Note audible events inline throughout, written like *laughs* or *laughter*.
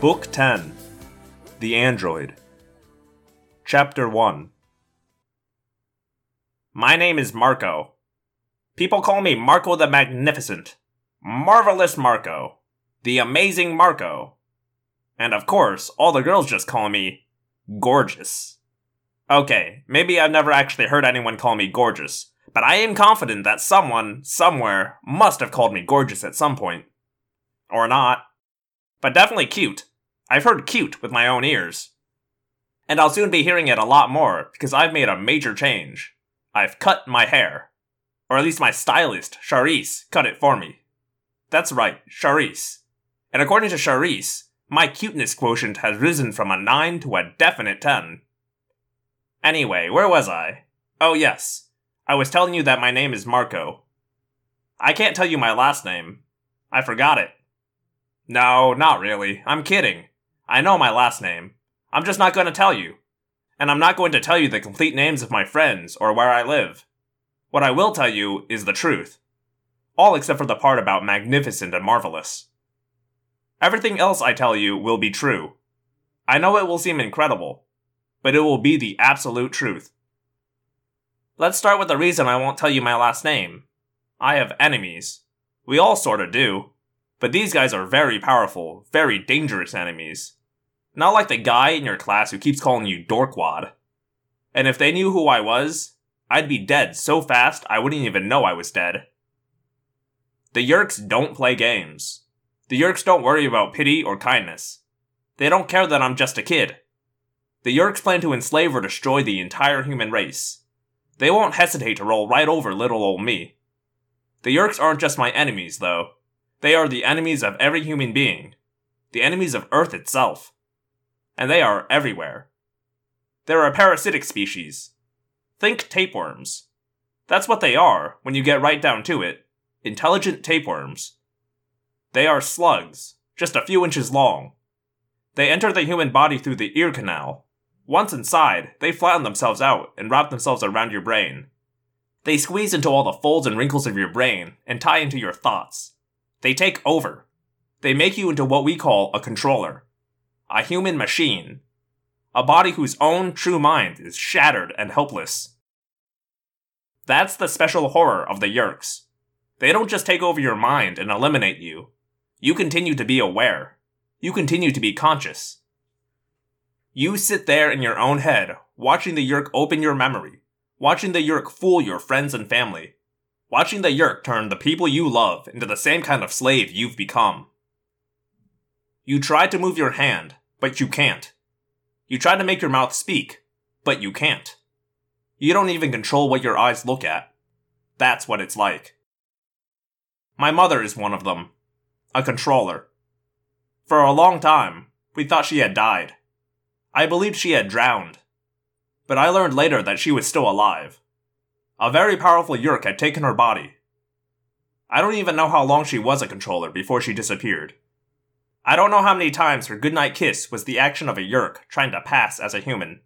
Book 10 The Android. Chapter 1 My name is Marco. People call me Marco the Magnificent. Marvelous Marco. The Amazing Marco. And of course, all the girls just call me Gorgeous. Okay, maybe I've never actually heard anyone call me gorgeous, but I am confident that someone, somewhere, must have called me gorgeous at some point. Or not. But definitely cute. I've heard cute with my own ears. And I'll soon be hearing it a lot more because I've made a major change. I've cut my hair. Or at least my stylist, Charisse, cut it for me. That's right, Charisse. And according to Charisse, my cuteness quotient has risen from a 9 to a definite 10. Anyway, where was I? Oh, yes. I was telling you that my name is Marco. I can't tell you my last name. I forgot it. No, not really. I'm kidding. I know my last name. I'm just not going to tell you. And I'm not going to tell you the complete names of my friends or where I live. What I will tell you is the truth. All except for the part about magnificent and marvelous. Everything else I tell you will be true. I know it will seem incredible, but it will be the absolute truth. Let's start with the reason I won't tell you my last name. I have enemies. We all sorta do. But these guys are very powerful, very dangerous enemies. Not like the guy in your class who keeps calling you Dorkwad. And if they knew who I was, I'd be dead so fast I wouldn't even know I was dead. The Yeerks don't play games. The Yeerks don't worry about pity or kindness. They don't care that I'm just a kid. The Yeerks plan to enslave or destroy the entire human race. They won't hesitate to roll right over little old me. The Yeerks aren't just my enemies, though. They are the enemies of every human being, the enemies of Earth itself. And they are everywhere. They're a parasitic species. Think tapeworms. That's what they are when you get right down to it intelligent tapeworms. They are slugs, just a few inches long. They enter the human body through the ear canal. Once inside, they flatten themselves out and wrap themselves around your brain. They squeeze into all the folds and wrinkles of your brain and tie into your thoughts. They take over. They make you into what we call a controller. A human machine. A body whose own true mind is shattered and helpless. That's the special horror of the Yeerks. They don't just take over your mind and eliminate you. You continue to be aware. You continue to be conscious. You sit there in your own head, watching the Yeerk open your memory, watching the Yeerk fool your friends and family, watching the Yeerk turn the people you love into the same kind of slave you've become. You try to move your hand, but you can't. You try to make your mouth speak, but you can't. You don't even control what your eyes look at. That's what it's like. My mother is one of them. A controller. For a long time, we thought she had died. I believed she had drowned. But I learned later that she was still alive. A very powerful Yeerk had taken her body. I don't even know how long she was a controller before she disappeared. I don't know how many times her goodnight kiss was the action of a Yeerk trying to pass as a human.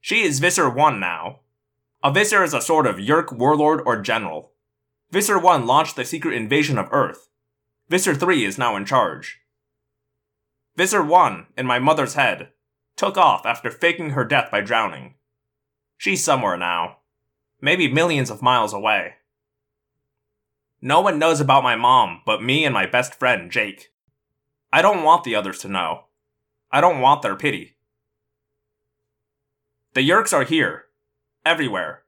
She is Visser 1 now. A Visser is a sort of Yeerk warlord or general. Visser 1 launched the secret invasion of Earth. Visser 3 is now in charge. Visser 1, in my mother's head, took off after faking her death by drowning. She's somewhere now maybe millions of miles away. No one knows about my mom but me and my best friend, Jake. I don't want the others to know. I don't want their pity. The Yeerks are here. Everywhere.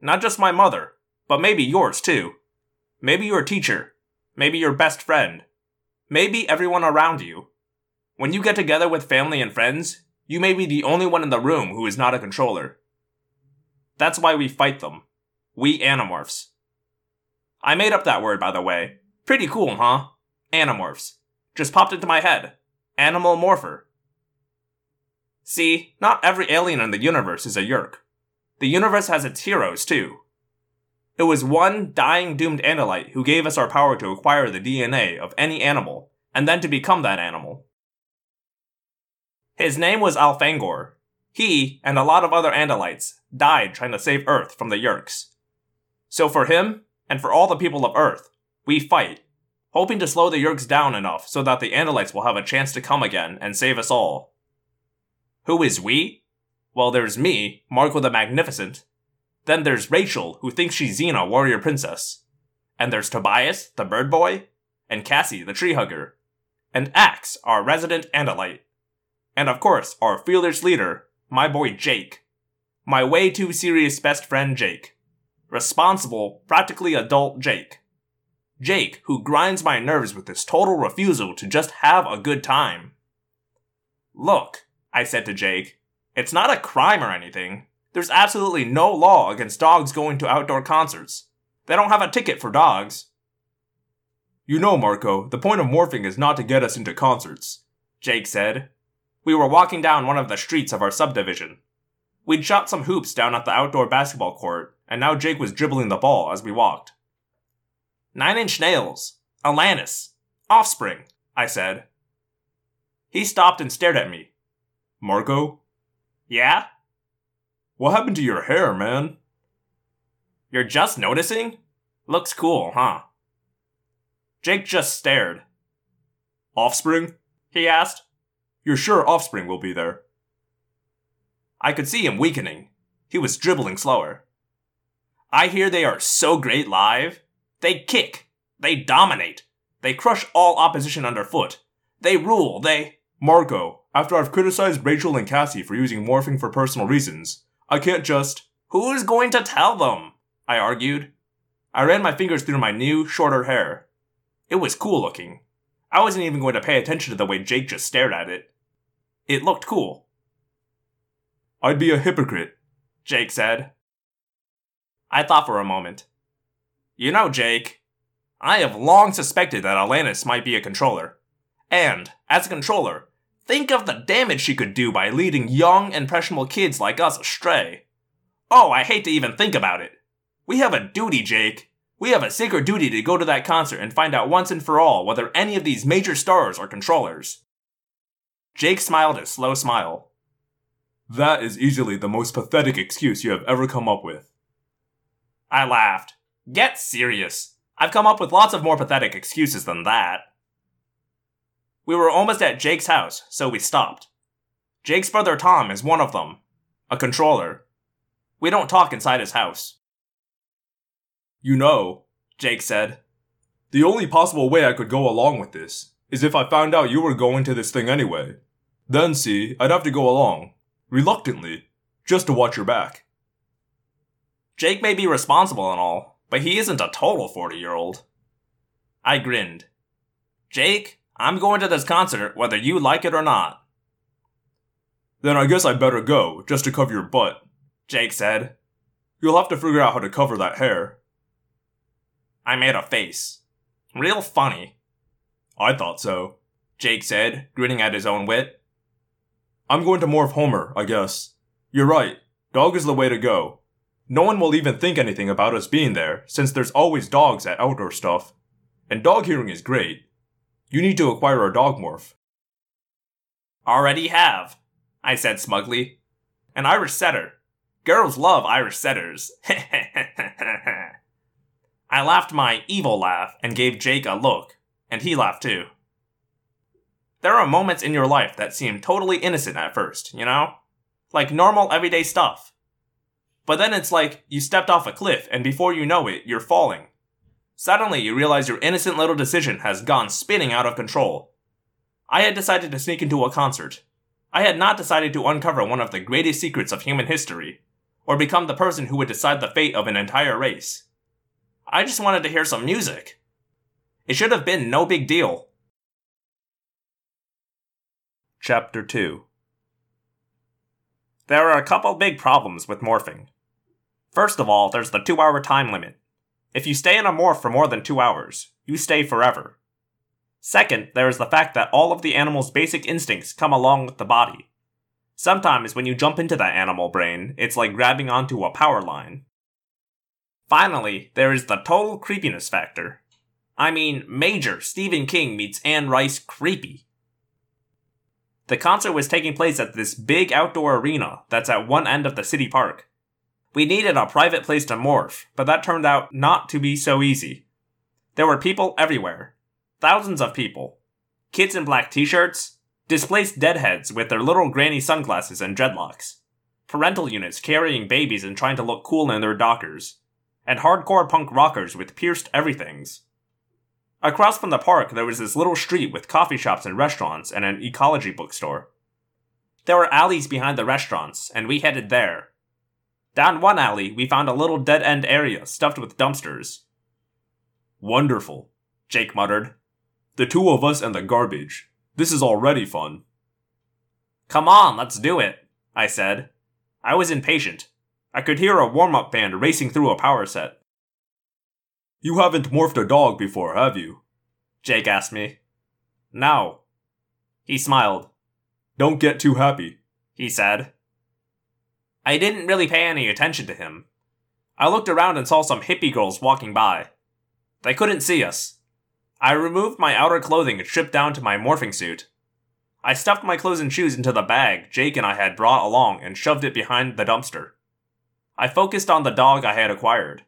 Not just my mother, but maybe yours too. Maybe your teacher. Maybe your best friend. Maybe everyone around you. When you get together with family and friends, you may be the only one in the room who is not a controller. That's why we fight them. We Animorphs. I made up that word, by the way. Pretty cool, huh? Animorphs. Just popped into my head. Animal morpher. See, not every alien in the universe is a Yeerk. The universe has its heroes, too. It was one dying doomed Andalite who gave us our power to acquire the DNA of any animal, and then to become that animal. His name was Elfangor, he, and a lot of other Andalites, died trying to save Earth from the Yeerks. So for him, and for all the people of Earth, we fight. Hoping to slow the Yeerks down enough so that the Andalites will have a chance to come again and save us all. Who is we? Well, there's me, Marco the Magnificent. Then there's Rachel, who thinks she's Xena, warrior princess. And there's Tobias, the bird boy, and Cassie, the tree hugger, and Ax, our resident Andalite. And of course, our fearless leader, my boy Jake. My way too serious best friend Jake. Responsible, practically adult Jake. Jake, who grinds my nerves with his total refusal to just have a good time. Look, I said to Jake, it's not a crime or anything. There's absolutely no law against dogs going to outdoor concerts. They don't have a ticket for dogs. You know, Marco, the point of morphing is not to get us into concerts, Jake said. We were walking down one of the streets of our subdivision. We'd shot some hoops down at the outdoor basketball court, and now Jake was dribbling the ball as we walked. Nine Inch Nails, Alanis, Offspring, I said. He stopped and stared at me. Marco? Yeah? What happened to your hair, man? You're just noticing? Looks cool, huh? Jake just stared. Offspring? He asked. You're sure Offspring will be there? I could see him weakening. He was dribbling slower. I hear they are so great live. They kick. They dominate. They crush all opposition underfoot. They rule. They. Marco, after I've criticized Rachel and Cassie for using morphing for personal reasons, I can't just. Who's going to tell them? I argued. I ran my fingers through my new, shorter hair. It was cool looking. I wasn't even going to pay attention to the way Jake just stared at it. It looked cool. I'd be a hypocrite, Jake said. I thought for a moment. You know, Jake, I have long suspected that Alanis might be a controller. And, as a controller, think of the damage she could do by leading young, impressionable kids like us astray. Oh, I hate to even think about it. We have a duty, Jake. We have a sacred duty to go to that concert and find out once and for all whether any of these major stars are controllers. Jake smiled a slow smile. That is easily the most pathetic excuse you have ever come up with. I laughed. Get serious. I've come up with lots of more pathetic excuses than that. We were almost at Jake's house, so we stopped. Jake's brother Tom is one of them, a controller. We don't talk inside his house. You know, Jake said, the only possible way I could go along with this is if I found out you were going to this thing anyway. Then, see, I'd have to go along, reluctantly, just to watch your back. Jake may be responsible and all, but he isn't a total 40 year old. I grinned. Jake, I'm going to this concert whether you like it or not. Then I guess I better go, just to cover your butt, Jake said. You'll have to figure out how to cover that hair. I made a face. Real funny. I thought so, Jake said, grinning at his own wit. I'm going to morph Homer, I guess. You're right. Dog is the way to go. No one will even think anything about us being there, since there's always dogs at outdoor stuff. And dog hearing is great. You need to acquire a dog morph. Already have, I said smugly. An Irish setter. Girls love Irish setters. *laughs* I laughed my evil laugh and gave Jake a look, and he laughed too. There are moments in your life that seem totally innocent at first, you know? Like normal everyday stuff. But then it's like you stepped off a cliff and before you know it, you're falling. Suddenly you realize your innocent little decision has gone spinning out of control. I had decided to sneak into a concert. I had not decided to uncover one of the greatest secrets of human history, or become the person who would decide the fate of an entire race. I just wanted to hear some music. It should have been no big deal. Chapter 2 There are a couple big problems with morphing. First of all, there's the two hour time limit. If you stay in a morph for more than two hours, you stay forever. Second, there is the fact that all of the animal's basic instincts come along with the body. Sometimes when you jump into that animal brain, it's like grabbing onto a power line. Finally, there is the total creepiness factor. I mean, major Stephen King meets Anne Rice creepy. The concert was taking place at this big outdoor arena that's at one end of the city park. We needed a private place to morph, but that turned out not to be so easy. There were people everywhere. Thousands of people. Kids in black t shirts, displaced deadheads with their little granny sunglasses and dreadlocks, parental units carrying babies and trying to look cool in their dockers, and hardcore punk rockers with pierced everythings. Across from the park, there was this little street with coffee shops and restaurants and an ecology bookstore. There were alleys behind the restaurants, and we headed there. Down one alley, we found a little dead end area stuffed with dumpsters. Wonderful, Jake muttered. The two of us and the garbage. This is already fun. Come on, let's do it, I said. I was impatient. I could hear a warm up band racing through a power set. You haven't morphed a dog before, have you? Jake asked me. No. He smiled. Don't get too happy, he said. I didn't really pay any attention to him. I looked around and saw some hippie girls walking by. They couldn't see us. I removed my outer clothing and stripped down to my morphing suit. I stuffed my clothes and shoes into the bag Jake and I had brought along and shoved it behind the dumpster. I focused on the dog I had acquired.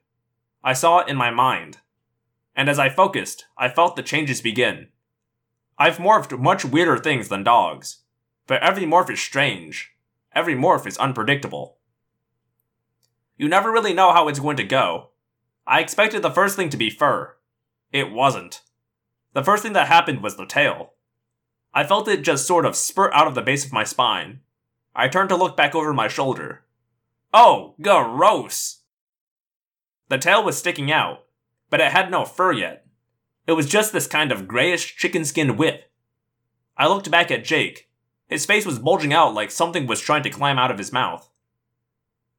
I saw it in my mind. And as I focused, I felt the changes begin. I've morphed much weirder things than dogs, but every morph is strange. Every morph is unpredictable. You never really know how it's going to go. I expected the first thing to be fur. It wasn't. The first thing that happened was the tail. I felt it just sort of spurt out of the base of my spine. I turned to look back over my shoulder. Oh, gross! The tail was sticking out, but it had no fur yet. It was just this kind of grayish chicken skin whip. I looked back at Jake, his face was bulging out like something was trying to climb out of his mouth.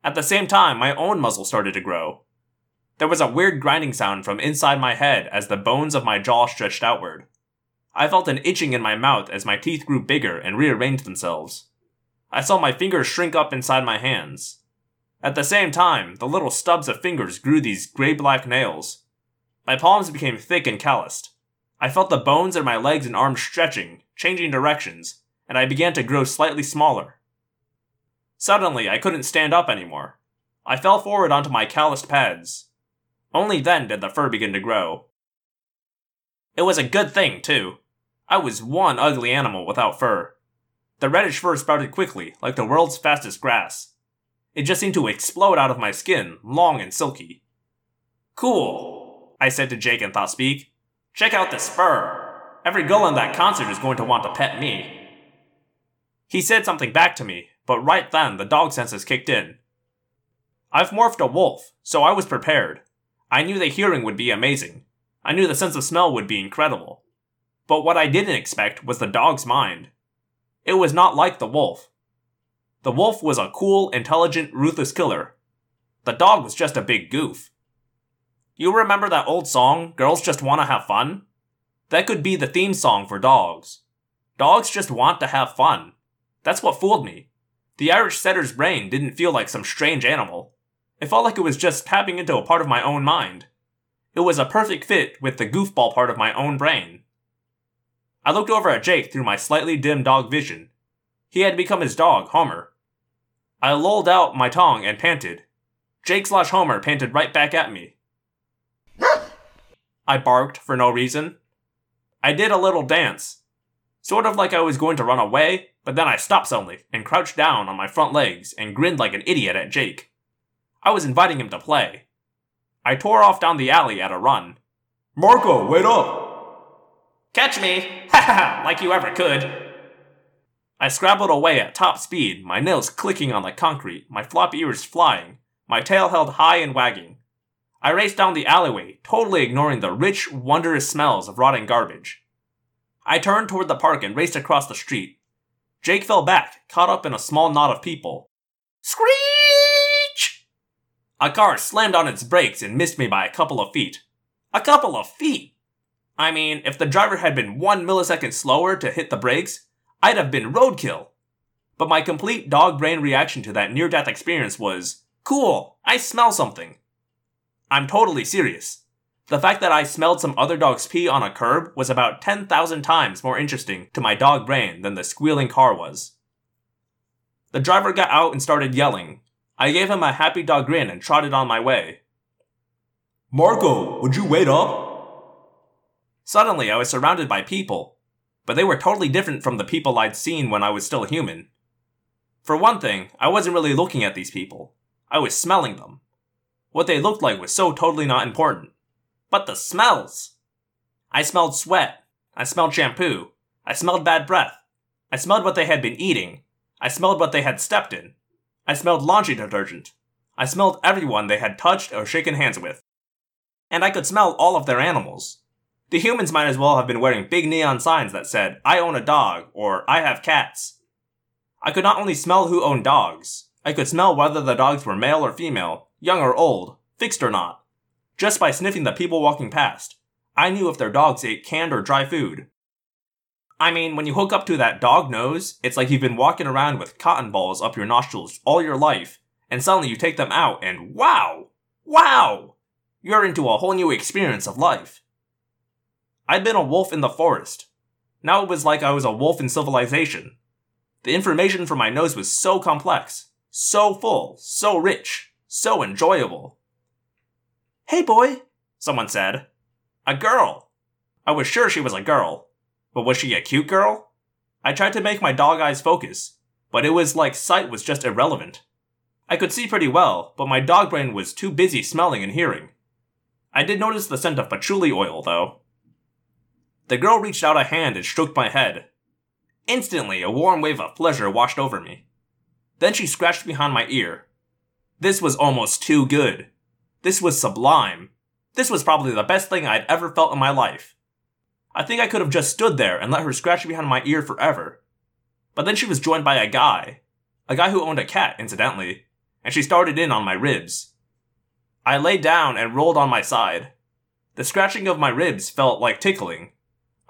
At the same time, my own muzzle started to grow. There was a weird grinding sound from inside my head as the bones of my jaw stretched outward. I felt an itching in my mouth as my teeth grew bigger and rearranged themselves. I saw my fingers shrink up inside my hands. At the same time, the little stubs of fingers grew these gray black nails. My palms became thick and calloused. I felt the bones in my legs and arms stretching, changing directions, and I began to grow slightly smaller. Suddenly, I couldn't stand up anymore. I fell forward onto my calloused pads. Only then did the fur begin to grow. It was a good thing, too. I was one ugly animal without fur. The reddish fur sprouted quickly, like the world's fastest grass. It just seemed to explode out of my skin, long and silky. Cool, I said to Jake and Thought Speak. Check out this fur. Every girl in that concert is going to want to pet me. He said something back to me, but right then the dog senses kicked in. I've morphed a wolf, so I was prepared. I knew the hearing would be amazing. I knew the sense of smell would be incredible. But what I didn't expect was the dog's mind. It was not like the wolf. The wolf was a cool, intelligent, ruthless killer. The dog was just a big goof. You remember that old song, Girls Just Wanna Have Fun? That could be the theme song for dogs. Dogs just want to have fun. That's what fooled me. The Irish setter's brain didn't feel like some strange animal. It felt like it was just tapping into a part of my own mind. It was a perfect fit with the goofball part of my own brain. I looked over at Jake through my slightly dim dog vision. He had become his dog, Homer. I lolled out my tongue and panted. Jake slash Homer panted right back at me. I barked for no reason. I did a little dance, sort of like I was going to run away, but then I stopped suddenly and crouched down on my front legs and grinned like an idiot at Jake. I was inviting him to play. I tore off down the alley at a run. Marco, wait up! Catch me! Ha *laughs* ha! Like you ever could! I scrabbled away at top speed, my nails clicking on the concrete, my floppy ears flying, my tail held high and wagging. I raced down the alleyway, totally ignoring the rich, wondrous smells of rotting garbage. I turned toward the park and raced across the street, Jake fell back, caught up in a small knot of people. Screech! A car slammed on its brakes and missed me by a couple of feet. A couple of feet! I mean, if the driver had been one millisecond slower to hit the brakes, I'd have been roadkill. But my complete dog brain reaction to that near death experience was cool, I smell something. I'm totally serious. The fact that I smelled some other dog's pee on a curb was about 10,000 times more interesting to my dog brain than the squealing car was. The driver got out and started yelling. I gave him a happy dog grin and trotted on my way. Marco, would you wait up? Suddenly, I was surrounded by people, but they were totally different from the people I'd seen when I was still human. For one thing, I wasn't really looking at these people, I was smelling them. What they looked like was so totally not important. But the smells! I smelled sweat. I smelled shampoo. I smelled bad breath. I smelled what they had been eating. I smelled what they had stepped in. I smelled laundry detergent. I smelled everyone they had touched or shaken hands with. And I could smell all of their animals. The humans might as well have been wearing big neon signs that said, I own a dog, or I have cats. I could not only smell who owned dogs, I could smell whether the dogs were male or female, young or old, fixed or not. Just by sniffing the people walking past, I knew if their dogs ate canned or dry food. I mean, when you hook up to that dog nose, it's like you've been walking around with cotton balls up your nostrils all your life, and suddenly you take them out and wow! Wow! You're into a whole new experience of life. I'd been a wolf in the forest. Now it was like I was a wolf in civilization. The information from my nose was so complex, so full, so rich, so enjoyable. Hey boy, someone said. A girl. I was sure she was a girl. But was she a cute girl? I tried to make my dog eyes focus, but it was like sight was just irrelevant. I could see pretty well, but my dog brain was too busy smelling and hearing. I did notice the scent of patchouli oil, though. The girl reached out a hand and stroked my head. Instantly, a warm wave of pleasure washed over me. Then she scratched behind my ear. This was almost too good. This was sublime. This was probably the best thing I'd ever felt in my life. I think I could have just stood there and let her scratch behind my ear forever. But then she was joined by a guy. A guy who owned a cat, incidentally, and she started in on my ribs. I lay down and rolled on my side. The scratching of my ribs felt like tickling.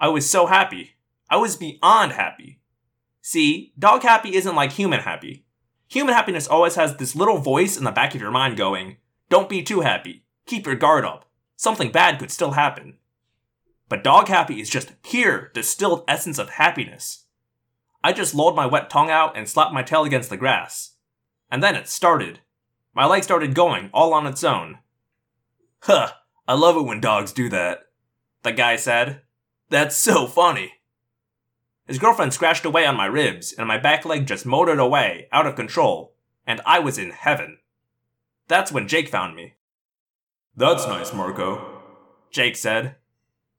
I was so happy. I was beyond happy. See, dog happy isn't like human happy. Human happiness always has this little voice in the back of your mind going, Don't be too happy. Keep your guard up. Something bad could still happen. But dog happy is just pure, distilled essence of happiness. I just lolled my wet tongue out and slapped my tail against the grass. And then it started. My leg started going all on its own. Huh, I love it when dogs do that, the guy said. That's so funny. His girlfriend scratched away on my ribs, and my back leg just motored away, out of control, and I was in heaven. That's when Jake found me. That's nice, Marco, Jake said.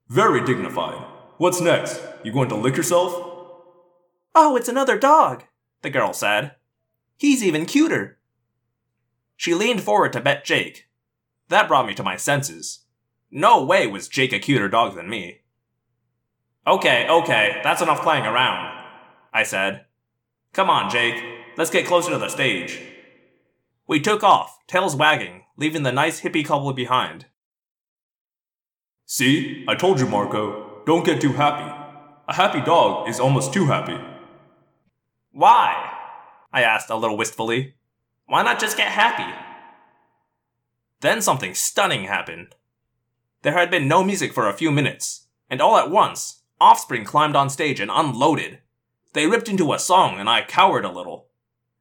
Very dignified. What's next? You going to lick yourself? Oh, it's another dog, the girl said. He's even cuter. She leaned forward to bet Jake. That brought me to my senses. No way was Jake a cuter dog than me. Okay, okay, that's enough playing around, I said. Come on, Jake, let's get closer to the stage. We took off, tails wagging, leaving the nice hippie couple behind. See, I told you, Marco, don't get too happy. A happy dog is almost too happy. Why? I asked a little wistfully. Why not just get happy? Then something stunning happened. There had been no music for a few minutes, and all at once, Offspring climbed on stage and unloaded. They ripped into a song, and I cowered a little.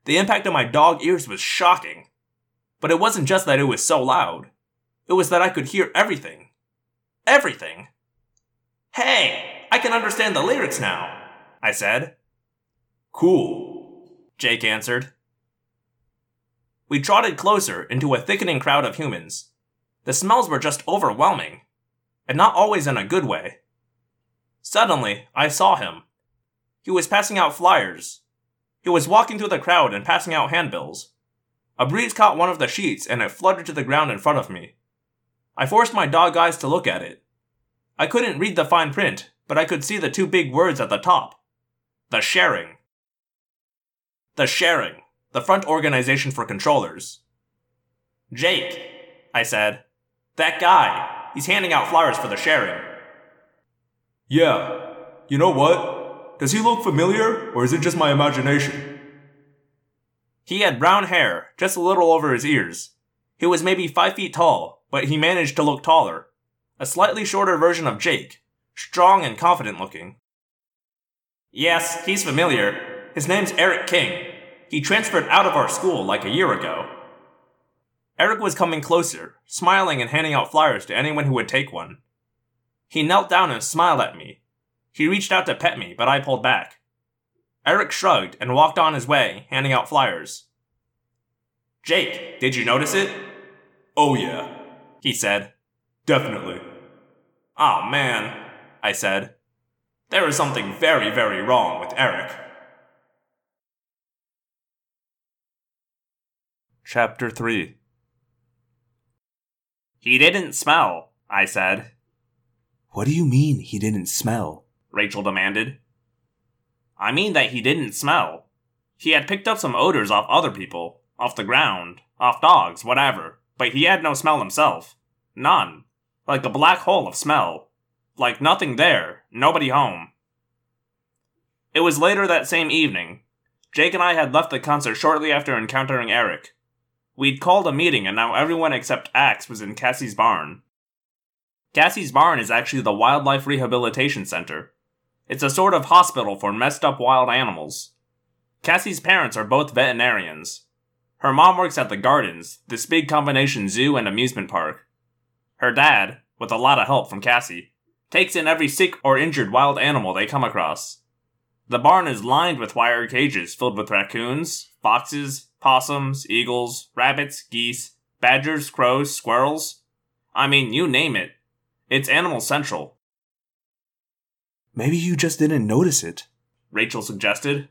The impact on my dog ears was shocking. But it wasn't just that it was so loud, it was that I could hear everything. Everything. Hey, I can understand the lyrics now, I said. Cool, Jake answered. We trotted closer into a thickening crowd of humans. The smells were just overwhelming, and not always in a good way. Suddenly, I saw him. He was passing out flyers. He was walking through the crowd and passing out handbills. A breeze caught one of the sheets and it fluttered to the ground in front of me. I forced my dog eyes to look at it. I couldn't read the fine print, but I could see the two big words at the top. The Sharing. The Sharing, the front organization for controllers. Jake, I said. That guy, he's handing out flyers for the Sharing. Yeah. You know what? Does he look familiar, or is it just my imagination? He had brown hair, just a little over his ears. He was maybe five feet tall, but he managed to look taller. A slightly shorter version of Jake, strong and confident looking. Yes, he's familiar. His name's Erek King. He transferred out of our school like a year ago. Erek was coming closer, smiling and handing out flyers to anyone who would take one. He knelt down and smiled at me. He reached out to pet me, but I pulled back. Erek shrugged and walked on his way, handing out flyers. Jake, did you notice it? Oh, yeah, He said. definitely. Oh man, I said. There is something very, very wrong with Erek. Chapter 3 He didn't smell, I said. What do you mean he didn't smell? Rachel demanded. I mean that he didn't smell. He had picked up some odors off other people, off the ground, off dogs, whatever, but he had no smell himself. None. Like a black hole of smell. Like nothing there, nobody home. It was later that same evening. Jake and I had left the concert shortly after encountering Erek. We'd called a meeting and now everyone except Ax was in Cassie's barn. Cassie's barn is actually the Wildlife Rehabilitation Center. It's a sort of hospital for messed up wild animals. Cassie's parents are both veterinarians. Her mom works at the Gardens, this big combination zoo and amusement park. Her dad, with a lot of help from Cassie, takes in every sick or injured wild animal they come across. The barn is lined with wire cages filled with raccoons, foxes, possums, eagles, rabbits, geese, badgers, crows, squirrels. I mean, you name it. It's Animal Central, Maybe you just didn't notice it. Rachel suggested.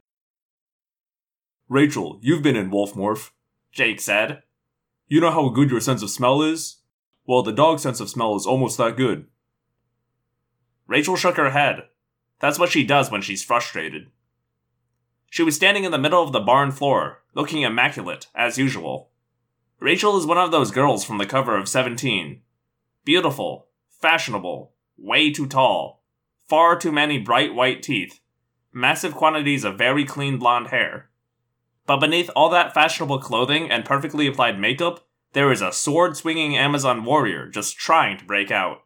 Rachel, you've been in Wolfmorph. Jake said. You know how good your sense of smell is? Well, the dog's sense of smell is almost that good. Rachel shook her head. That's what she does when she's frustrated. She was standing in the middle of the barn floor, looking immaculate, as usual. Rachel is one of those girls from the cover of 17. Beautiful, fashionable, way too tall, far too many bright white teeth, massive quantities of very clean blonde hair. But beneath all that fashionable clothing and perfectly applied makeup, there is a sword swinging Amazon warrior just trying to break out.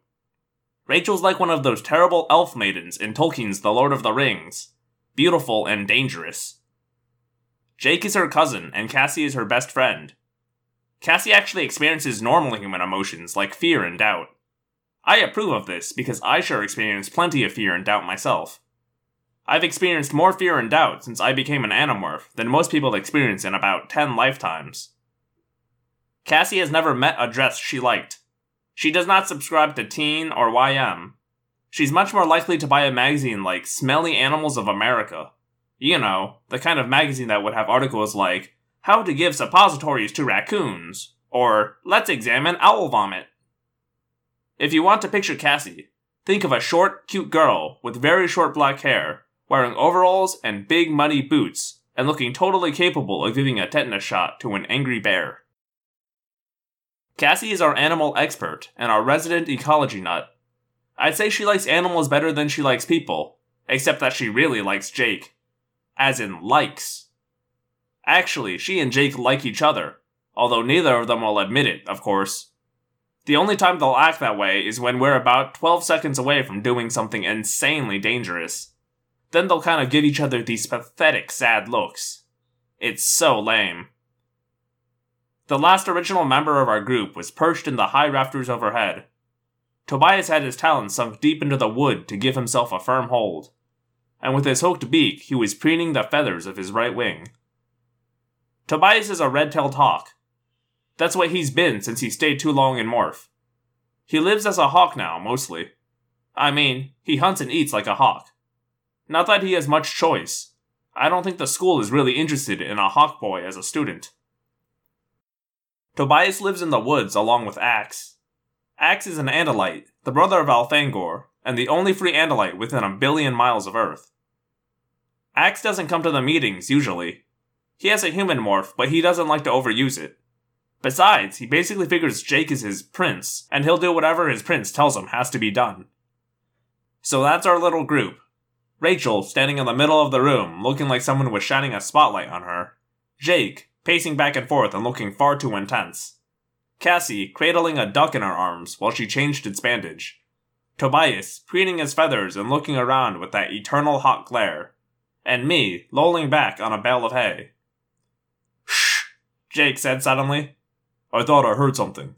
Rachel's like one of those terrible elf maidens in Tolkien's The Lord of the Rings beautiful and dangerous. Jake is her cousin, and Cassie is her best friend. Cassie actually experiences normal human emotions like fear and doubt. I approve of this because I sure experience plenty of fear and doubt myself. I've experienced more fear and doubt since I became an animorph than most people experience in about 10 lifetimes. Cassie has never met a dress she liked. She does not subscribe to Teen or YM. She's much more likely to buy a magazine like Smelly Animals of America. You know, the kind of magazine that would have articles like How to Give Suppositories to Raccoons, or Let's Examine Owl Vomit. If you want to picture Cassie, think of a short, cute girl with very short black hair, wearing overalls and big muddy boots, and looking totally capable of giving a tetanus shot to an angry bear. Cassie is our animal expert and our resident ecology nut. I'd say she likes animals better than she likes people, except that she really likes Jake. As in, likes. Actually, she and Jake like each other, although neither of them will admit it, of course. The only time they'll act that way is when we're about 12 seconds away from doing something insanely dangerous. Then they'll kind of give each other these pathetic, sad looks. It's so lame. The last original member of our group was perched in the high rafters overhead. Tobias had his talons sunk deep into the wood to give himself a firm hold, and with his hooked beak he was preening the feathers of his right wing. Tobias is a red-tailed hawk. That's what he's been since he stayed too long in Morph. He lives as a hawk now, mostly. I mean, he hunts and eats like a hawk. Not that he has much choice. I don't think the school is really interested in a hawk boy as a student. Tobias lives in the woods along with Ax. Ax is an Andalite, the brother of Elfangor, and the only free Andalite within a billion miles of Earth. Ax doesn't come to the meetings, usually. He has a human morph, but he doesn't like to overuse it. Besides, he basically figures Jake is his prince, and he'll do whatever his prince tells him has to be done. So that's our little group. Rachel, standing in the middle of the room, looking like someone was shining a spotlight on her. Jake, pacing back and forth and looking far too intense. Cassie, cradling a duck in her arms while she changed its bandage. Tobias, preening his feathers and looking around with that eternal hot glare. And me, lolling back on a bale of hay. Shh, Jake said suddenly. I thought I heard something.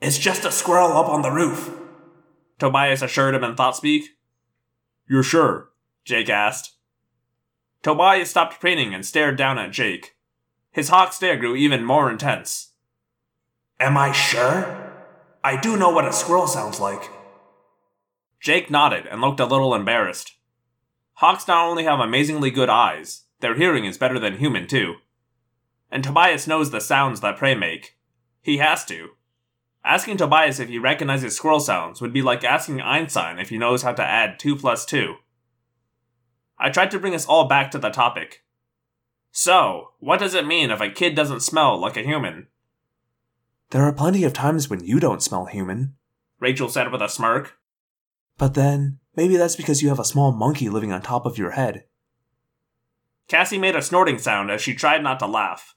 It's just a squirrel up on the roof. Tobias assured him in Thoughtspeak. You're sure? Jake asked. Tobias stopped preening and stared down at Jake. His hawk stare grew even more intense. Am I sure? I do know what a squirrel sounds like. Jake nodded and looked a little embarrassed. Hawks not only have amazingly good eyes, their hearing is better than human too. And Tobias knows the sounds that prey make. He has to. Asking Tobias if he recognizes squirrel sounds would be like asking Einstein if he knows how to add 2 plus 2. I tried to bring us all back to the topic. So, what does it mean if a kid doesn't smell like a human? There are plenty of times when you don't smell human. Rachel said with a smirk. But then, maybe that's because you have a small monkey living on top of your head. Cassie made a snorting sound as she tried not to laugh.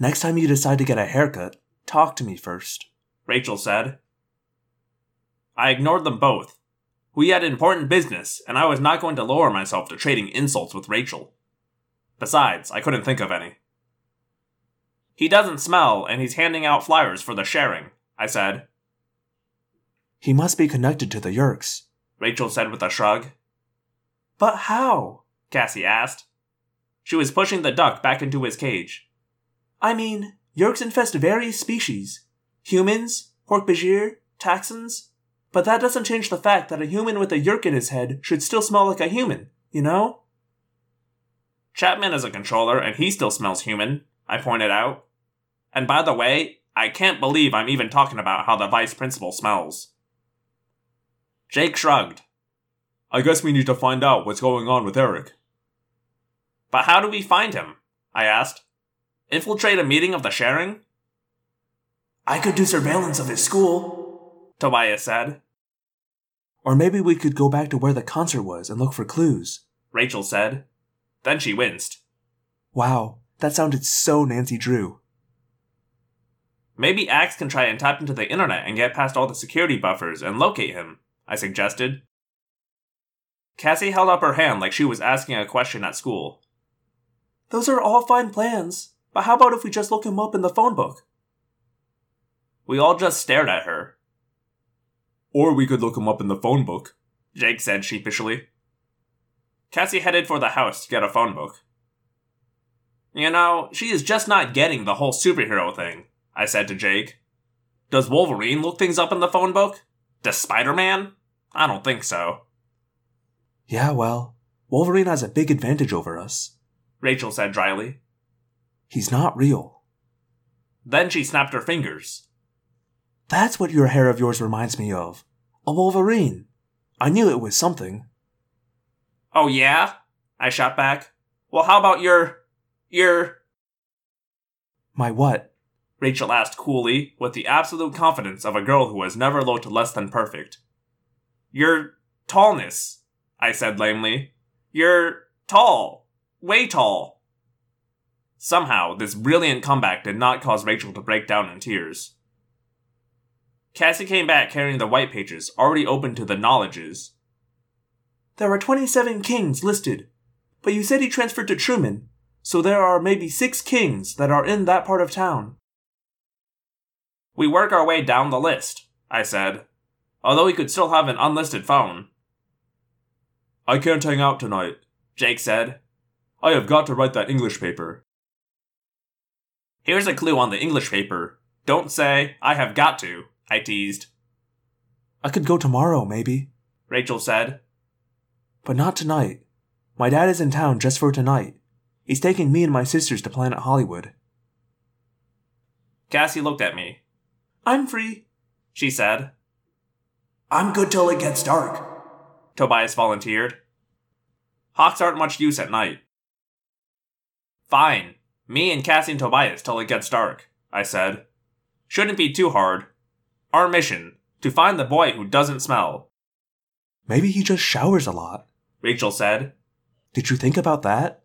Next time you decide to get a haircut, talk to me first. Rachel said. I ignored them both. We had important business, and I was not going to lower myself to trading insults with Rachel. Besides, I couldn't think of any. He doesn't smell, and he's handing out flyers for the sharing, I said. He must be connected to the Yeerks. Rachel said with a shrug. But how? Cassie asked. She was pushing the duck back into his cage. I mean, Yeerks infest various species humans, Hork-Bajir, Taxxons. But that doesn't change the fact that a human with a Yeerk in his head should still smell like a human, you know? Chapman is a controller and he still smells human, I pointed out. And by the way, I can't believe I'm even talking about how the vice principal smells. Jake shrugged. I guess we need to find out what's going on with Erek. But how do we find him? I asked. Infiltrate a meeting of the sharing? I could do surveillance of his school, Tobias said. Or maybe we could go back to where the concert was and look for clues, Rachel said. Then she winced. Wow, that sounded so Nancy Drew. Maybe Ax can try and tap into the internet and get past all the security buffers and locate him, I suggested. Cassie held up her hand like she was asking a question at school. Those are all fine plans, but how about if we just look him up in the phone book? We all just stared at her. Or we could look him up in the phone book, Jake said sheepishly. Cassie headed for the house to get a phone book. You know, she is just not getting the whole superhero thing, I said to Jake. Does Wolverine look things up in the phone book? Does Spider Man? I don't think so. Yeah, well, Wolverine has a big advantage over us, Rachel said dryly. He's not real. Then she snapped her fingers. That's what your hair of yours reminds me of. A Wolverine. I knew it was something. Oh, yeah? I shot back. Well, how about your. your. My what? Rachel asked coolly, with the absolute confidence of a girl who has never looked less than perfect. Your tallness, I said lamely. You're tall. Way tall. Somehow, this brilliant comeback did not cause Rachel to break down in tears. Cassie came back carrying the white pages, already open to the knowledges. There are 27 kings listed, but you said he transferred to Truman, so there are maybe six kings that are in that part of town. We work our way down the list, I said, although he could still have an unlisted phone. I can't hang out tonight, Jake said. I have got to write that English paper. Here's a clue on the English paper. Don't say, I have got to, I teased. I could go tomorrow, maybe, Rachel said. But not tonight. My dad is in town just for tonight. He's taking me and my sisters to Planet Hollywood. Cassie looked at me. I'm free, she said. I'm good till it gets dark, Tobias volunteered. Hawks aren't much use at night. Fine. Me and Cassie and Tobias till it gets dark, I said. Shouldn't be too hard. Our mission to find the boy who doesn't smell. Maybe he just showers a lot, Rachel said. Did you think about that?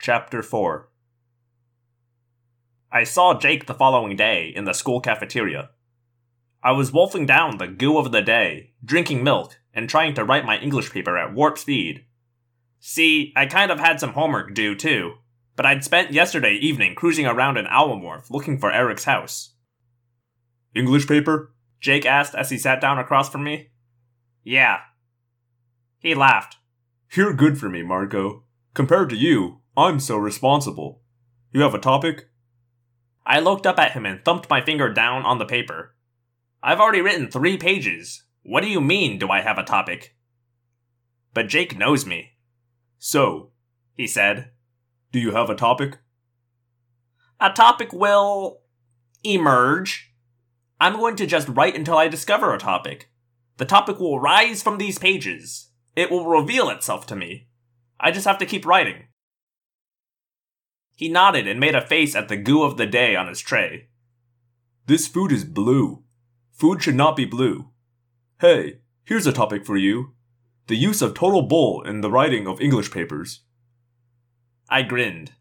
Chapter 4 I saw Jake the following day in the school cafeteria. I was wolfing down the goo of the day, drinking milk, and trying to write my English paper at warp speed. See, I kind of had some homework due too, but I'd spent yesterday evening cruising around in Owlmorph looking for Erek's house. English paper? Jake asked as he sat down across from me. Yeah. He laughed. You're good for me, Marco. Compared to you, I'm so responsible. You have a topic? I looked up at him and thumped my finger down on the paper. I've already written three pages. What do you mean, do I have a topic? But Jake knows me. So, He said, do you have a topic? A topic will emerge. I'm going to just write until I discover a topic. The topic will rise from these pages. It will reveal itself to me. I just have to keep writing. He nodded and made a face at the goo of the day on his tray. This food is blue. Food should not be blue. Hey, here's a topic for you. The use of total bull in the writing of English papers. I grinned.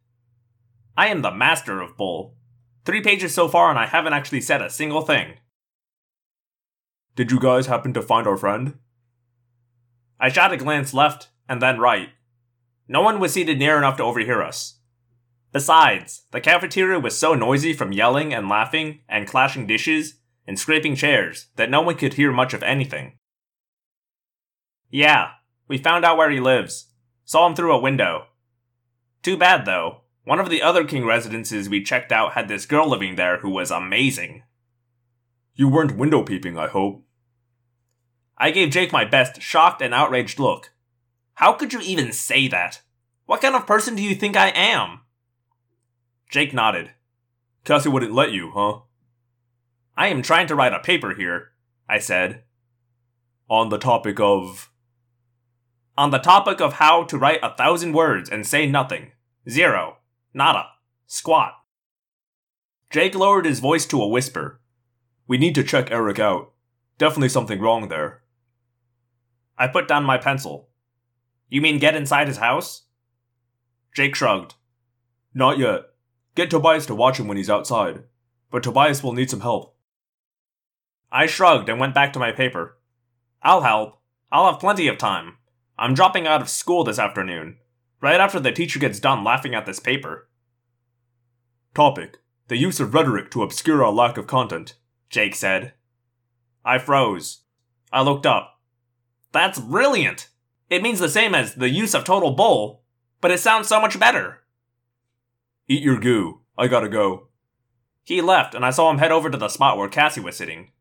I am the master of bull. Three pages so far, and I haven't actually said a single thing. Did you guys happen to find our friend? I shot a glance left and then right. No one was seated near enough to overhear us. Besides, the cafeteria was so noisy from yelling and laughing and clashing dishes and scraping chairs that no one could hear much of anything. Yeah, we found out where he lives. Saw him through a window. Too bad, though. One of the other King residences we checked out had this girl living there who was amazing. You weren't window peeping, I hope. I gave Jake my best shocked and outraged look. How could you even say that? What kind of person do you think I am? Jake nodded. Cassie wouldn't let you, huh? I am trying to write a paper here, I said. On the topic of. On the topic of how to write a thousand words and say nothing. Zero. Nada. Squat. Jake lowered his voice to a whisper. We need to check Erek out. Definitely something wrong there. I put down my pencil. You mean get inside his house? Jake shrugged. Not yet. Get Tobias to watch him when he's outside. But Tobias will need some help. I shrugged and went back to my paper. I'll help. I'll have plenty of time. I'm dropping out of school this afternoon, right after the teacher gets done laughing at this paper. Topic The use of rhetoric to obscure our lack of content, Jake said. I froze. I looked up. That's brilliant! It means the same as the use of total bull, but it sounds so much better. Eat your goo. I gotta go. He left, and I saw him head over to the spot where Cassie was sitting.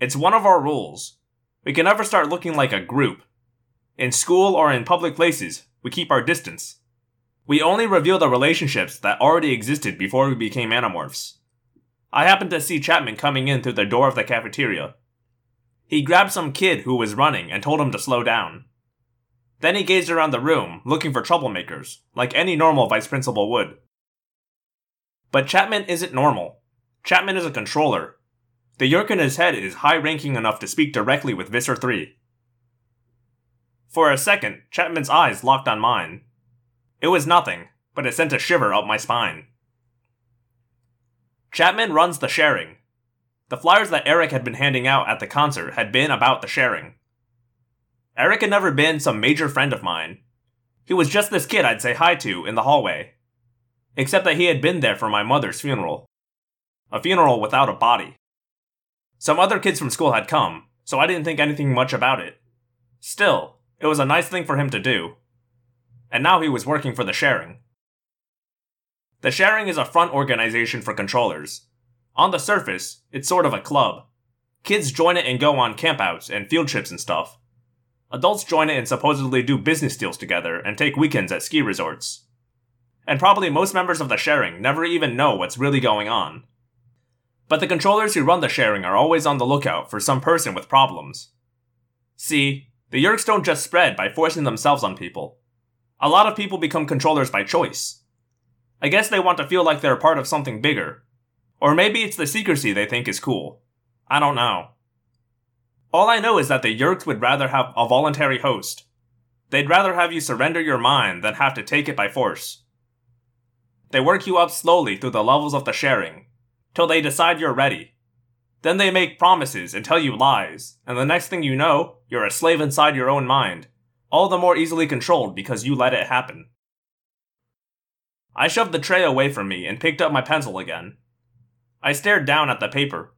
It's one of our rules. We can never start looking like a group. In school or in public places, we keep our distance. We only reveal the relationships that already existed before we became animorphs. I happened to see Chapman coming in through the door of the cafeteria. He grabbed some kid who was running and told him to slow down. Then he gazed around the room, looking for troublemakers, like any normal vice principal would. But Chapman isn't normal. Chapman is a controller. The Yeerk in his head is high ranking enough to speak directly with Visser 3. For a second, Chapman's eyes locked on mine. It was nothing, but it sent a shiver up my spine. Chapman runs the sharing. The flyers that Erek had been handing out at the concert had been about the sharing. Erek had never been some major friend of mine. He was just this kid I'd say hi to in the hallway. Except that he had been there for my mother's funeral. A funeral without a body. Some other kids from school had come, so I didn't think anything much about it. Still, it was a nice thing for him to do. And now he was working for the sharing. The sharing is a front organization for controllers. On the surface, it's sort of a club. Kids join it and go on campouts and field trips and stuff. Adults join it and supposedly do business deals together and take weekends at ski resorts. And probably most members of the sharing never even know what's really going on. But the controllers who run the sharing are always on the lookout for some person with problems. See, the Yeerks don't just spread by forcing themselves on people. A lot of people become controllers by choice. I guess they want to feel like they're part of something bigger. Or maybe it's the secrecy they think is cool. I don't know. All I know is that the Yeerks would rather have a voluntary host. They'd rather have you surrender your mind than have to take it by force. They work you up slowly through the levels of the sharing, till they decide you're ready. Then they make promises and tell you lies, and the next thing you know, you're a slave inside your own mind, all the more easily controlled because you let it happen. I shoved the tray away from me and picked up my pencil again. I stared down at the paper.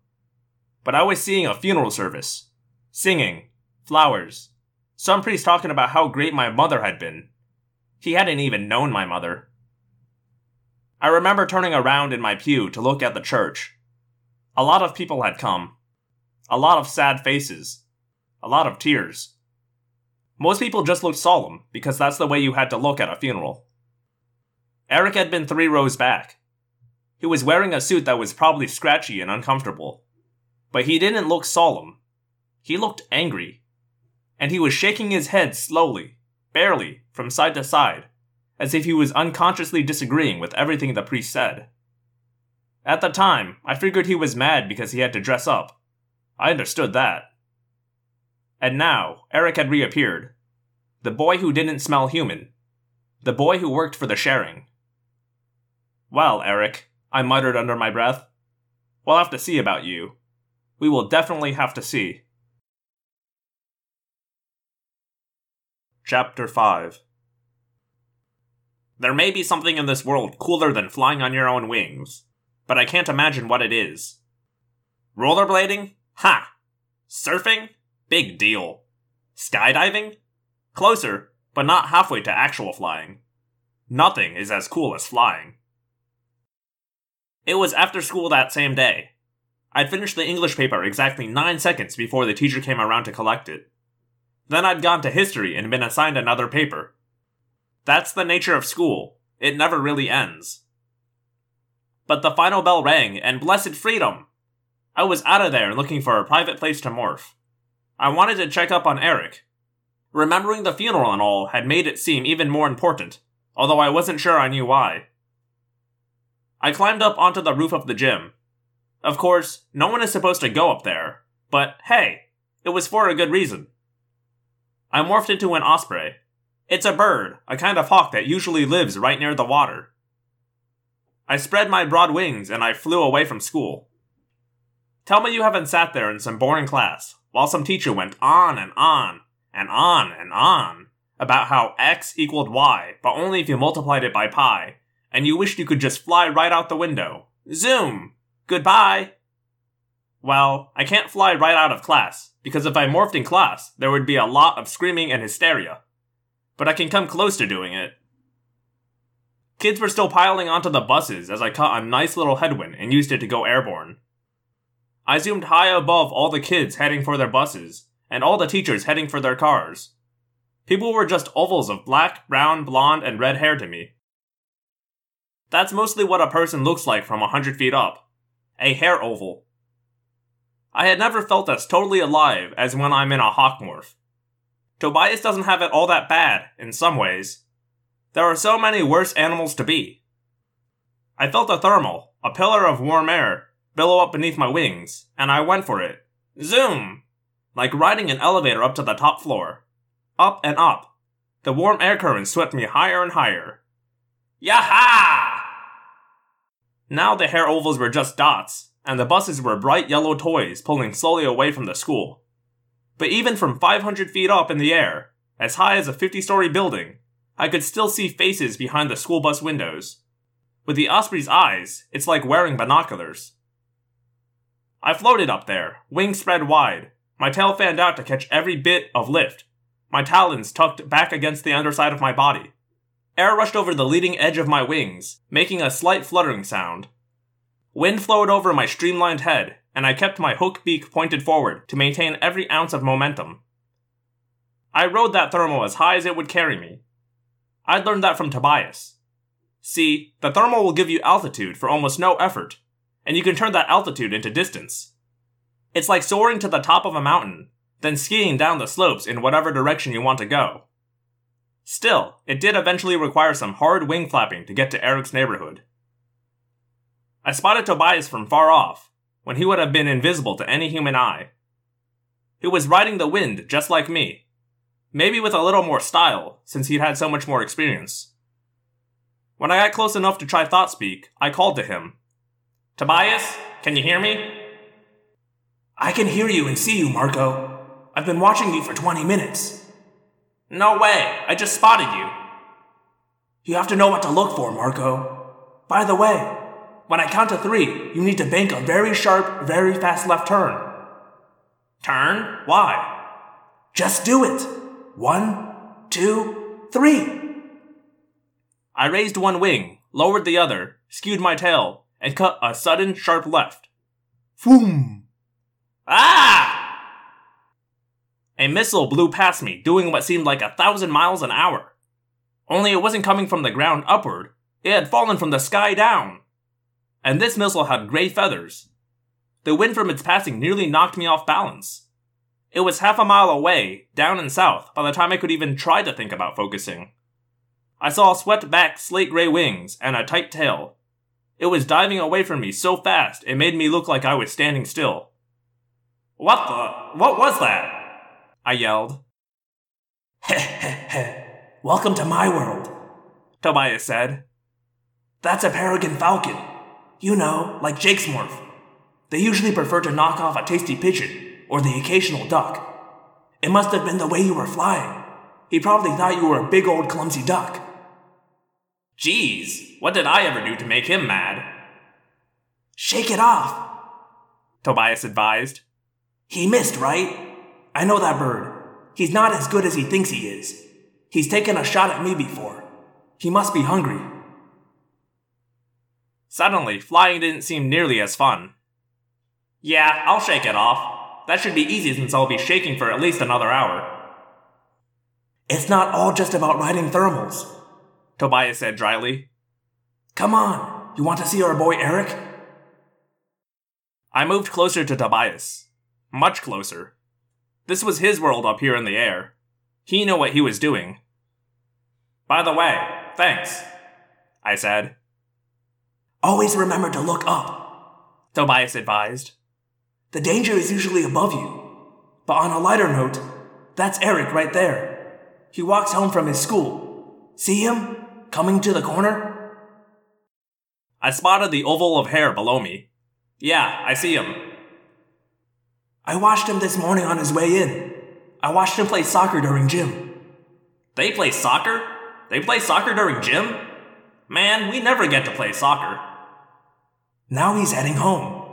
but I was seeing a funeral service. Singing, flowers, some priest talking about how great my mother had been. He hadn't even known my mother. I remember turning around in my pew to look at the church. A lot of people had come. A lot of sad faces. A lot of tears. Most people just looked solemn, because that's the way you had to look at a funeral. Erek had been three rows back. He was wearing a suit that was probably scratchy and uncomfortable. But he didn't look solemn. He looked angry. And he was shaking his head slowly, barely, from side to side, as if he was unconsciously disagreeing with everything the priest said. At the time, I figured he was mad because he had to dress up. I understood that. And now, Erek had reappeared. The boy who didn't smell human. The boy who worked for the sharing. Well, Erek, I muttered under my breath. We'll have to see about you. We will definitely have to see. Chapter 5 There may be something in this world cooler than flying on your own wings, but I can't imagine what it is. Rollerblading? Ha! Surfing? Big deal. Skydiving? Closer, but not halfway to actual flying. Nothing is as cool as flying. It was after school that same day. I'd finished the English paper exactly nine seconds before the teacher came around to collect it. Then I'd gone to history and been assigned another paper. That's the nature of school. It never really ends. But the final bell rang, and blessed freedom! I was out of there looking for a private place to morph. I wanted to check up on Erek. Remembering the funeral and all had made it seem even more important, although I wasn't sure I knew why. I climbed up onto the roof of the gym. Of course, no one is supposed to go up there, but hey, it was for a good reason. I morphed into an osprey. It's a bird, a kind of hawk that usually lives right near the water. I spread my broad wings and I flew away from school. Tell me you haven't sat there in some boring class while some teacher went on and on and on and on about how x equaled y, but only if you multiplied it by pi, and you wished you could just fly right out the window. Zoom! Goodbye! Well, I can't fly right out of class, because if I morphed in class, there would be a lot of screaming and hysteria. But I can come close to doing it. Kids were still piling onto the buses as I caught a nice little headwind and used it to go airborne. I zoomed high above all the kids heading for their buses, and all the teachers heading for their cars. People were just ovals of black, brown, blonde, and red hair to me. That's mostly what a person looks like from a hundred feet up. A hair oval. I had never felt as totally alive as when I'm in a hawk morph. Tobias doesn't have it all that bad, in some ways. There are so many worse animals to be. I felt a thermal, a pillar of warm air, billow up beneath my wings, and I went for it. Zoom! Like riding an elevator up to the top floor. Up and up. The warm air current swept me higher and higher. Yaha! Now the hair ovals were just dots, and the buses were bright yellow toys pulling slowly away from the school. But even from 500 feet up in the air, as high as a 50 story building, I could still see faces behind the school bus windows. With the Osprey's eyes, it's like wearing binoculars. I floated up there, wings spread wide, my tail fanned out to catch every bit of lift, my talons tucked back against the underside of my body. Air rushed over the leading edge of my wings, making a slight fluttering sound. Wind flowed over my streamlined head, and I kept my hook beak pointed forward to maintain every ounce of momentum. I rode that thermal as high as it would carry me. I'd learned that from Tobias. See, the thermal will give you altitude for almost no effort, and you can turn that altitude into distance. It's like soaring to the top of a mountain, then skiing down the slopes in whatever direction you want to go. Still, it did eventually require some hard wing flapping to get to Erek's neighborhood. I spotted Tobias from far off, when he would have been invisible to any human eye. He was riding the wind just like me, maybe with a little more style, since he'd had so much more experience. When I got close enough to try thought speak, I called to him. Tobias, can you hear me? I can hear you and see you, Marco. I've been watching you for 20 minutes. No way, I just spotted you. You have to know what to look for, Marco. By the way, when I count to three, you need to bank a very sharp, very fast left turn. Turn? Why? Just do it. One, two, three. I raised one wing, lowered the other, skewed my tail, and cut a sudden, sharp left. Foom. Ah! A missile blew past me, doing what seemed like a thousand miles an hour. Only it wasn't coming from the ground upward, it had fallen from the sky down. And this missile had gray feathers. The wind from its passing nearly knocked me off balance. It was half a mile away, down and south, by the time I could even try to think about focusing. I saw swept back slate gray wings and a tight tail. It was diving away from me so fast it made me look like I was standing still. What the? What was that? I yelled. Heh heh heh. Welcome to my world, Tobias said. That's a peregrine falcon. You know, like Jake's morph. They usually prefer to knock off a tasty pigeon, or the occasional duck. It must have been the way you were flying. He probably thought you were a big old clumsy duck. Geez, what did I ever do to make him mad? Shake it off. Tobias advised. He missed, right? I know that bird. He's not as good as he thinks he is. He's taken a shot at me before. He must be hungry. Suddenly, flying didn't seem nearly as fun. Yeah, I'll shake it off. That should be easy since I'll be shaking for at least another hour. It's not all just about riding thermals, Tobias said dryly. Come on, you want to see our boy Erek? I moved closer to Tobias. Much closer. This was his world up here in the air. He knew what he was doing. By the way, thanks, I said. Always remember to look up, Tobias advised. The danger is usually above you. But on a lighter note, that's Erek right there. He walks home from his school. See him? Coming to the corner? I spotted the oval of hair below me. Yeah, I see him. I watched him this morning on his way in. I watched him play soccer during gym. They play soccer? They play soccer during gym? Man, we never get to play soccer. Now he's heading home.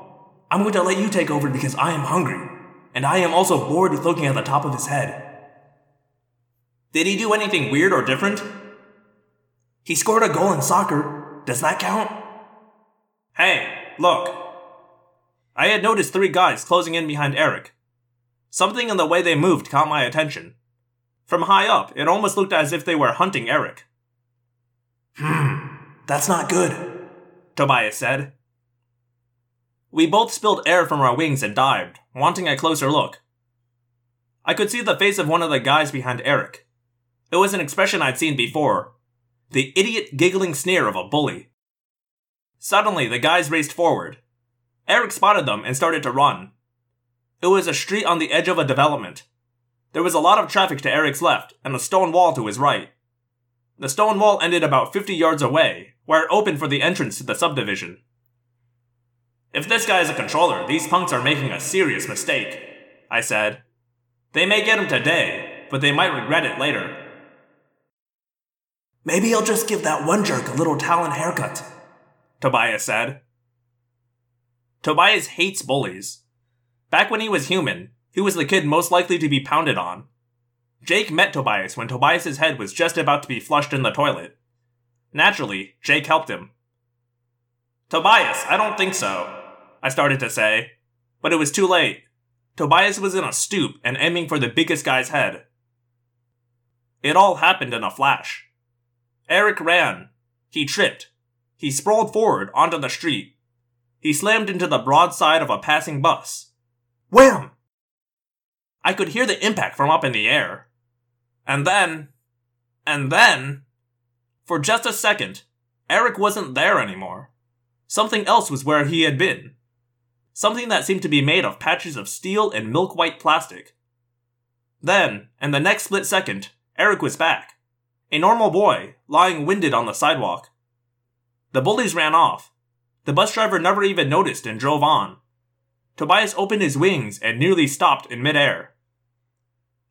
I'm going to let you take over because I am hungry, and I am also bored with looking at the top of his head. Did he do anything weird or different? He scored a goal in soccer. Does that count? Hey, look. I had noticed three guys closing in behind Erek. Something in the way they moved caught my attention. From high up, it almost looked as if they were hunting Erek. Hmm, that's not good, Tobias said. We both spilled air from our wings and dived, wanting a closer look. I could see the face of one of the guys behind Erek. It was an expression I'd seen before the idiot giggling sneer of a bully. Suddenly, the guys raced forward. Erek spotted them and started to run. It was a street on the edge of a development. There was a lot of traffic to Erek's left and a stone wall to his right. The stone wall ended about 50 yards away, where it opened for the entrance to the subdivision. If this guy is a controller, these punks are making a serious mistake, I said. They may get him today, but they might regret it later. Maybe he'll just give that one jerk a little talon haircut, Tobias said. Tobias hates bullies. Back when he was human, he was the kid most likely to be pounded on. Jake met Tobias when Tobias's head was just about to be flushed in the toilet. Naturally, Jake helped him. Tobias, I don't think so, I started to say, but it was too late. Tobias was in a stoop and aiming for the biggest guy's head. It all happened in a flash. Erek ran. He tripped. He sprawled forward onto the street. He slammed into the broadside of a passing bus. Wham! I could hear the impact from up in the air. And then. And then. For just a second, Erek wasn't there anymore. Something else was where he had been. Something that seemed to be made of patches of steel and milk white plastic. Then, in the next split second, Erek was back. A normal boy, lying winded on the sidewalk. The bullies ran off. The bus driver never even noticed and drove on. Tobias opened his wings and nearly stopped in midair.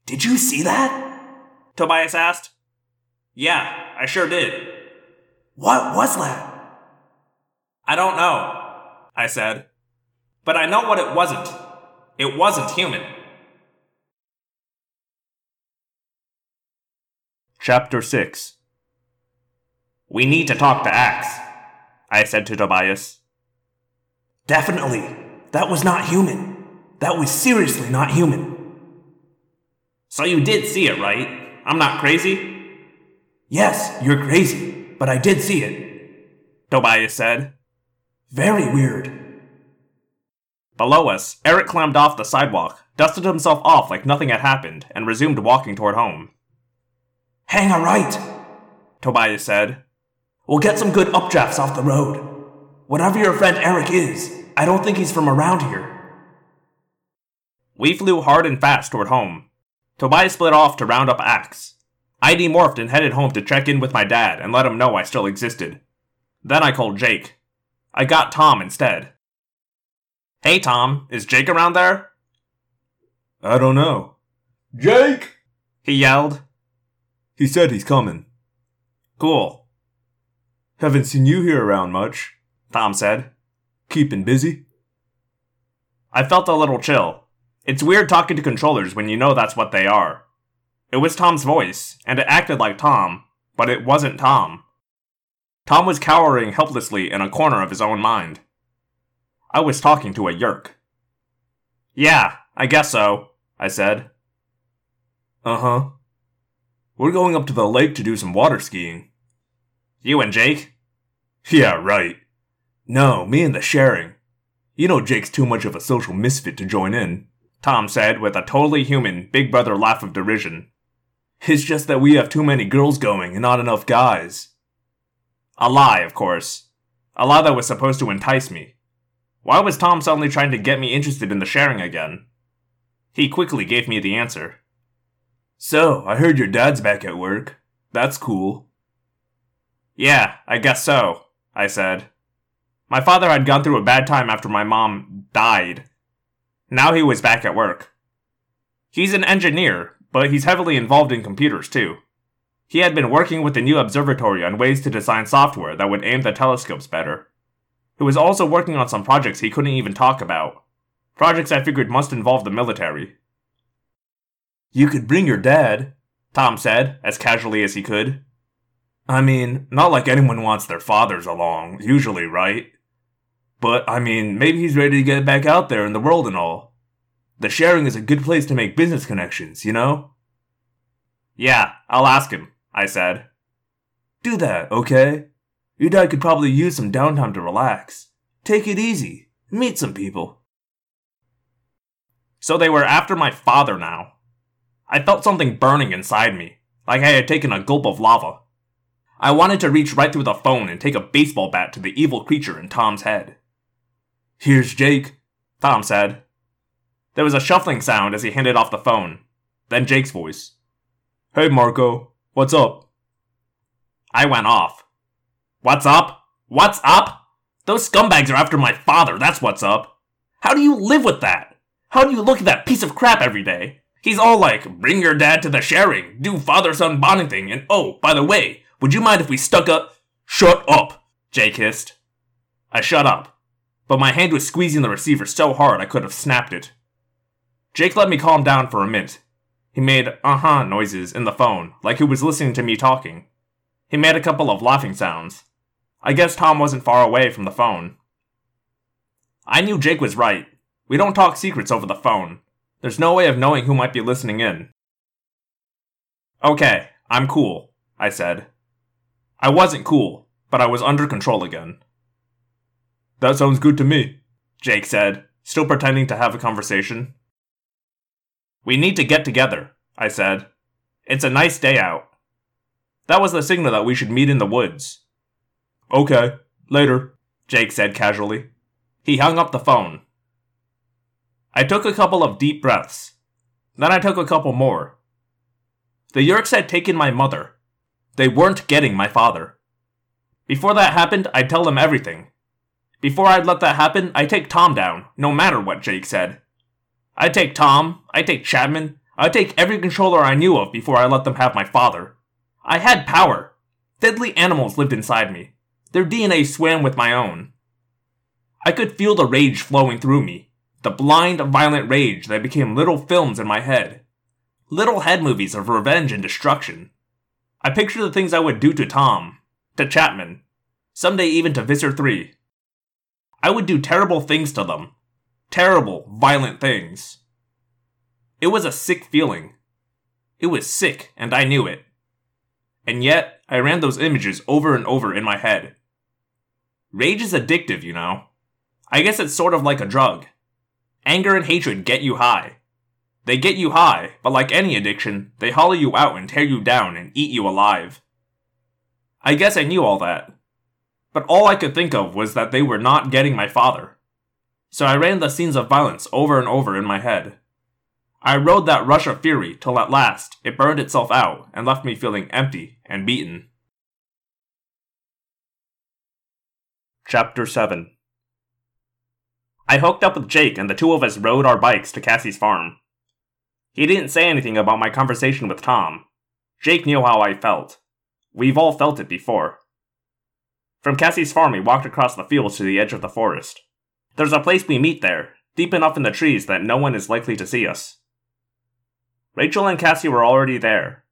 Did you see that? Tobias asked. Yeah, I sure did. What was that? I don't know, I said. But I know what it wasn't. It wasn't human. Chapter 6 We need to talk to Ax, I said to Tobias. Definitely. That was not human. That was seriously not human. So you did see it, right? I'm not crazy? Yes, you're crazy, but I did see it, Tobias said. Very weird. Below us, Erek climbed off the sidewalk, dusted himself off like nothing had happened, and resumed walking toward home. Hang a right, Tobias said. We'll get some good updrafts off the road. Whatever your friend Erek is, I don't think he's from around here. We flew hard and fast toward home. Tobias split off to round up Ax. I demorphed and headed home to check in with my dad and let him know I still existed. Then I called Jake. I got Tom instead. Hey Tom, is Jake around there? I don't know. Jake! He yelled. He said he's coming. Cool, Haven't seen you here around much. Tom said. Keeping busy? I felt a little chill. It's weird talking to controllers when you know that's what they are. It was Tom's voice, and it acted like Tom, but it wasn't Tom. Tom was cowering helplessly in a corner of his own mind. I was talking to a Yeerk. Yeah, I guess so, I said. Uh huh. We're going up to the lake to do some water skiing. You and Jake? *laughs* Yeah, right. No, me and the sharing. You know Jake's too much of a social misfit to join in, Tom said with a totally human Big Brother laugh of derision. It's just that we have too many girls going and not enough guys. A lie, of course. A lie that was supposed to entice me. Why was Tom suddenly trying to get me interested in the sharing again? He quickly gave me the answer. So, I heard your dad's back at work. That's cool. Yeah, I guess so, I said. My father had gone through a bad time after my mom died. Now he was back at work. He's an engineer, but he's heavily involved in computers too. He had been working with the new observatory on ways to design software that would aim the telescopes better. He was also working on some projects he couldn't even talk about. Projects I figured must involve the military. You could bring your dad, Tom said, as casually as he could. I mean, not like anyone wants their fathers along, usually, right? But, I mean, maybe he's ready to get back out there in the world and all. The sharing is a good place to make business connections, you know? Yeah, I'll ask him, I said. Do that, okay? Your dad could probably use some downtime to relax. Take it easy. Meet some people. So they were after my father now. I felt something burning inside me, like I had taken a gulp of lava. I wanted to reach right through the phone and take a baseball bat to the evil creature in Tom's head. Here's Jake, Tom said. There was a shuffling sound as he handed off the phone, then Jake's voice. Hey, Marco, what's up? I went off. What's up? What's up? Those scumbags are after my father, that's what's up. How do you live with that? How do you look at that piece of crap every day? He's all like, bring your dad to the sharing, do father son bonding thing, and oh, by the way, would you mind if we stuck up? Shut up, Jake hissed. I shut up, but my hand was squeezing the receiver so hard I could have snapped it. Jake let me calm down for a minute. He made uh huh noises in the phone, like he was listening to me talking. He made a couple of laughing sounds. I guess Tom wasn't far away from the phone. I knew Jake was right. We don't talk secrets over the phone. There's no way of knowing who might be listening in. Okay, I'm cool, I said. I wasn't cool, but I was under control again. That sounds good to me, Jake said, still pretending to have a conversation. We need to get together, I said. It's a nice day out. That was the signal that we should meet in the woods. Okay, later, Jake said casually. He hung up the phone. I took a couple of deep breaths. Then I took a couple more. The Yeerks had taken my mother. They weren't getting my father. Before that happened, I'd tell them everything. Before I'd let that happen, I'd take Tom down, no matter what Jake said. I'd take Tom, I'd take Chapman, I'd take every controller I knew of before I let them have my father. I had power. Deadly animals lived inside me. Their DNA swam with my own. I could feel the rage flowing through me, the blind, violent rage that became little films in my head. Little head movies of revenge and destruction. I pictured the things I would do to Tom, to Chapman, someday even to Visser 3. I would do terrible things to them. Terrible, violent things. It was a sick feeling. It was sick, and I knew it. And yet, I ran those images over and over in my head. Rage is addictive, you know. I guess it's sort of like a drug. Anger and hatred get you high. They get you high, but like any addiction, they hollow you out and tear you down and eat you alive. I guess I knew all that. But all I could think of was that they were not getting my father. So I ran the scenes of violence over and over in my head. I rode that rush of fury till at last it burned itself out and left me feeling empty and beaten. Chapter 7 I hooked up with Jake and the two of us rode our bikes to Cassie's farm. He didn't say anything about my conversation with Tom. Jake knew how I felt. We've all felt it before. From Cassie's farm, we walked across the fields to the edge of the forest. There's a place we meet there, deep enough in the trees that no one is likely to see us. Rachel and Cassie were already there.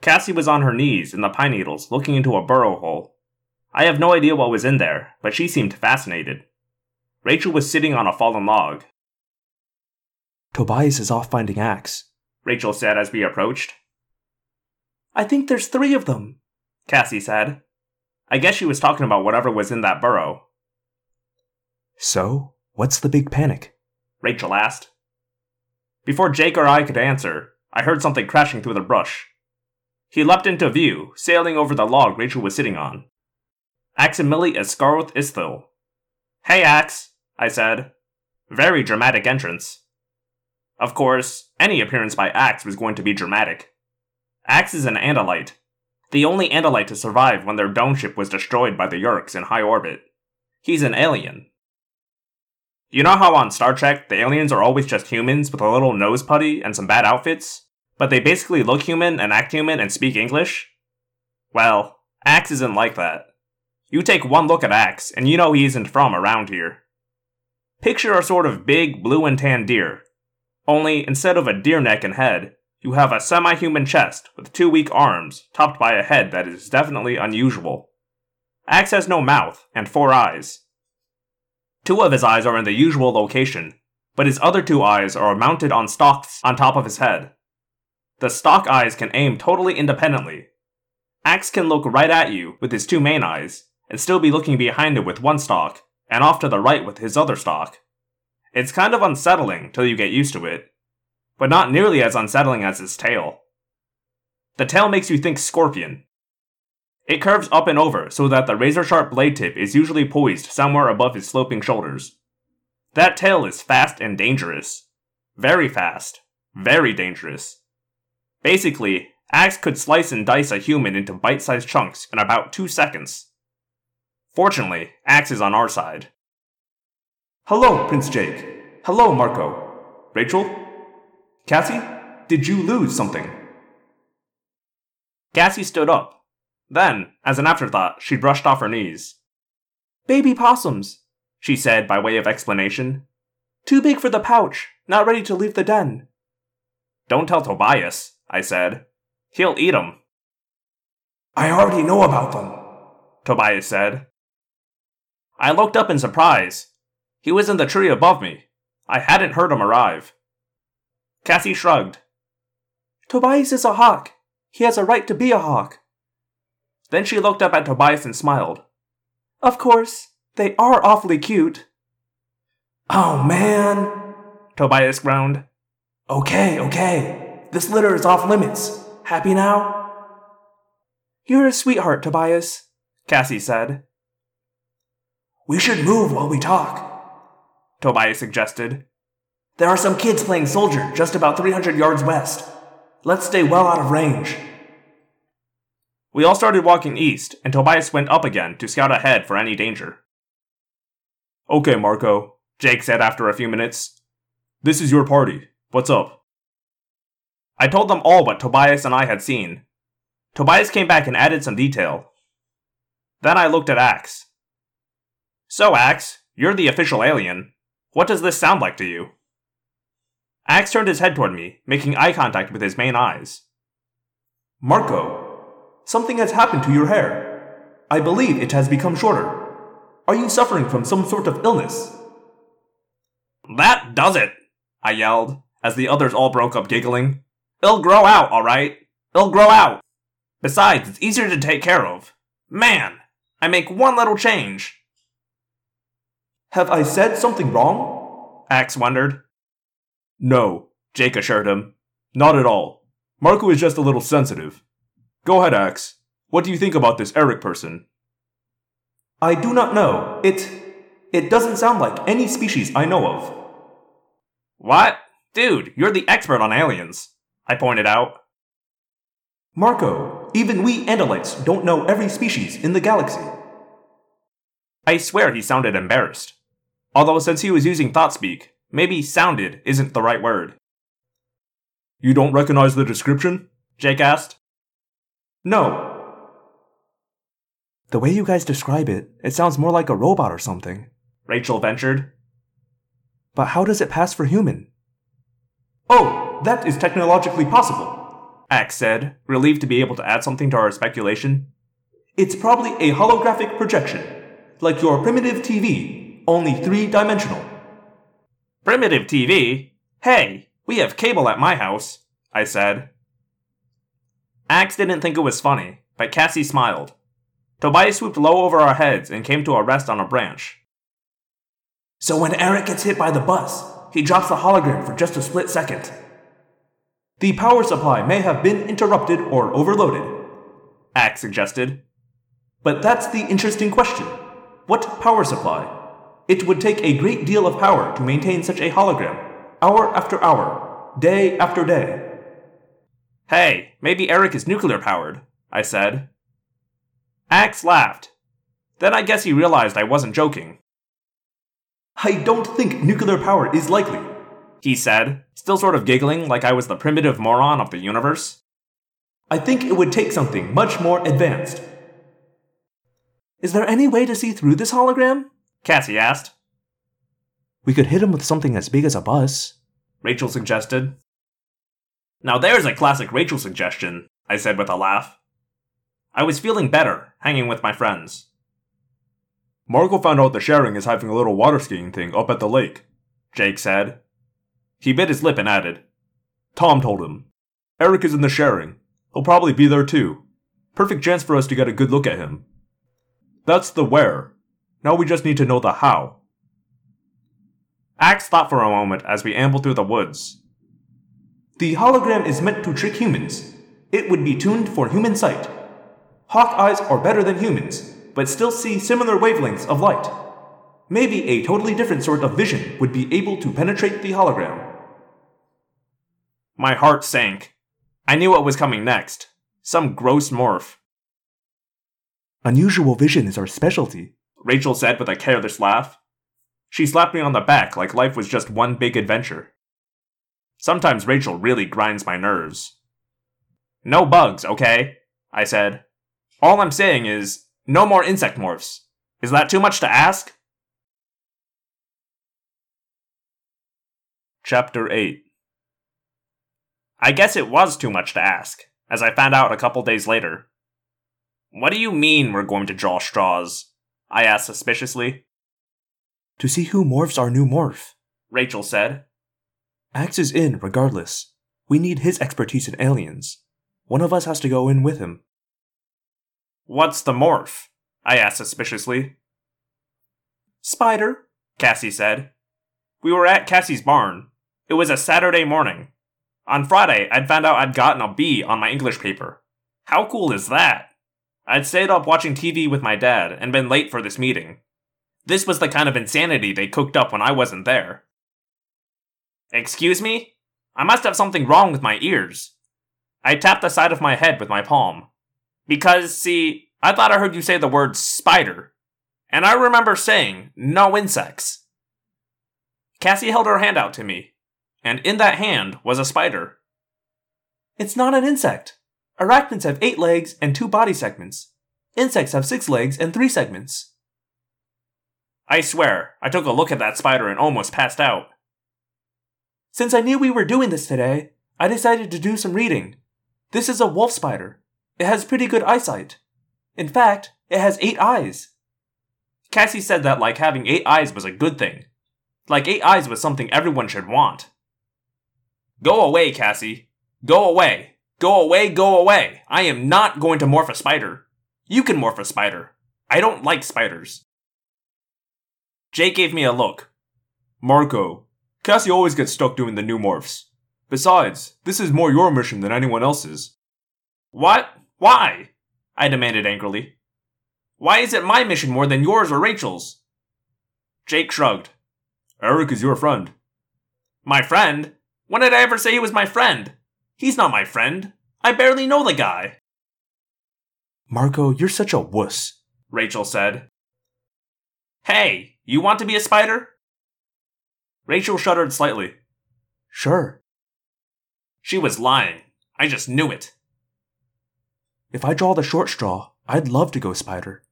Cassie was on her knees in the pine needles, looking into a burrow hole. I have no idea what was in there, but she seemed fascinated. Rachel was sitting on a fallen log. Tobias is off finding Ax, Rachel said as we approached. I think there's three of them, Cassie said. I guess she was talking about whatever was in that burrow. So, what's the big panic? Rachel asked. Before Jake or I could answer, I heard something crashing through the brush. He leapt into view, sailing over the log Rachel was sitting on. Aximili-Esgarrouth-Isthill. Hey, Ax, I said. Very dramatic entrance. Of course, any appearance by Ax was going to be dramatic. Ax is an Andalite, the only Andalite to survive when their dome ship was destroyed by the Yeerks in high orbit. He's an alien. You know how on Star Trek, the aliens are always just humans with a little nose putty and some bad outfits? But they basically look human and act human and speak English? Well, Ax isn't like that. You take one look at Ax, and you know he isn't from around here. Picture a sort of big blue and tan deer. Only, instead of a deer neck and head, you have a semi human chest with two weak arms, topped by a head that is definitely unusual. Ax has no mouth and four eyes. Two of his eyes are in the usual location, but his other two eyes are mounted on stalks on top of his head. The stalk eyes can aim totally independently. Ax can look right at you with his two main eyes, and still be looking behind him with one stalk, and off to the right with his other stalk. It's kind of unsettling till you get used to it, but not nearly as unsettling as his tail. The tail makes you think scorpion. It curves up and over so that the razor sharp blade tip is usually poised somewhere above his sloping shoulders. That tail is fast and dangerous. Very fast. Very dangerous. Basically, Ax could slice and dice a human into bite sized chunks in about two seconds. Fortunately, Ax is on our side. Hello, Prince Jake. Hello, Marco. Rachel? Cassie? Did you lose something? Cassie stood up. Then, as an afterthought, she brushed off her knees. Baby possums, she said by way of explanation. Too big for the pouch, not ready to leave the den. Don't tell Tobias, I said. He'll eat 'em. I already know about them, Tobias said. I looked up in surprise. He was in the tree above me. I hadn't heard him arrive. Cassie shrugged. Tobias is a hawk. He has a right to be a hawk. Then she looked up at Tobias and smiled. Of course, they are awfully cute. Oh man, Tobias groaned. Okay, okay. This litter is off limits. Happy now? You're a sweetheart, Tobias, Cassie said. We should move while we talk, Tobias suggested. There are some kids playing soldier just about 300 yards west. Let's stay well out of range. We all started walking east, and Tobias went up again to scout ahead for any danger. Okay, Marco, Jake said after a few minutes. This is your party. What's up? I told them all what Tobias and I had seen. Tobias came back and added some detail. Then I looked at Ax. So, Ax, you're the official alien. What does this sound like to you? Axe turned his head toward me, making eye contact with his main eyes. Marco, Something has happened to your hair. I believe it has become shorter. Are you suffering from some sort of illness? That does it, I yelled, as the others all broke up giggling. It'll grow out, alright. It'll grow out. Besides, it's easier to take care of. Man, I make one little change. Have I said something wrong? Ax wondered. No, Jake assured him. Not at all. Marco is just a little sensitive. Go ahead, Ax. What do you think about this Erek person? I do not know. It. It doesn't sound like any species I know of. What? Dude, you're the expert on aliens, I pointed out. Marco, even we Andalites don't know every species in the galaxy. I swear he sounded embarrassed. Although, since he was using thought speak, maybe sounded isn't the right word. You don't recognize the description? Jake asked. No. The way you guys describe it, it sounds more like a robot or something. Rachel ventured. But how does it pass for human? Oh, that is technologically possible. Ax said, relieved to be able to add something to our speculation. It's probably a holographic projection, like your primitive TV, only three dimensional. Primitive TV? Hey, we have cable at my house, I said. Ax didn't think it was funny, but Cassie smiled. Tobias swooped low over our heads and came to a rest on a branch. So when Erek gets hit by the bus, he drops the hologram for just a split second. The power supply may have been interrupted or overloaded, Ax suggested. But that's the interesting question. What power supply? It would take a great deal of power to maintain such a hologram, hour after hour, day after day. Hey, maybe Erek is nuclear powered, I said. Ax laughed. Then I guess he realized I wasn't joking. I don't think nuclear power is likely, he said, still sort of giggling like I was the primitive moron of the universe. I think it would take something much more advanced. Is there any way to see through this hologram? Cassie asked. We could hit him with something as big as a bus. Rachel suggested. Now there's a classic Rachel suggestion, I said with a laugh. I was feeling better, hanging with my friends. Marco found out the sharing is having a little water skiing thing up at the lake, Jake said. He bit his lip and added, Tom told him. Erek is in the sharing. He'll probably be there too. Perfect chance for us to get a good look at him. That's the where. Now we just need to know the how. Ax thought for a moment as we ambled through the woods. The hologram is meant to trick humans. It would be tuned for human sight. Hawk eyes are better than humans, but still see similar wavelengths of light. Maybe a totally different sort of vision would be able to penetrate the hologram. My heart sank. I knew what was coming next. Some gross morph. Unusual vision is our specialty, Rachel said with a careless laugh. She slapped me on the back like life was just one big adventure. Sometimes Rachel really grinds my nerves. No bugs, okay? I said. All I'm saying is, no more insect morphs. Is that too much to ask? Chapter 8 I guess it was too much to ask, as I found out a couple days later. What do you mean we're going to draw straws? I asked suspiciously. To see who morphs our new morph. Rachel said. Ax is in, regardless. We need his expertise in aliens. One of us has to go in with him. What's the morph? I asked suspiciously. Spider, Cassie said. We were at Cassie's barn. It was a Saturday morning. On Friday, I'd found out I'd gotten a B on my English paper. How cool is that? I'd stayed up watching TV with my dad and been late for this meeting. This was the kind of insanity they cooked up when I wasn't there. Excuse me? I must have something wrong with my ears. I tapped the side of my head with my palm. Because, see, I thought I heard you say the word spider. And I remember saying, no insects. Cassie held her hand out to me, and in that hand was a spider. It's not an insect. Arachnids have eight legs and two body segments. Insects have six legs and three segments. I swear, I took a look at that spider and almost passed out. Since I knew we were doing this today, I decided to do some reading. This is a wolf spider. It has pretty good eyesight. In fact, it has eight eyes. Cassie said that like having eight eyes was a good thing. Like eight eyes was something everyone should want. Go away, Cassie. Go away. Go away, go away. I am not going to morph a spider. You can morph a spider. I don't like spiders. Jake gave me a look. Marco, Cassie always gets stuck doing the new morphs. Besides, this is more your mission than anyone else's. What? Why? I demanded angrily. Why is it my mission more than yours or Rachel's? Jake shrugged. Erek is your friend. My friend? When did I ever say he was my friend? He's not my friend. I barely know the guy. Marco, you're such a wuss, Rachel said. Hey, you want to be a spider? Rachel shuddered slightly. Sure. She was lying. I just knew it. If I draw the short straw, I'd love to go spider.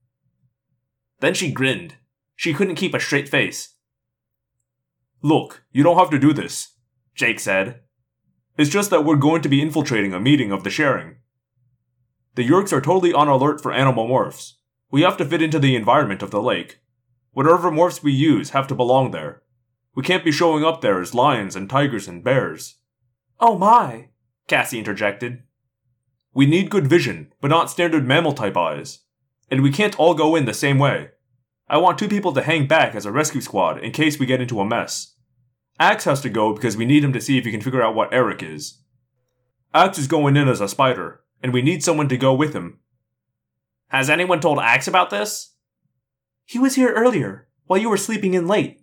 Then she grinned. She couldn't keep a straight face. Look, you don't have to do this, Jake said. It's just that we're going to be infiltrating a meeting of the sharing. The Yeerks are totally on alert for animal morphs. We have to fit into the environment of the lake. Whatever morphs we use have to belong there. We can't be showing up there as lions and tigers and bears. Oh my, Cassie interjected. We need good vision, but not standard mammal type eyes. And we can't all go in the same way. I want two people to hang back as a rescue squad in case we get into a mess. Ax has to go because we need him to see if he can figure out what Erek is. Ax is going in as a spider, and we need someone to go with him. Has anyone told Ax about this? He was here earlier, while you were sleeping in late.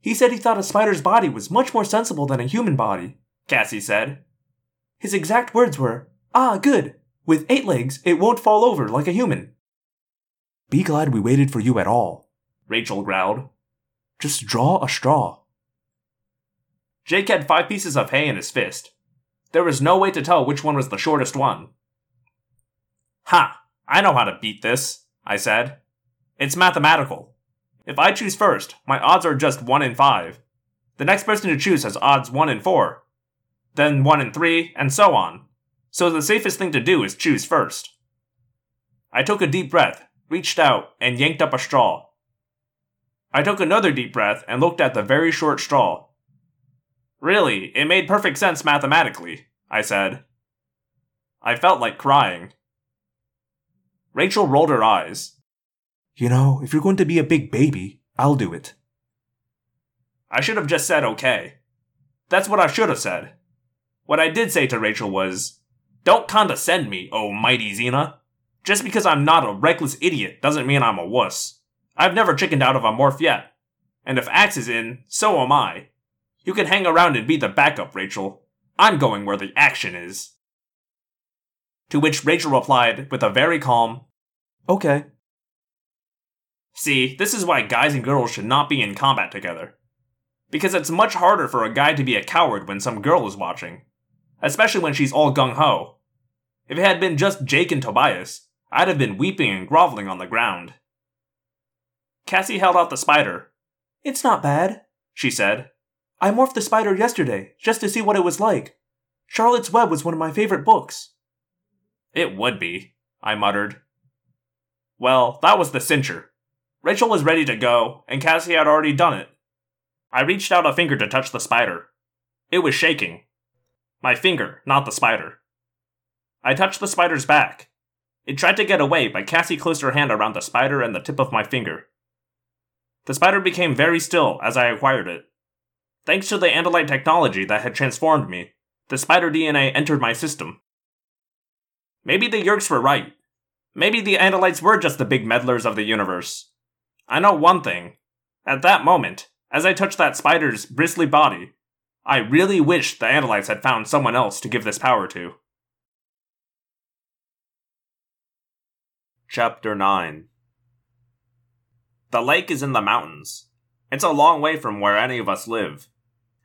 He said he thought a spider's body was much more sensible than a human body, Cassie said. His exact words were, Ah, good. With eight legs, it won't fall over like a human. Be glad we waited for you at all, Rachel growled. Just draw a straw. Jake had five pieces of hay in his fist. There was no way to tell which one was the shortest one. Ha! I know how to beat this, I said. It's mathematical. If I choose first, my odds are just 1 in 5. The next person to choose has odds 1 in 4. Then 1 in 3, and so on. So the safest thing to do is choose first. I took a deep breath, reached out, and yanked up a straw. I took another deep breath and looked at the very short straw. Really, it made perfect sense mathematically, I said. I felt like crying. Rachel rolled her eyes. You know, if you're going to be a big baby, I'll do it. I should have just said okay. That's what I should have said. What I did say to Rachel was, Don't condescend me, oh mighty Xena. Just because I'm not a reckless idiot doesn't mean I'm a wuss. I've never chickened out of a morph yet. And if Ax is in, so am I. You can hang around and be the backup, Rachel. I'm going where the action is. To which Rachel replied with a very calm, Okay. See, this is why guys and girls should not be in combat together. Because it's much harder for a guy to be a coward when some girl is watching. Especially when she's all gung ho. If it had been just Jake and Tobias, I'd have been weeping and groveling on the ground. Cassie held out the spider. It's not bad, she said. I morphed the spider yesterday, just to see what it was like. Charlotte's Web was one of my favorite books. It would be, I muttered. Well, that was the cincher. Rachel was ready to go, and Cassie had already done it. I reached out a finger to touch the spider. It was shaking. My finger, not the spider. I touched the spider's back. It tried to get away, but Cassie closed her hand around the spider and the tip of my finger. The spider became very still as I acquired it. Thanks to the Andalite technology that had transformed me, the spider DNA entered my system. Maybe the Yeerks were right. Maybe the Andalites were just the big meddlers of the universe. I know one thing. At that moment, as I touched that spider's bristly body, I really wished the Andalites had found someone else to give this power to. Chapter 9 The lake is in the mountains. It's a long way from where any of us live,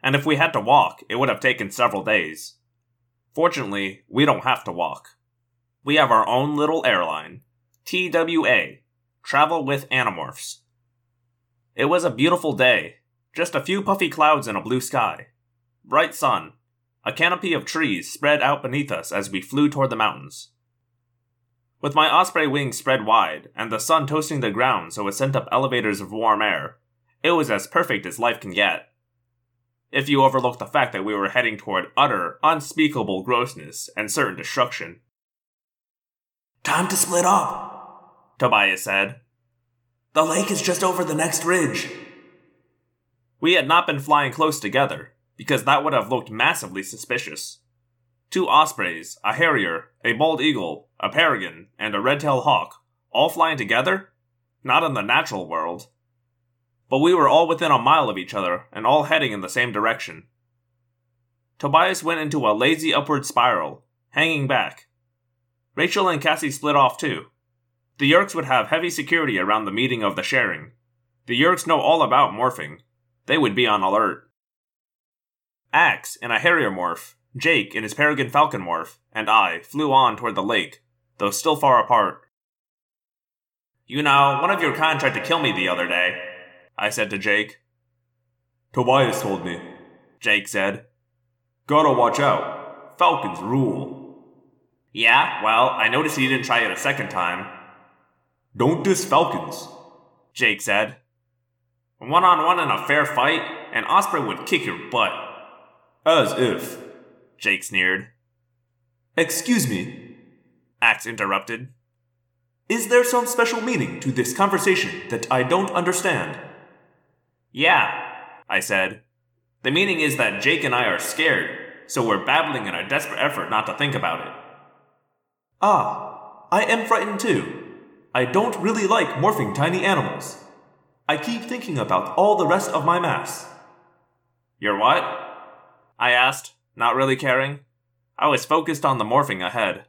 and if we had to walk, it would have taken several days. Fortunately, we don't have to walk. We have our own little airline, TWA, Travel with Animorphs. It was a beautiful day, just a few puffy clouds and a blue sky, bright sun, a canopy of trees spread out beneath us as we flew toward the mountains. With my osprey wings spread wide, and the sun toasting the ground so it sent up elevators of warm air, it was as perfect as life can get. If you overlook the fact that we were heading toward utter, unspeakable grossness and certain destruction. Time to split up, Tobias said. The lake is just over the next ridge. We had not been flying close together, because that would have looked massively suspicious. Two ospreys, a harrier, a bald eagle, a peregrine, and a red-tailed hawk, all flying together? Not in the natural world. But we were all within a mile of each other, and all heading in the same direction. Tobias went into a lazy upward spiral, hanging back. Rachel and Cassie split off too. The Yeerks would have heavy security around the meeting of the sharing. The Yeerks know all about morphing. They would be on alert. Ax in a harrier morph, Jake in his peregrine falcon morph, and I flew on toward the lake, though still far apart. You know, one of your kind tried to kill me the other day, I said to Jake. Tobias told me. Jake said. Gotta watch out. Falcons rule. Yeah, well, I noticed he didn't try it a second time. Don't diss falcons, Jake said. One on one in a fair fight, an osprey would kick your butt. As if. Jake sneered. Excuse me, Ax interrupted. Is there some special meaning to this conversation that I don't understand? Yeah, I said. The meaning is that Jake and I are scared, so we're babbling in a desperate effort not to think about it. Ah, I am frightened too. I don't really like morphing tiny animals. I keep thinking about all the rest of my mass. You're what? I asked, not really caring. I was focused on the morphing ahead.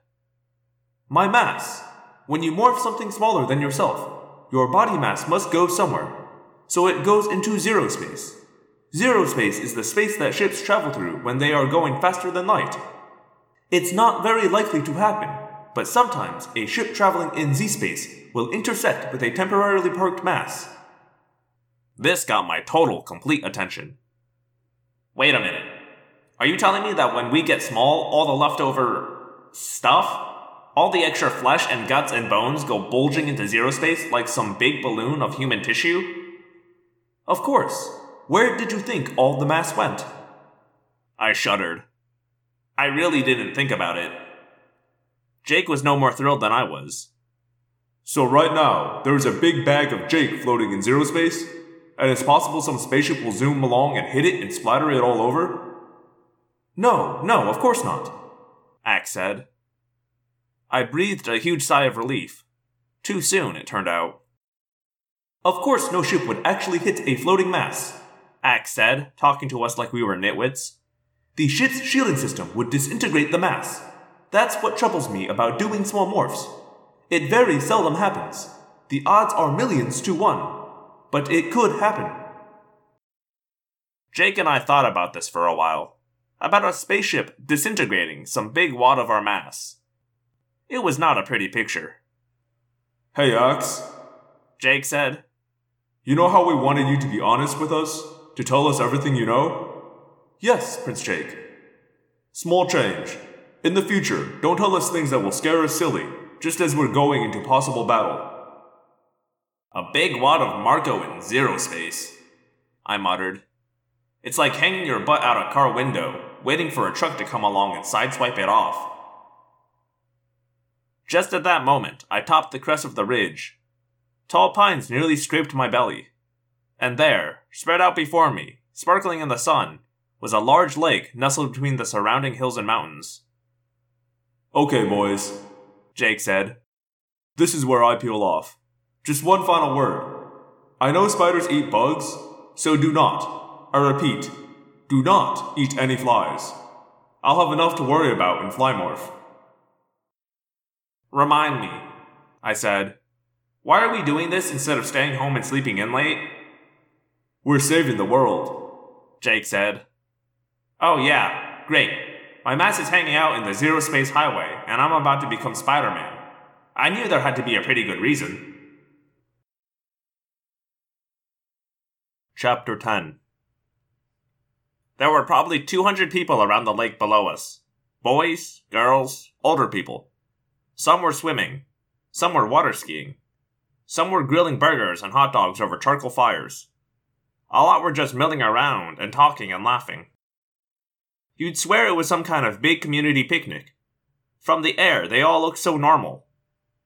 My mass. When you morph something smaller than yourself, your body mass must go somewhere. So it goes into zero space. Zero space is the space that ships travel through when they are going faster than light. It's not very likely to happen, but sometimes a ship traveling in z space will intersect with a temporarily parked mass. This got my total, complete attention. Wait a minute. Are you telling me that when we get small, all the leftover stuff, all the extra flesh and guts and bones go bulging into zero space like some big balloon of human tissue? Of course. Where did you think all the mass went? I shuddered. I really didn't think about it. Jake was no more thrilled than I was. So right now, there is a big bag of Jake floating in zero space, and it's possible some spaceship will zoom along and hit it and splatter it all over? No, no, of course not. Ax said. I breathed a huge sigh of relief. Too soon, it turned out. Of course, no ship would actually hit a floating mass, Ax said, talking to us like we were nitwits. The ship's shielding system would disintegrate the mass. That's what troubles me about doing small morphs. It very seldom happens. The odds are millions to one. But it could happen. Jake and I thought about this for a while. About a spaceship disintegrating some big wad of our mass. It was not a pretty picture. Hey, Ax. Jake said. You know how we wanted you to be honest with us? To tell us everything you know? Yes, Prince Jake. Small change. In the future, don't tell us things that will scare us silly, just as we're going into possible battle. A big wad of Marco in zero space, I muttered. It's like hanging your butt out a car window, waiting for a truck to come along and sideswipe it off. Just at that moment, I topped the crest of the ridge. Tall pines nearly scraped my belly. And there, spread out before me, sparkling in the sun, was a large lake nestled between the surrounding hills and mountains. Okay, boys, Jake said. This is where I peel off. Just one final word. I know spiders eat bugs, so do not, I repeat, do not eat any flies. I'll have enough to worry about in Flymorph. Remind me, I said. Why are we doing this instead of staying home and sleeping in late? We're saving the world, Jake said. Oh, yeah, great. My mask is hanging out in the Zero Space Highway, and I'm about to become Spider Man. I knew there had to be a pretty good reason. Chapter 10 There were probably 200 people around the lake below us boys, girls, older people. Some were swimming, Some were water skiing. Some were grilling burgers and hot dogs over charcoal fires. A lot were just milling around and talking and laughing. You'd swear it was some kind of big community picnic. From the air, they all looked so normal.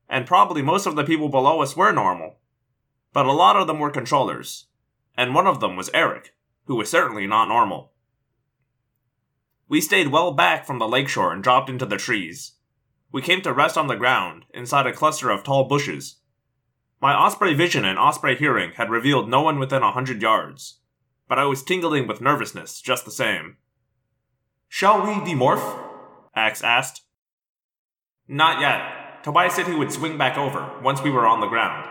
And probably most of the people below us were normal. But a lot of them were controllers. And one of them was Erek, who was certainly not normal. We stayed well back from the lakeshore and dropped into the trees. We came to rest on the ground, inside a cluster of tall bushes. My Osprey vision and Osprey hearing had revealed no one within a hundred yards, but I was tingling with nervousness just the same. Shall we demorph? Ax asked. Not yet. Tobias said he would swing back over once we were on the ground.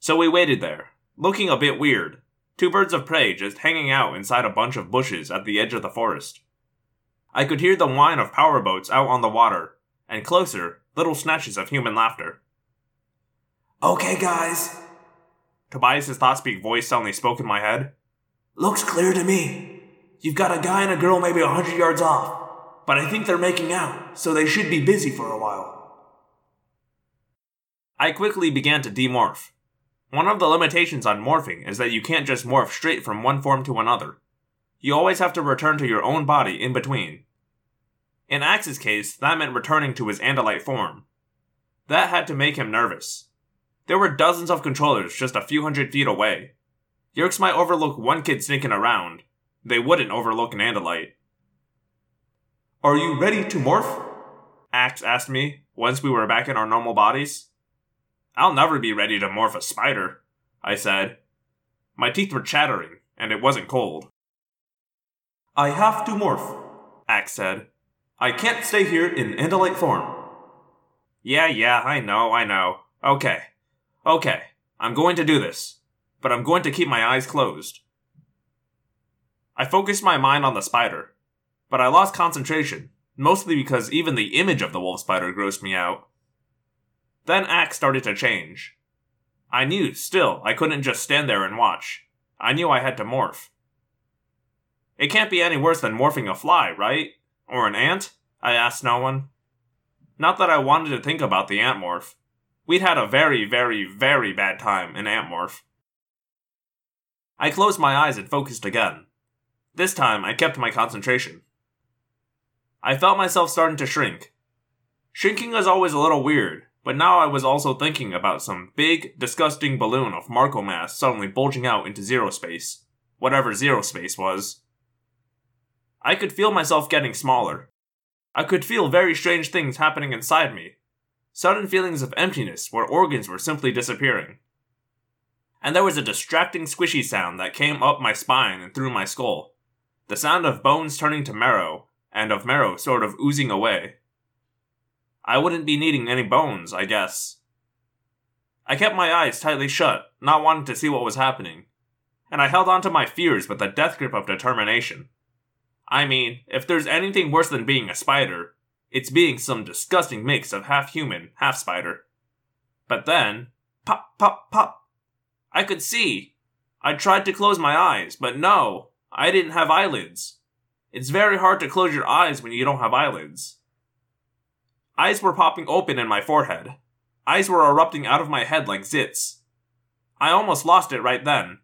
So we waited there, looking a bit weird, two birds of prey just hanging out inside a bunch of bushes at the edge of the forest. I could hear the whine of powerboats out on the water, and closer, little snatches of human laughter. Okay, guys. Tobias's thought speak voice suddenly spoke in my head. Looks clear to me. You've got a guy and a girl maybe a hundred yards off, but I think they're making out, so they should be busy for a while. I quickly began to demorph. One of the limitations on morphing is that you can't just morph straight from one form to another. You always have to return to your own body in between. In Ax's case, that meant returning to his Andalite form. That had to make him nervous. There were dozens of controllers just a few hundred feet away. Yeerks might overlook one kid sneaking around, they wouldn't overlook an Andalite. Are you ready to morph? Ax asked me once we were back in our normal bodies. I'll never be ready to morph a spider, I said. My teeth were chattering, and it wasn't cold. I have to morph, Ax said. I can't stay here in Andalite form. Yeah, yeah, I know, I know. Okay. Okay, I'm going to do this. But I'm going to keep my eyes closed. I focused my mind on the spider, but I lost concentration, mostly because even the image of the wolf spider grossed me out. Then Ax started to change. I knew, still, I couldn't just stand there and watch. I knew I had to morph. It can't be any worse than morphing a fly, right? Or an ant? I asked no one. Not that I wanted to think about the ant morph. We'd had a very, very, very bad time in Antmorph. I closed my eyes and focused again. This time, I kept my concentration. I felt myself starting to shrink. Shrinking is always a little weird, but now I was also thinking about some big, disgusting balloon of Marco mass suddenly bulging out into zero space. Whatever zero space was. I could feel myself getting smaller. I could feel very strange things happening inside me. Sudden feelings of emptiness where organs were simply disappearing. And there was a distracting squishy sound that came up my spine and through my skull the sound of bones turning to marrow, and of marrow sort of oozing away. I wouldn't be needing any bones, I guess. I kept my eyes tightly shut, not wanting to see what was happening, and I held on to my fears with a death grip of determination. I mean, if there's anything worse than being a spider, it's being some disgusting mix of half human, half spider. But then, pop, pop, pop. I could see. I tried to close my eyes, but no, I didn't have eyelids. It's very hard to close your eyes when you don't have eyelids. Eyes were popping open in my forehead. Eyes were erupting out of my head like zits. I almost lost it right then.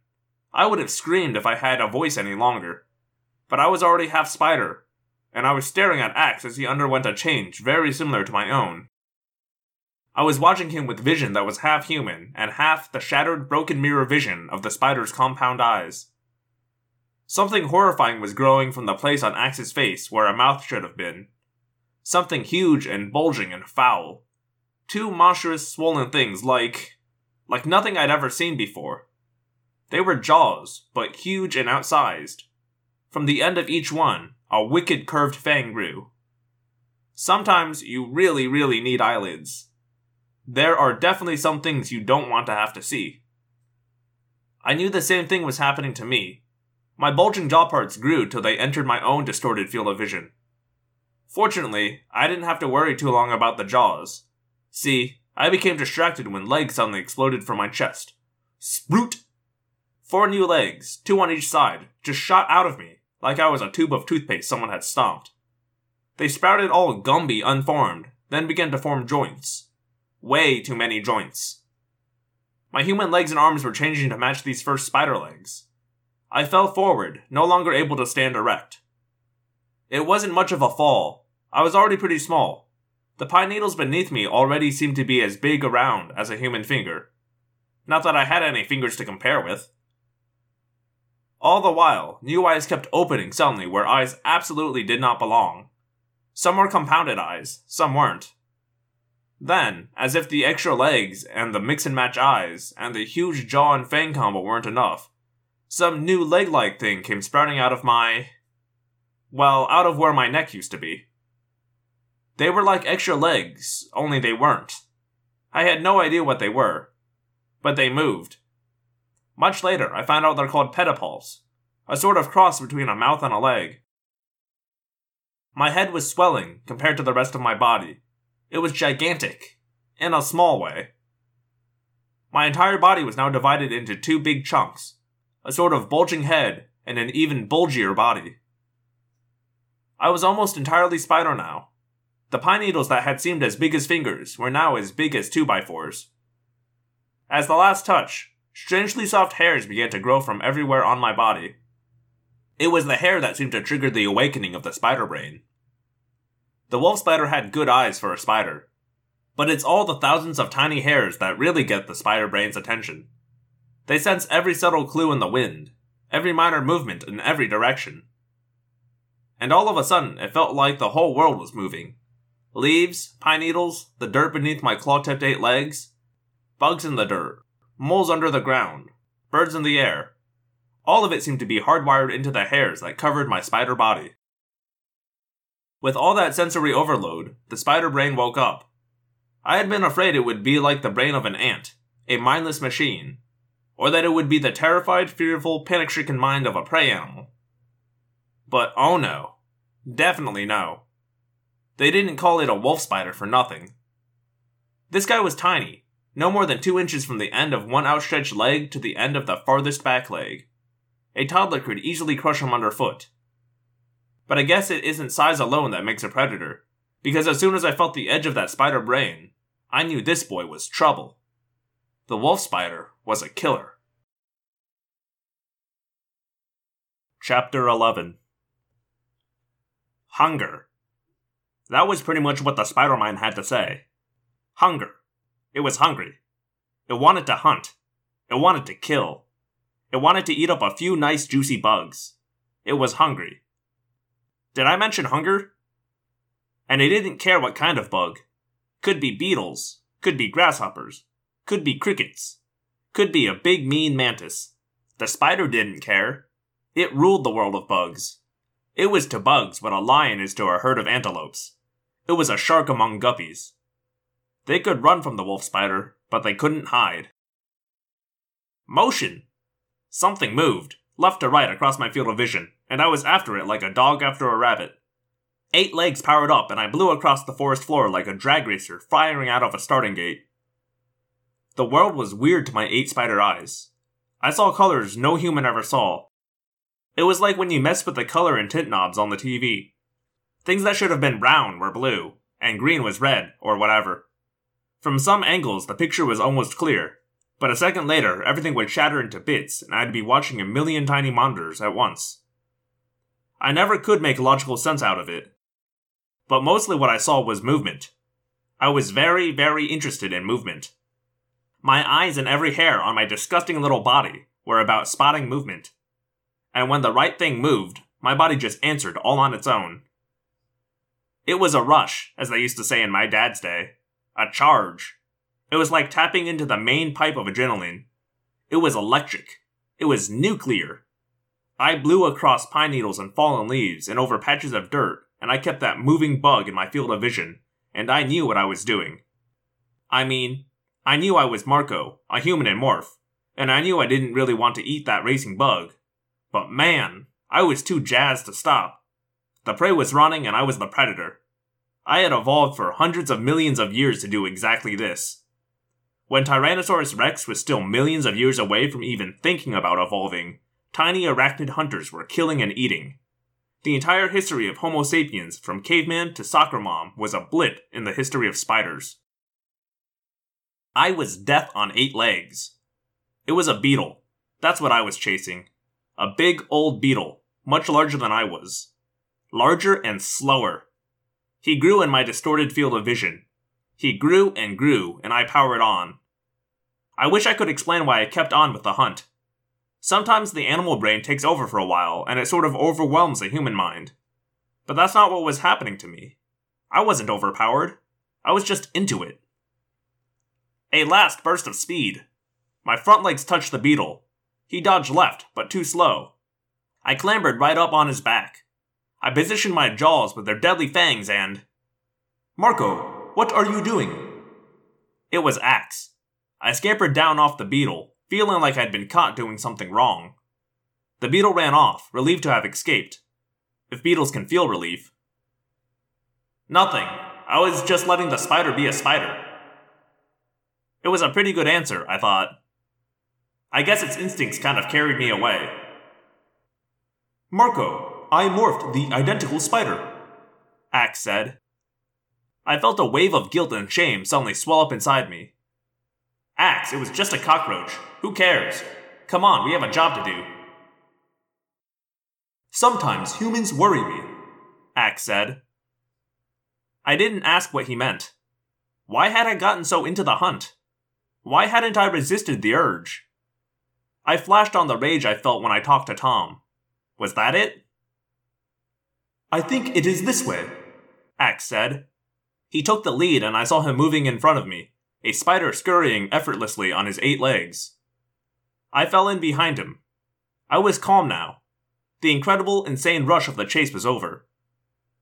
I would have screamed if I had a voice any longer. But I was already half spider, and I was staring at Ax as he underwent a change very similar to my own. I was watching him with vision that was half human and half the shattered, broken mirror vision of the spider's compound eyes. Something horrifying was growing from the place on Ax's face where a mouth should have been. Something huge and bulging and foul. Two monstrous, swollen things like. like nothing I'd ever seen before. They were jaws, but huge and outsized. From the end of each one, a wicked curved fang grew. Sometimes you really, really need eyelids. There are definitely some things you don't want to have to see. I knew the same thing was happening to me, my bulging jaw parts grew till they entered my own distorted field of vision. Fortunately, I didn't have to worry too long about the jaws. See, I became distracted when legs suddenly exploded from my chest. Sprout! Four new legs, two on each side, just shot out of me, like I was a tube of toothpaste someone had stomped. They sprouted all gumby unformed, then began to form joints. Way too many joints. My human legs and arms were changing to match these first spider legs. I fell forward, no longer able to stand erect. It wasn't much of a fall. I was already pretty small. The pine needles beneath me already seemed to be as big around as a human finger. Not that I had any fingers to compare with. All the while, new eyes kept opening suddenly where eyes absolutely did not belong. Some were compounded eyes, some weren't. Then, as if the extra legs and the mix and match eyes and the huge jaw and fang combo weren't enough, some new leg like thing came sprouting out of my. Well, out of where my neck used to be. They were like extra legs, only they weren't. I had no idea what they were, but they moved. Much later, I found out they're called pedipalps, a sort of cross between a mouth and a leg. My head was swelling compared to the rest of my body. It was gigantic, in a small way. My entire body was now divided into two big chunks a sort of bulging head and an even bulgier body. I was almost entirely spider now. The pine needles that had seemed as big as fingers were now as big as 2 by 4s As the last touch, strangely soft hairs began to grow from everywhere on my body. It was the hair that seemed to trigger the awakening of the spider brain. The wolf spider had good eyes for a spider, but it's all the thousands of tiny hairs that really get the spider brain's attention. They sense every subtle clue in the wind, every minor movement in every direction. And all of a sudden, it felt like the whole world was moving. Leaves, pine needles, the dirt beneath my claw tipped eight legs, bugs in the dirt, moles under the ground, birds in the air, all of it seemed to be hardwired into the hairs that covered my spider body. With all that sensory overload, the spider brain woke up. I had been afraid it would be like the brain of an ant, a mindless machine, or that it would be the terrified, fearful, panic stricken mind of a prey animal. But oh no. Definitely no. They didn't call it a wolf spider for nothing. This guy was tiny, no more than two inches from the end of one outstretched leg to the end of the farthest back leg. A toddler could easily crush him underfoot. But I guess it isn't size alone that makes a predator, because as soon as I felt the edge of that spider brain, I knew this boy was trouble. The wolf spider was a killer. Chapter 11 Hunger. That was pretty much what the spider mind had to say. Hunger. It was hungry. It wanted to hunt. It wanted to kill. It wanted to eat up a few nice juicy bugs. It was hungry. Did I mention hunger? And it didn't care what kind of bug. Could be beetles, could be grasshoppers, could be crickets, could be a big mean mantis. The spider didn't care. It ruled the world of bugs. It was to bugs what a lion is to a herd of antelopes. It was a shark among guppies. They could run from the wolf spider, but they couldn't hide. Motion! Something moved, left to right across my field of vision, and I was after it like a dog after a rabbit. Eight legs powered up, and I blew across the forest floor like a drag racer firing out of a starting gate. The world was weird to my eight spider eyes. I saw colors no human ever saw. It was like when you mess with the color and tint knobs on the TV. Things that should have been brown were blue, and green was red, or whatever. From some angles, the picture was almost clear, but a second later, everything would shatter into bits, and I'd be watching a million tiny monitors at once. I never could make logical sense out of it. But mostly what I saw was movement. I was very, very interested in movement. My eyes and every hair on my disgusting little body were about spotting movement. And when the right thing moved, my body just answered all on its own. It was a rush, as they used to say in my dad's day. A charge. It was like tapping into the main pipe of adrenaline. It was electric. It was nuclear. I blew across pine needles and fallen leaves and over patches of dirt, and I kept that moving bug in my field of vision, and I knew what I was doing. I mean, I knew I was Marco, a human in morph, and I knew I didn't really want to eat that racing bug. But man, I was too jazzed to stop. The prey was running and I was the predator. I had evolved for hundreds of millions of years to do exactly this. When Tyrannosaurus rex was still millions of years away from even thinking about evolving, tiny arachnid hunters were killing and eating. The entire history of Homo sapiens, from caveman to soccer mom, was a blip in the history of spiders. I was death on eight legs. It was a beetle. That's what I was chasing. A big old beetle, much larger than I was. Larger and slower. He grew in my distorted field of vision. He grew and grew, and I powered on. I wish I could explain why I kept on with the hunt. Sometimes the animal brain takes over for a while, and it sort of overwhelms the human mind. But that's not what was happening to me. I wasn't overpowered. I was just into it. A last burst of speed. My front legs touched the beetle. He dodged left, but too slow. I clambered right up on his back. I positioned my jaws with their deadly fangs and. Marco, what are you doing? It was Ax. I scampered down off the beetle, feeling like I'd been caught doing something wrong. The beetle ran off, relieved to have escaped. If beetles can feel relief. Nothing. I was just letting the spider be a spider. It was a pretty good answer, I thought. I guess its instincts kind of carried me away. Marco, I morphed the identical spider, Ax said. I felt a wave of guilt and shame suddenly swell up inside me. Ax, it was just a cockroach. Who cares? Come on, we have a job to do. Sometimes humans worry me, Ax said. I didn't ask what he meant. Why had I gotten so into the hunt? Why hadn't I resisted the urge? I flashed on the rage I felt when I talked to Tom. Was that it? I think it is this way, Ax said. He took the lead, and I saw him moving in front of me, a spider scurrying effortlessly on his eight legs. I fell in behind him. I was calm now. The incredible, insane rush of the chase was over.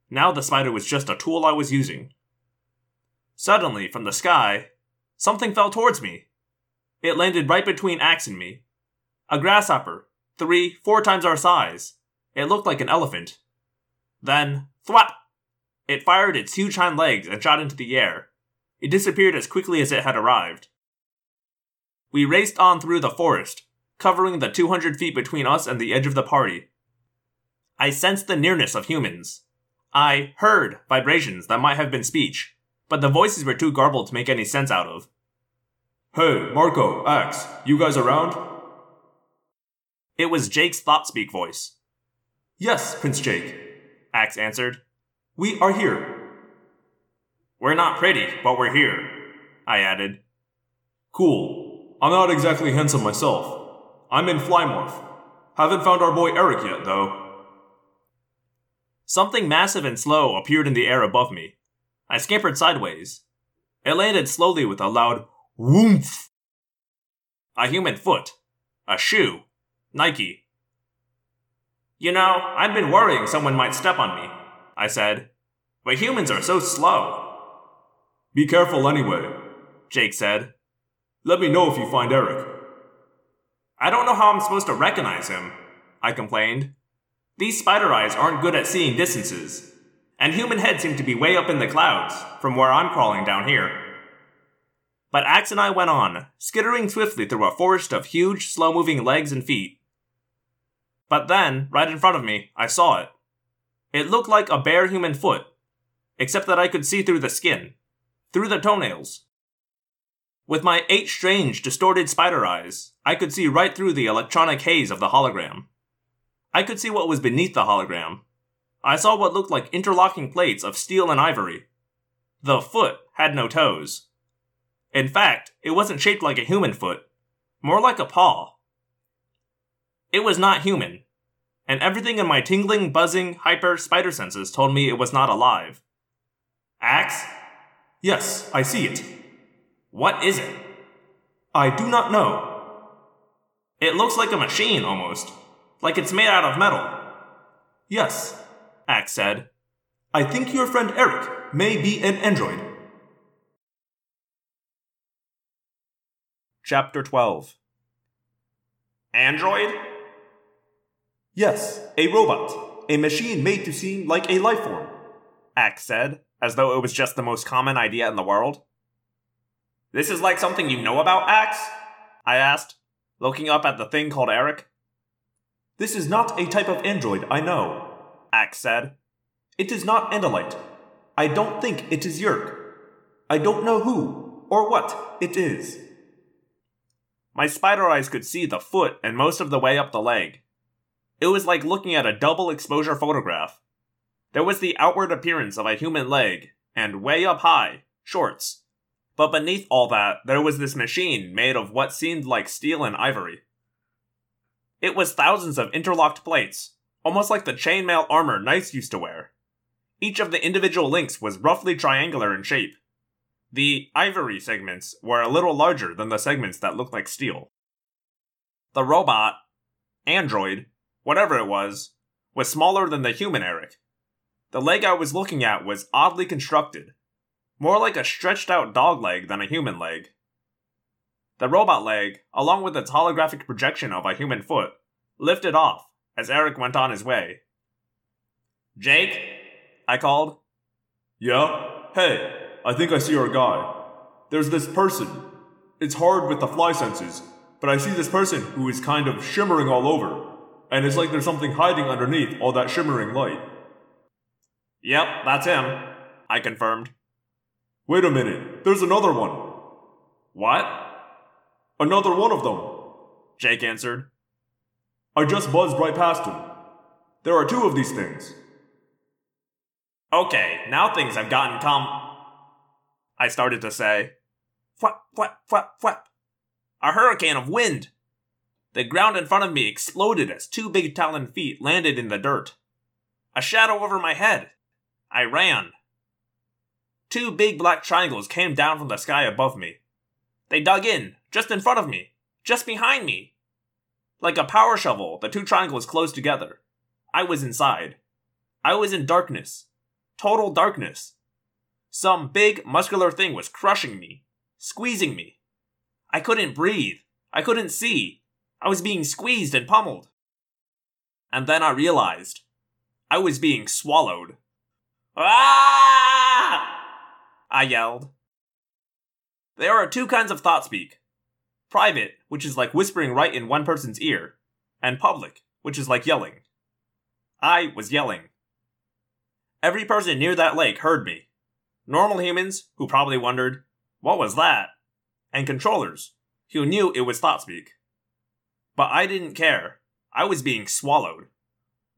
Now the spider was just a tool I was using. Suddenly, from the sky, something fell towards me. It landed right between Ax and me. A grasshopper, three, four times our size. It looked like an elephant. Then, thwap! It fired its huge hind legs and shot into the air. It disappeared as quickly as it had arrived. We raced on through the forest, covering the 200 feet between us and the edge of the party. I sensed the nearness of humans. I heard vibrations that might have been speech, but the voices were too garbled to make any sense out of. Hey, Marco, Ax, you guys around? It was Jake's thought speak voice. Yes, Prince Jake, Ax answered. We are here. We're not pretty, but we're here, I added. Cool. I'm not exactly handsome myself. I'm in Flymorph. Haven't found our boy Erek yet, though. Something massive and slow appeared in the air above me. I scampered sideways. It landed slowly with a loud whoomph. A human foot. A shoe. Nike. You know, I'd been worrying someone might step on me, I said. But humans are so slow. Be careful anyway, Jake said. Let me know if you find Erek. I don't know how I'm supposed to recognize him, I complained. These spider eyes aren't good at seeing distances, and human heads seem to be way up in the clouds from where I'm crawling down here. But Ax and I went on, skittering swiftly through a forest of huge, slow moving legs and feet. But then, right in front of me, I saw it. It looked like a bare human foot, except that I could see through the skin, through the toenails. With my eight strange, distorted spider eyes, I could see right through the electronic haze of the hologram. I could see what was beneath the hologram. I saw what looked like interlocking plates of steel and ivory. The foot had no toes. In fact, it wasn't shaped like a human foot, more like a paw. It was not human, and everything in my tingling, buzzing, hyper spider senses told me it was not alive. Ax? Yes, I see it. What is it? I do not know. It looks like a machine almost, like it's made out of metal. Yes, Ax said. I think your friend Erek may be an android. Chapter 12 Android? Yes, a robot. A machine made to seem like a life form. Ax said, as though it was just the most common idea in the world. This is like something you know about, Ax? I asked, looking up at the thing called Erek. This is not a type of android, I know, Ax said. It is not Andalite. I don't think it is Yeerk. I don't know who or what it is. My spider eyes could see the foot and most of the way up the leg. It was like looking at a double exposure photograph. There was the outward appearance of a human leg, and way up high, shorts. But beneath all that, there was this machine made of what seemed like steel and ivory. It was thousands of interlocked plates, almost like the chainmail armor knights used to wear. Each of the individual links was roughly triangular in shape. The ivory segments were a little larger than the segments that looked like steel. The robot, android, whatever it was, was smaller than the human Erek. The leg I was looking at was oddly constructed, more like a stretched out dog leg than a human leg. The robot leg, along with its holographic projection of a human foot, lifted off as Erek went on his way. Jake? I called. Yeah? Hey, I think I see our guy. There's this person. It's hard with the fly senses, but I see this person who is kind of shimmering all over, and it's like there's something hiding underneath all that shimmering light. Yep, that's him, I confirmed. Wait a minute, there's another one. What? Another one of them. Jake answered. I just buzzed right past him. There are two of these things. Okay, now things have gotten com. I started to say. Flap, flap, flap, flap. A hurricane of wind. The ground in front of me exploded as two big taloned feet landed in the dirt. A shadow over my head. I ran. Two big black triangles came down from the sky above me. They dug in, just in front of me, just behind me. Like a power shovel, the two triangles closed together. I was inside. I was in darkness. Total darkness. Some big, muscular thing was crushing me, squeezing me. I couldn't breathe. I couldn't see. I was being squeezed and pummeled. And then I realized I was being swallowed. Ah! I yelled. There are two kinds of thought speak private, which is like whispering right in one person's ear, and public, which is like yelling. I was yelling. Every person near that lake heard me. Normal humans, who probably wondered, what was that? And controllers, who knew it was thought speak. But I didn't care. I was being swallowed.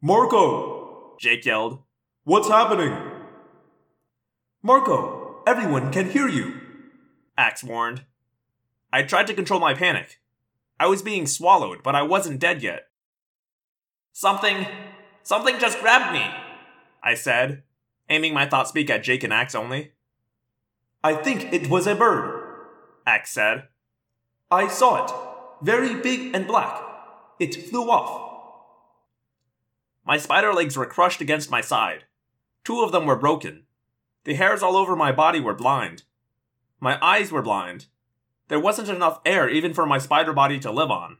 Marco! Jake yelled. What's happening? Marco, everyone can hear you. Ax warned. I tried to control my panic. I was being swallowed, but I wasn't dead yet. Something. Something just grabbed me, I said, aiming my thought speak at Jake and Ax only. I think it was a bird. Ax said. I saw it. Very big and black. It flew off. My spider legs were crushed against my side. Two of them were broken. The hairs all over my body were blind. My eyes were blind. There wasn't enough air even for my spider body to live on.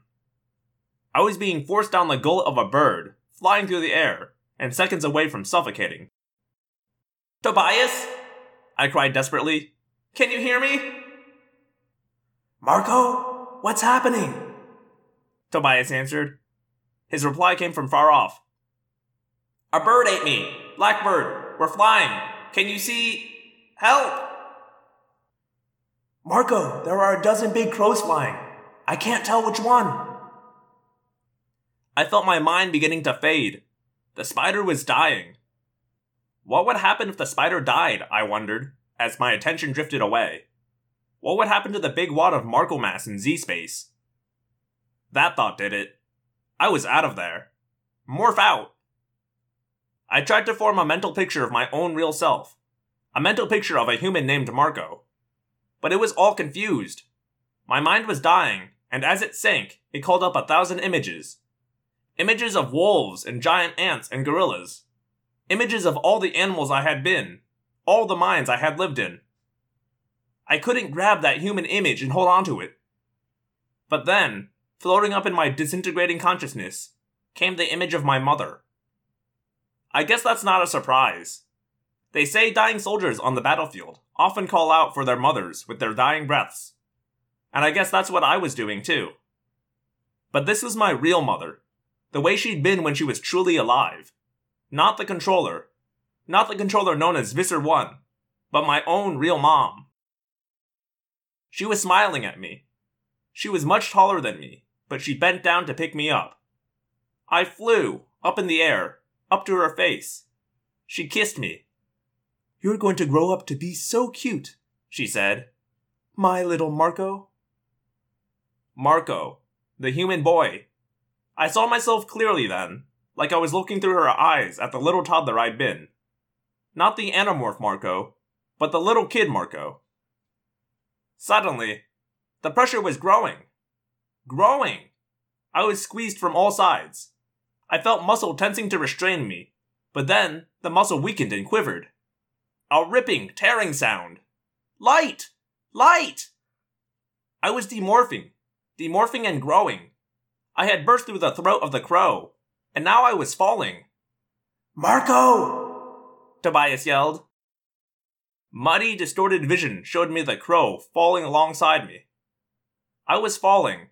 I was being forced down the gullet of a bird, flying through the air, and seconds away from suffocating. Tobias? I cried desperately. Can you hear me? Marco, what's happening? Tobias answered. His reply came from far off. A bird ate me. Blackbird, we're flying. Can you see? Help! Marco, there are a dozen big crows flying. I can't tell which one. I felt my mind beginning to fade. The spider was dying. What would happen if the spider died, I wondered, as my attention drifted away. What would happen to the big wad of Marco mass in Z space? That thought did it. I was out of there. Morph out! I tried to form a mental picture of my own real self, a mental picture of a human named Marco. But it was all confused. My mind was dying, and as it sank, it called up a thousand images. Images of wolves and giant ants and gorillas. Images of all the animals I had been, all the minds I had lived in. I couldn't grab that human image and hold on to it. But then, floating up in my disintegrating consciousness, came the image of my mother. I guess that's not a surprise. They say dying soldiers on the battlefield often call out for their mothers with their dying breaths. And I guess that's what I was doing too. But this was my real mother, the way she'd been when she was truly alive. Not the controller. Not the controller known as Visser 1, but my own real mom. She was smiling at me. She was much taller than me, but she bent down to pick me up. I flew, up in the air, up to her face. She kissed me. You're going to grow up to be so cute, she said. My little Marco. Marco, the human boy. I saw myself clearly then, like I was looking through her eyes at the little toddler I'd been. Not the Animorph Marco, but the little kid Marco. Suddenly, the pressure was growing. Growing! I was squeezed from all sides. I felt muscle tensing to restrain me, but then the muscle weakened and quivered. A ripping, tearing sound. Light! Light! I was demorphing, demorphing and growing. I had burst through the throat of the crow, and now I was falling. Marco! Tobias yelled. Muddy, distorted vision showed me the crow falling alongside me. I was falling,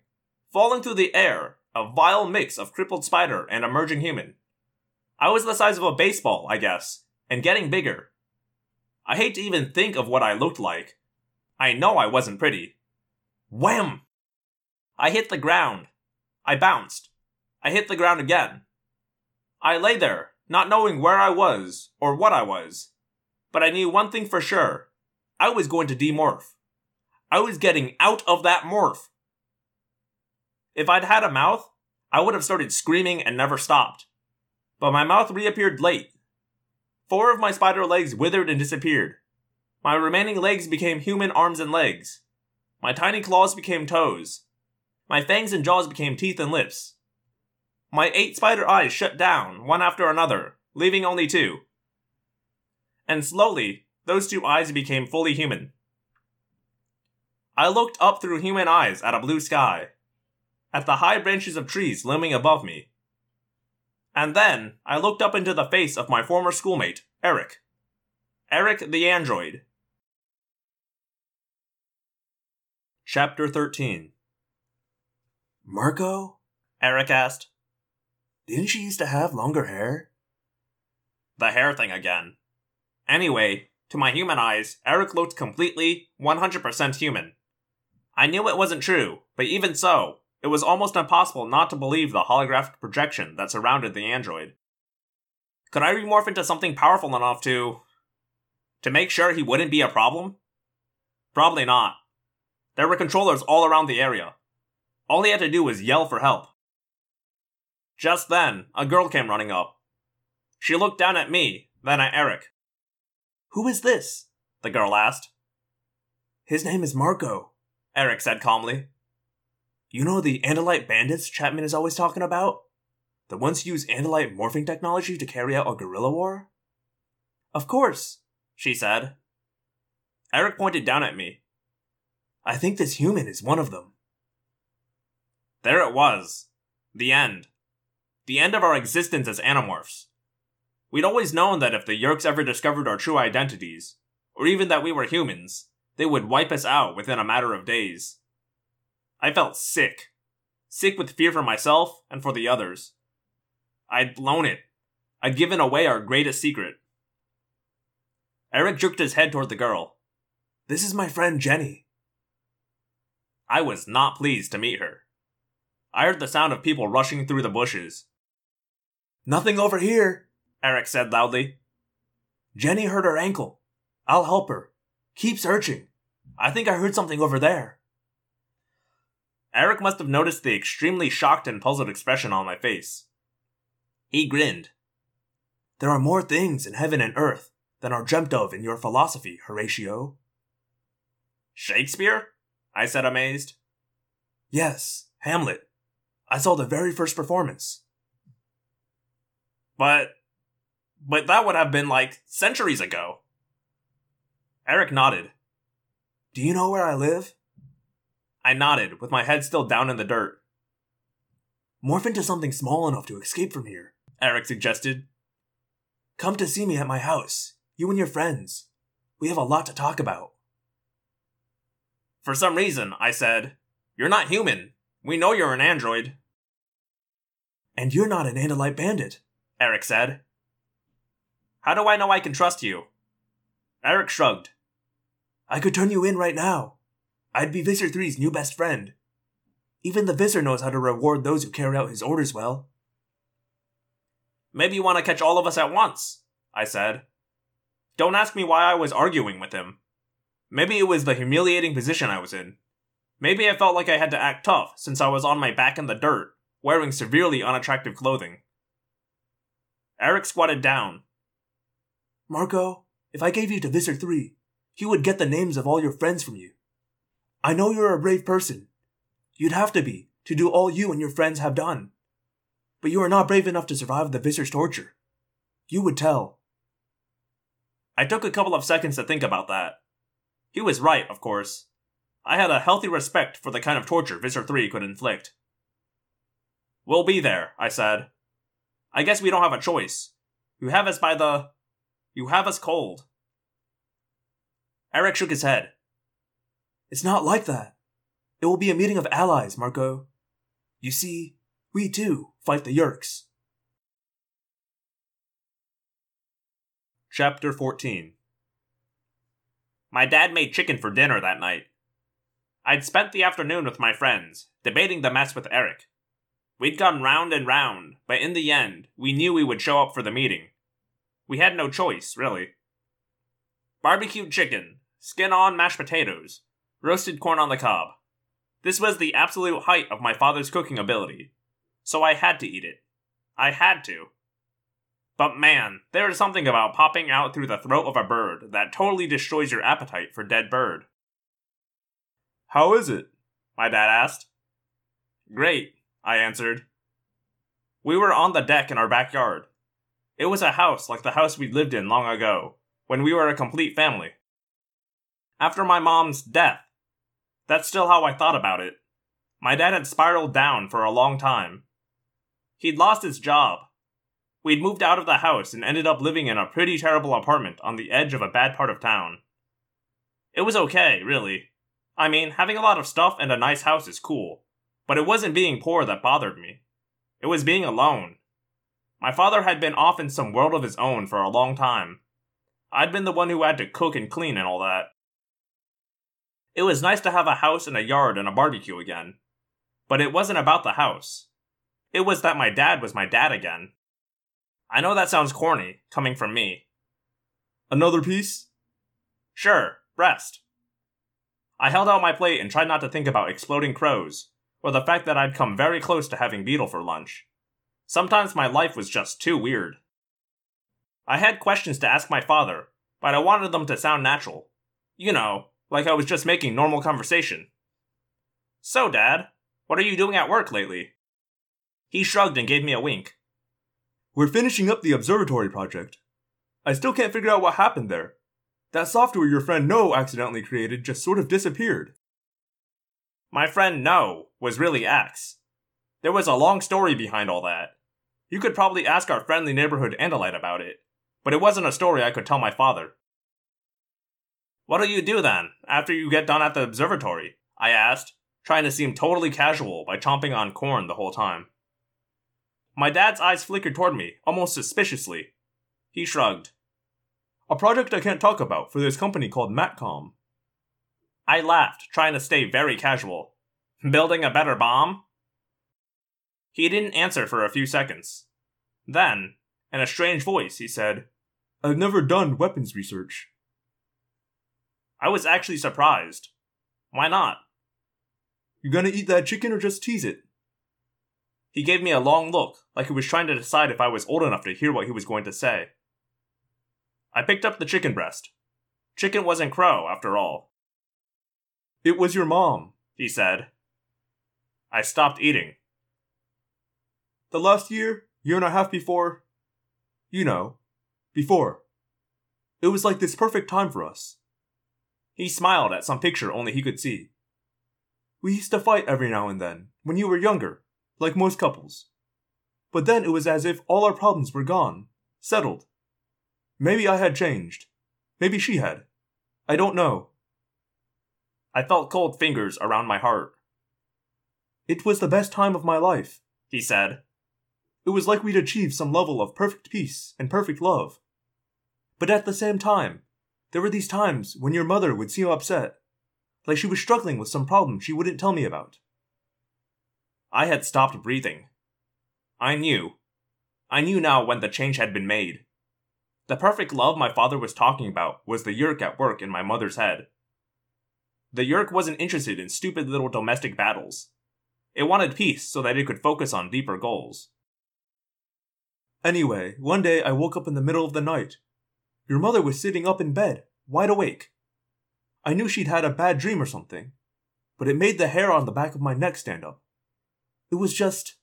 falling through the air, a vile mix of crippled spider and emerging human. I was the size of a baseball, I guess, and getting bigger. I hate to even think of what I looked like. I know I wasn't pretty. Wham! I hit the ground. I bounced. I hit the ground again. I lay there, not knowing where I was or what I was. But I knew one thing for sure I was going to demorph. I was getting out of that morph. If I'd had a mouth, I would have started screaming and never stopped. But my mouth reappeared late. Four of my spider legs withered and disappeared. My remaining legs became human arms and legs. My tiny claws became toes. My fangs and jaws became teeth and lips. My eight spider eyes shut down, one after another, leaving only two. And slowly, those two eyes became fully human. I looked up through human eyes at a blue sky, at the high branches of trees looming above me. And then I looked up into the face of my former schoolmate, Erek. Erek the android. Chapter 13 Marco? Erek asked. Didn't she used to have longer hair? The hair thing again. Anyway, to my human eyes, Erek looked completely, 100% human. I knew it wasn't true, but even so, it was almost impossible not to believe the holographic projection that surrounded the android. Could I remorph into something powerful enough to. to make sure he wouldn't be a problem? Probably not. There were controllers all around the area. All he had to do was yell for help. Just then, a girl came running up. She looked down at me, then at Erek. Who is this? The girl asked. His name is Marco, Erek said calmly. You know the Andalite bandits Chapman is always talking about? The ones who use Andalite morphing technology to carry out a guerrilla war? Of course, she said. Erek pointed down at me. I think this human is one of them. There it was. The end. The end of our existence as animorphs. We'd always known that if the Yeerks ever discovered our true identities, or even that we were humans, they would wipe us out within a matter of days. I felt sick. Sick with fear for myself and for the others. I'd blown it. I'd given away our greatest secret. Erek jerked his head toward the girl. This is my friend Jenny. I was not pleased to meet her. I heard the sound of people rushing through the bushes. Nothing over here, Erek said loudly. Jenny hurt her ankle. I'll help her. Keep searching. I think I heard something over there. Erek must have noticed the extremely shocked and puzzled expression on my face. He grinned. There are more things in heaven and earth than are dreamt of in your philosophy, Horatio. Shakespeare? I said, amazed. Yes, Hamlet. I saw the very first performance. But. But that would have been like centuries ago. Erek nodded. Do you know where I live? I nodded, with my head still down in the dirt. Morph into something small enough to escape from here, Erek suggested. Come to see me at my house, you and your friends. We have a lot to talk about. For some reason, I said, You're not human. We know you're an android. And you're not an Andalite bandit, Erek said. How do I know I can trust you? Erek shrugged. I could turn you in right now. I'd be Visser 3's new best friend. Even the Visser knows how to reward those who carry out his orders well. Maybe you want to catch all of us at once, I said. Don't ask me why I was arguing with him. Maybe it was the humiliating position I was in. Maybe I felt like I had to act tough since I was on my back in the dirt, wearing severely unattractive clothing. Erek squatted down. Marco, if I gave you to Visser 3, he would get the names of all your friends from you. I know you're a brave person. You'd have to be, to do all you and your friends have done. But you are not brave enough to survive the Visser's torture. You would tell. I took a couple of seconds to think about that. He was right, of course. I had a healthy respect for the kind of torture Visser 3 could inflict. We'll be there, I said. I guess we don't have a choice. You have us by the. You have us cold. Erek shook his head. It's not like that. It will be a meeting of allies, Marco. You see, we too fight the Yeerks. Chapter 14 My dad made chicken for dinner that night. I'd spent the afternoon with my friends, debating the mess with Erek. We'd gone round and round, but in the end, we knew we would show up for the meeting. We had no choice, really. Barbecued chicken, skin on mashed potatoes, roasted corn on the cob. This was the absolute height of my father's cooking ability, so I had to eat it. I had to. But man, there is something about popping out through the throat of a bird that totally destroys your appetite for dead bird. How is it? My dad asked. Great, I answered. We were on the deck in our backyard. It was a house like the house we'd lived in long ago, when we were a complete family. After my mom's death, that's still how I thought about it. My dad had spiraled down for a long time. He'd lost his job. We'd moved out of the house and ended up living in a pretty terrible apartment on the edge of a bad part of town. It was okay, really. I mean, having a lot of stuff and a nice house is cool, but it wasn't being poor that bothered me. It was being alone. My father had been off in some world of his own for a long time. I'd been the one who had to cook and clean and all that. It was nice to have a house and a yard and a barbecue again. But it wasn't about the house. It was that my dad was my dad again. I know that sounds corny, coming from me. Another piece? Sure, rest. I held out my plate and tried not to think about exploding crows, or the fact that I'd come very close to having beetle for lunch. Sometimes my life was just too weird. I had questions to ask my father, but I wanted them to sound natural. You know, like I was just making normal conversation. So, Dad, what are you doing at work lately? He shrugged and gave me a wink. We're finishing up the observatory project. I still can't figure out what happened there. That software your friend No accidentally created just sort of disappeared. My friend No was really Ax. There was a long story behind all that. You could probably ask our friendly neighborhood Andalite about it, but it wasn't a story I could tell my father. What'll you do then, after you get done at the observatory? I asked, trying to seem totally casual by chomping on corn the whole time. My dad's eyes flickered toward me, almost suspiciously. He shrugged. A project I can't talk about for this company called Matcom. I laughed, trying to stay very casual. Building a better bomb? He didn't answer for a few seconds. Then, in a strange voice, he said, I've never done weapons research. I was actually surprised. Why not? You gonna eat that chicken or just tease it? He gave me a long look, like he was trying to decide if I was old enough to hear what he was going to say. I picked up the chicken breast. Chicken wasn't crow, after all. It was your mom, he said. I stopped eating. The last year, year and a half before, you know, before. It was like this perfect time for us. He smiled at some picture only he could see. We used to fight every now and then, when you were younger, like most couples. But then it was as if all our problems were gone, settled. Maybe I had changed. Maybe she had. I don't know. I felt cold fingers around my heart. It was the best time of my life, he said. It was like we'd achieved some level of perfect peace and perfect love. But at the same time, there were these times when your mother would seem upset. like she was struggling with some problem she wouldn't tell me about. I had stopped breathing. I knew. I knew now when the change had been made. The perfect love my father was talking about was the Yeerk at work in my mother's head. The Yeerk wasn't interested in stupid little domestic battles. It wanted peace so that it could focus on deeper goals. Anyway, one day I woke up in the middle of the night. Your mother was sitting up in bed, wide awake. I knew she'd had a bad dream or something, but it made the hair on the back of my neck stand up. It was just.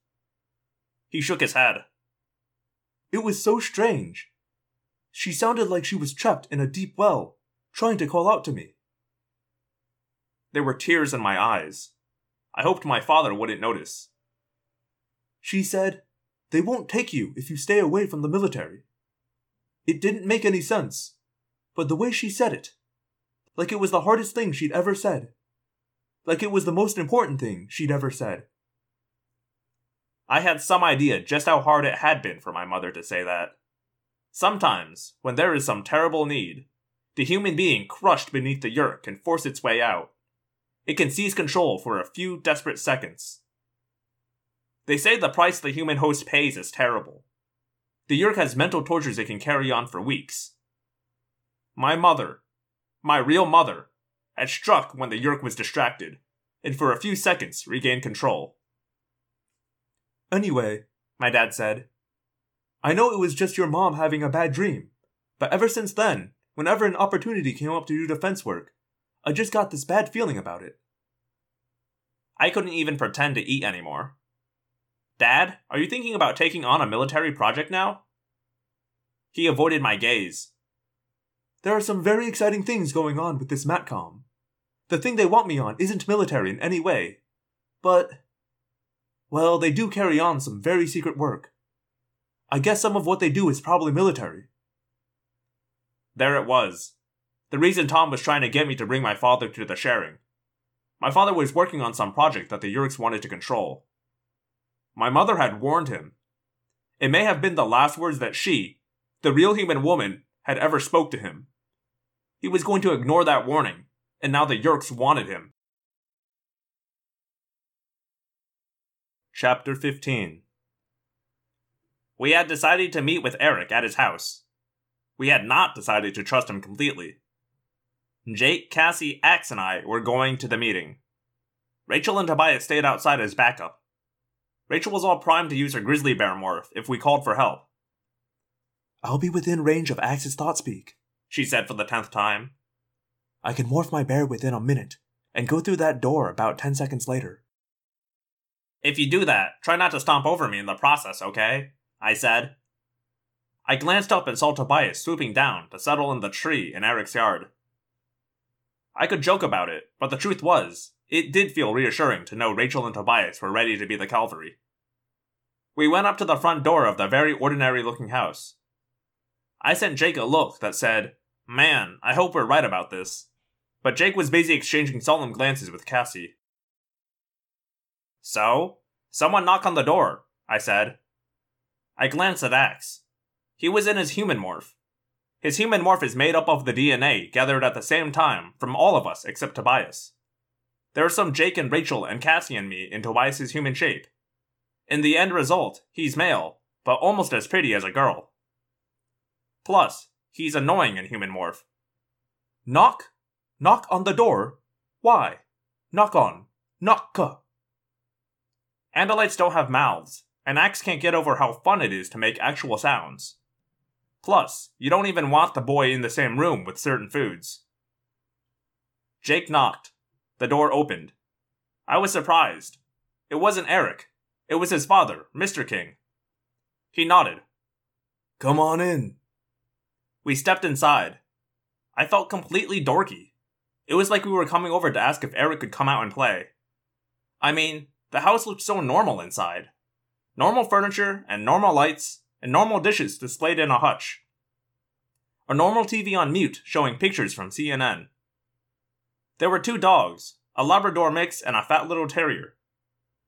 He shook his head. It was so strange. She sounded like she was trapped in a deep well, trying to call out to me. There were tears in my eyes. I hoped my father wouldn't notice. She said, They won't take you if you stay away from the military. It didn't make any sense, but the way she said it, like it was the hardest thing she'd ever said, like it was the most important thing she'd ever said. I had some idea just how hard it had been for my mother to say that. Sometimes, when there is some terrible need, the human being crushed beneath the Yeerk can force its way out. It can seize control for a few desperate seconds. They say the price the human host pays is terrible. The Yeerk has mental tortures it can carry on for weeks. My mother, my real mother, had struck when the Yeerk was distracted, and for a few seconds regained control. Anyway, my dad said, I know it was just your mom having a bad dream, but ever since then, whenever an opportunity came up to do defense work, I just got this bad feeling about it. I couldn't even pretend to eat anymore. Dad, are you thinking about taking on a military project now? He avoided my gaze. There are some very exciting things going on with this MATCOM. The thing they want me on isn't military in any way, but. Well, they do carry on some very secret work. I guess some of what they do is probably military. There it was. The reason Tom was trying to get me to bring my father to the sharing. My father was working on some project that the Yeerks wanted to control. My mother had warned him. It may have been the last words that she, the real human woman, had ever spoke to him. He was going to ignore that warning, and now the Yeerks wanted him. Chapter 15 We had decided to meet with Erek at his house. We had not decided to trust him completely. Jake, Cassie, Ax, and I were going to the meeting. Rachel and Tobias stayed outside as backup. Rachel was all primed to use her grizzly bear morph if we called for help. I'll be within range of Ax's thought speak, she said for the tenth time. I can morph my bear within a minute and go through that door about ten seconds later. If you do that, try not to stomp over me in the process, okay? I said. I glanced up and saw Tobias swooping down to settle in the tree in Erek's yard. I could joke about it, but the truth was, it did feel reassuring to know Rachel and Tobias were ready to be the cavalry. We went up to the front door of the very ordinary looking house. I sent Jake a look that said, Man, I hope we're right about this. But Jake was busy exchanging solemn glances with Cassie. So? Someone knock on the door, I said. I glanced at Ax. He was in his human morph. His human morph is made up of the DNA gathered at the same time from all of us except Tobias. There are some Jake and Rachel and Cassie and me in Tobias's human shape. In the end result, he's male, but almost as pretty as a girl. Plus, he's annoying in human morph. Knock? Knock on the door? Why? Knock on. Knock. Andalites don't have mouths, and Ax can't get over how fun it is to make actual sounds. Plus, you don't even want the boy in the same room with certain foods. Jake knocked. The door opened. I was surprised. It wasn't Erek. It was his father, Mr. King. He nodded. Come on in. We stepped inside. I felt completely dorky. It was like we were coming over to ask if Erek could come out and play. I mean, the house looked so normal inside. Normal furniture and normal lights and normal dishes displayed in a hutch. A normal TV on mute showing pictures from CNN. There were two dogs, a Labrador mix and a fat little terrier.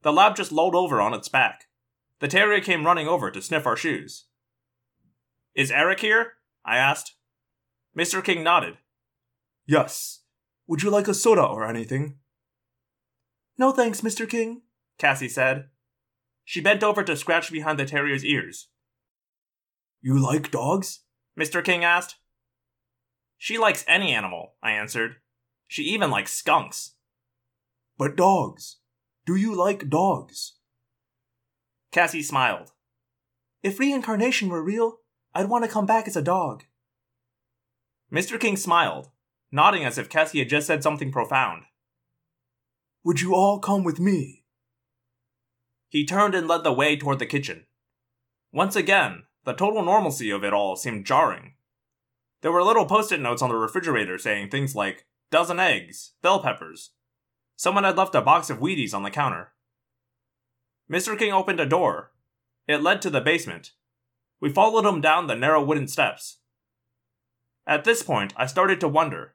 The lab just lolled over on its back. The terrier came running over to sniff our shoes. Is Erek here? I asked. Mr. King nodded. Yes. Would you like a soda or anything? No thanks, Mr. King. Cassie said. She bent over to scratch behind the terrier's ears. You like dogs? Mr. King asked. She likes any animal, I answered. She even likes skunks. But dogs. Do you like dogs? Cassie smiled. If reincarnation were real, I'd want to come back as a dog. Mr. King smiled, nodding as if Cassie had just said something profound. Would you all come with me? He turned and led the way toward the kitchen. Once again, the total normalcy of it all seemed jarring. There were little post it notes on the refrigerator saying things like, dozen eggs, bell peppers. Someone had left a box of Wheaties on the counter. Mr. King opened a door. It led to the basement. We followed him down the narrow wooden steps. At this point, I started to wonder.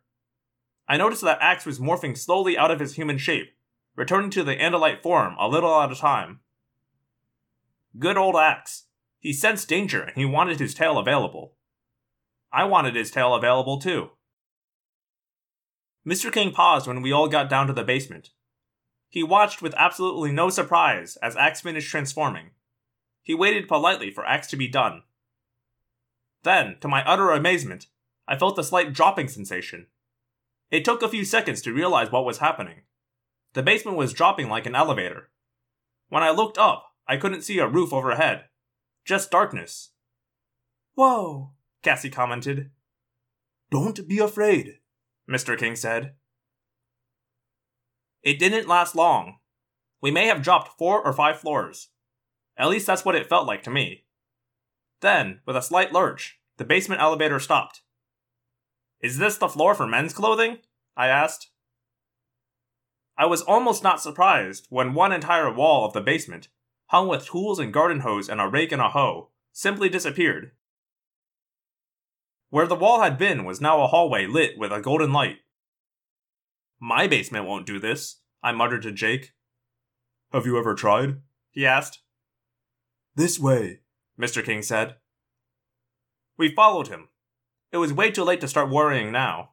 I noticed that Ax was morphing slowly out of his human shape, returning to the Andalite form a little at a time. Good old Ax. He sensed danger and he wanted his tail available. I wanted his tail available too. Mr. King paused when we all got down to the basement. He watched with absolutely no surprise as Ax finished transforming. He waited politely for Ax to be done. Then, to my utter amazement, I felt a slight dropping sensation. It took a few seconds to realize what was happening. The basement was dropping like an elevator. When I looked up, I couldn't see a roof overhead. Just darkness. Whoa, Cassie commented. Don't be afraid, Mr. King said. It didn't last long. We may have dropped four or five floors. At least that's what it felt like to me. Then, with a slight lurch, the basement elevator stopped. Is this the floor for men's clothing? I asked. I was almost not surprised when one entire wall of the basement, hung with tools and garden hose and a rake and a hoe, simply disappeared. Where the wall had been was now a hallway lit with a golden light. My basement won't do this, I muttered to Jake. Have you ever tried? He asked. This way, Mr. King said. We followed him. It was way too late to start worrying now.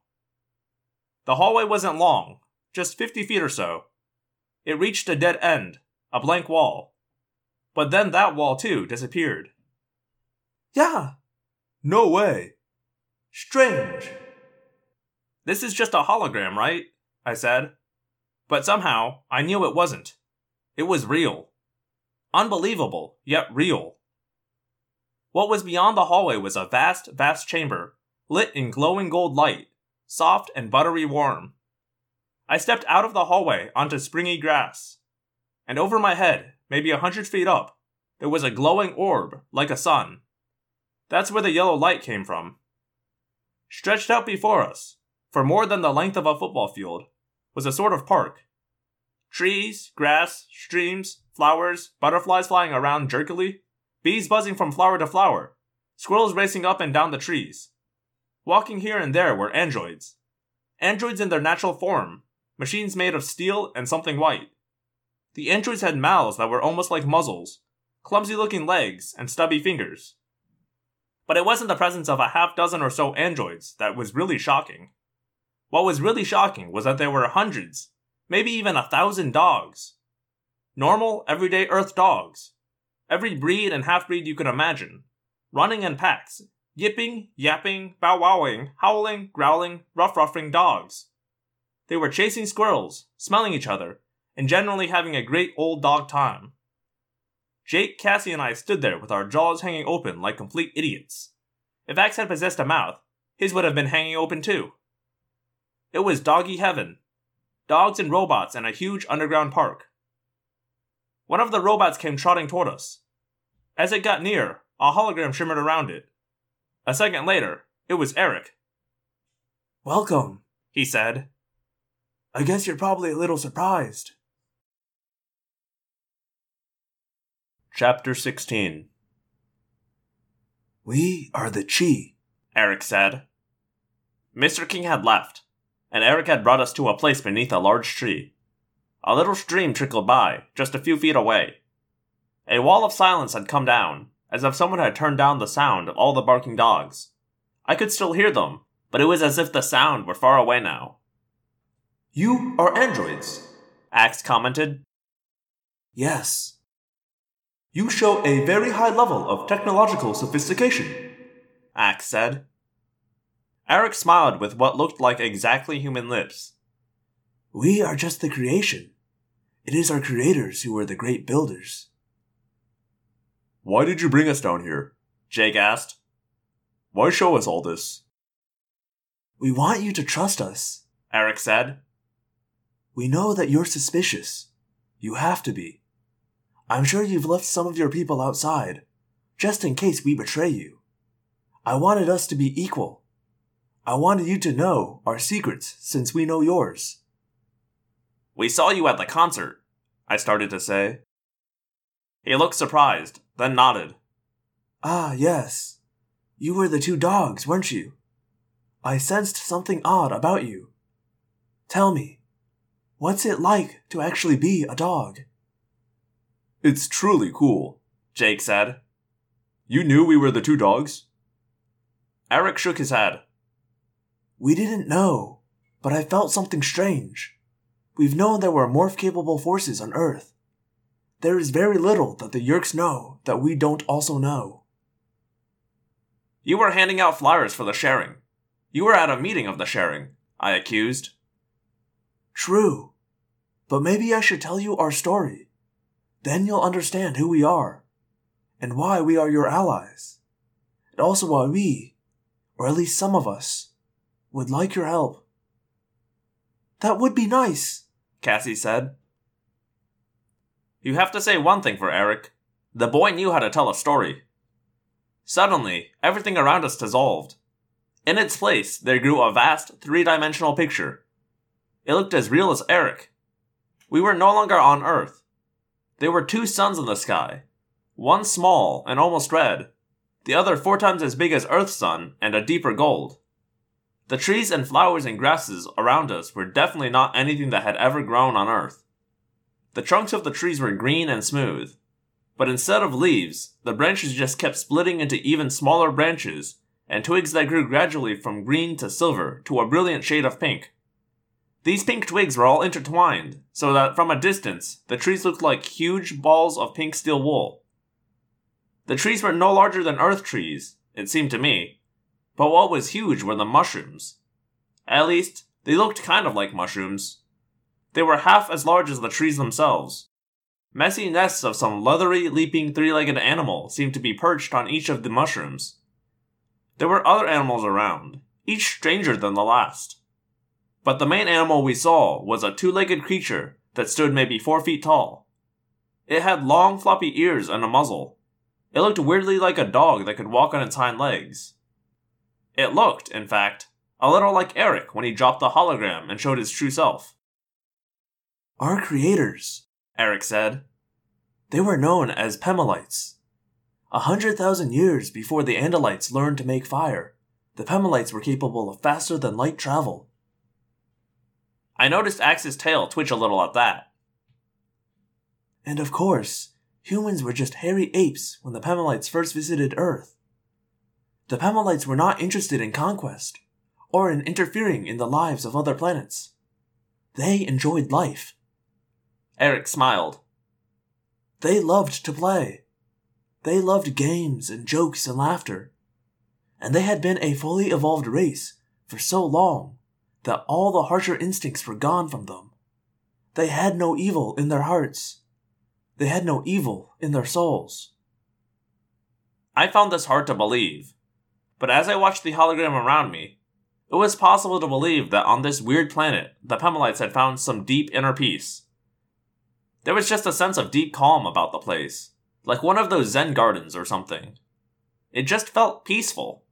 The hallway wasn't long, just 50 feet or so. It reached a dead end, a blank wall. But then that wall too disappeared. Yeah, No way. Strange. This is just a hologram, right? I said. But somehow, I knew it wasn't. It was real. Unbelievable, yet real. What was beyond the hallway was a vast, vast chamber, lit in glowing gold light, soft and buttery warm. I stepped out of the hallway onto springy grass, and over my head, maybe a hundred feet up, there was a glowing orb like a sun. That's where the yellow light came from. Stretched out before us, for more than the length of a football field, was a sort of park. Trees, grass, streams, flowers, butterflies flying around jerkily, bees buzzing from flower to flower, squirrels racing up and down the trees. Walking here and there were androids. Androids in their natural form, machines made of steel and something white. The androids had mouths that were almost like muzzles, clumsy looking legs, and stubby fingers. But it wasn't the presence of a half dozen or so androids that was really shocking. What was really shocking was that there were hundreds, maybe even a thousand dogs. Normal, everyday Earth dogs. Every breed and half breed you could imagine. Running in packs, yipping, yapping, bow wowing, howling, growling, rough roughing dogs. They were chasing squirrels, smelling each other, and generally having a great old dog time. Jake, Cassie, and I stood there with our jaws hanging open like complete idiots. If Ax had possessed a mouth, his would have been hanging open too. It was doggy heaven. Dogs and robots in a huge underground park. One of the robots came trotting toward us. As it got near, a hologram shimmered around it. A second later, it was Erek. Welcome. He said, I guess you're probably a little surprised. Chapter 16 We are the Chee. Erek said. Mr. King had left, and Erek had brought us to a place beneath a large tree. A little stream trickled by, just a few feet away. A wall of silence had come down, as if someone had turned down the sound of all the barking dogs. I could still hear them, but it was as if the sound were far away now. You are androids. Ax commented. Yes. You show a very high level of technological sophistication. Ax said. Erek smiled with what looked like exactly human lips. We are just the creation. It is our creators who are the great builders. Why did you bring us down here? Jake asked. Why show us all this? We want you to trust us. Erek said. We know that you're suspicious. You have to be. I'm sure you've left some of your people outside, just in case we betray you. I wanted us to be equal. I wanted you to know our secrets since we know yours. We saw you at the concert, I started to say. He looked surprised, then nodded. Ah, yes. You were the two dogs, weren't you? I sensed something odd about you. Tell me, what's it like to actually be a dog? It's truly cool, Jake said. You knew we were the two dogs? Erek shook his head. We didn't know, but I felt something strange. We've known there were morph capable forces on Earth. There is very little that the Yeerks know that we don't also know. You were handing out flyers for the sharing. You were at a meeting of the sharing, I accused. True. But maybe I should tell you our story. Then you'll understand who we are, and why we are your allies, and also why we, or at least some of us, would like your help. That would be nice, Cassie said. You have to say one thing for Erek. The boy knew how to tell a story. Suddenly, everything around us dissolved. In its place, there grew a vast, three dimensional picture. It looked as real as Erek. We were no longer on Earth. There were two suns in the sky. One small and almost red, the other four times as big as Earth's sun and a deeper gold. The trees and flowers and grasses around us were definitely not anything that had ever grown on Earth. The trunks of the trees were green and smooth, but instead of leaves, the branches just kept splitting into even smaller branches and twigs that grew gradually from green to silver to a brilliant shade of pink. These pink twigs were all intertwined, so that from a distance, the trees looked like huge balls of pink steel wool. The trees were no larger than earth trees, it seemed to me, but what was huge were the mushrooms. At least, they looked kind of like mushrooms. They were half as large as the trees themselves. Messy nests of some leathery, leaping three legged animal seemed to be perched on each of the mushrooms. There were other animals around, each stranger than the last. But the main animal we saw was a two legged creature that stood maybe four feet tall. It had long, floppy ears and a muzzle. It looked weirdly like a dog that could walk on its hind legs. It looked, in fact, a little like Erek when he dropped the hologram and showed his true self. Our creators, Erek said. They were known as Pemalites. A hundred thousand years before the Andalites learned to make fire, the Pemalites were capable of faster than light travel. I noticed Ax's tail twitch a little at that. And of course, humans were just hairy apes when the Pemalites first visited Earth. The Pemalites were not interested in conquest, or in interfering in the lives of other planets. They enjoyed life. Erek smiled. They loved to play. They loved games and jokes and laughter. And they had been a fully evolved race for so long that all the harsher instincts were gone from them. They had no evil in their hearts. They had no evil in their souls. I found this hard to believe, but as I watched the hologram around me, it was possible to believe that on this weird planet, the Pemalites had found some deep inner peace. There was just a sense of deep calm about the place, like one of those Zen gardens or something. It just felt peaceful.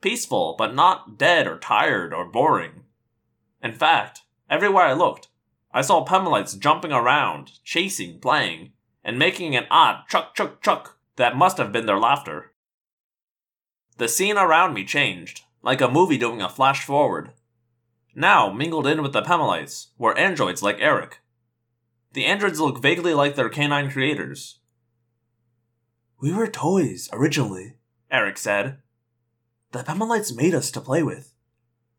Peaceful, but not dead or tired or boring. In fact, everywhere I looked, I saw Pemalites jumping around, chasing, playing, and making an odd chuck chuck chuck that must have been their laughter. The scene around me changed, like a movie doing a flash forward. Now, mingled in with the Pemalites, were androids like Erek. The androids look vaguely like their canine creators. We were toys originally, Erek said. The Pemalites made us to play with.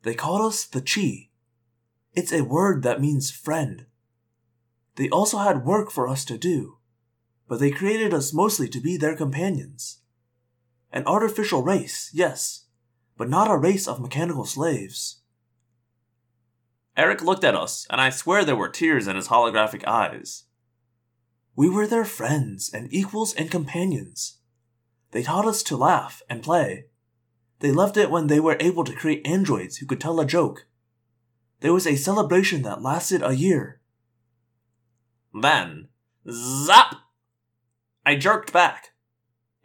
They called us the Chee. It's a word that means friend. They also had work for us to do, but they created us mostly to be their companions. An artificial race, yes, but not a race of mechanical slaves. Erek looked at us, and I swear there were tears in his holographic eyes. We were their friends and equals and companions. They taught us to laugh and play. They loved it when they were able to create androids who could tell a joke. There was a celebration that lasted a year. Then, zap! I jerked back.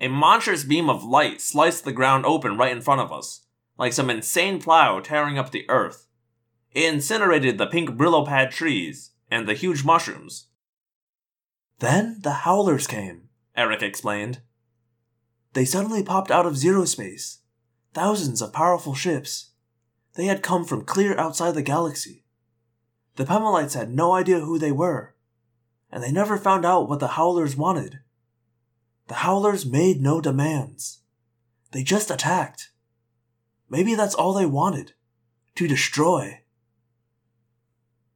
A monstrous beam of light sliced the ground open right in front of us, like some insane plow tearing up the earth. It incinerated the pink Brillo pad trees and the huge mushrooms. Then the Howlers came, Erek explained. They suddenly popped out of zero space. Thousands of powerful ships. They had come from clear outside the galaxy. The Pemalites had no idea who they were, and they never found out what the Howlers wanted. The Howlers made no demands. They just attacked. Maybe that's all they wanted to destroy.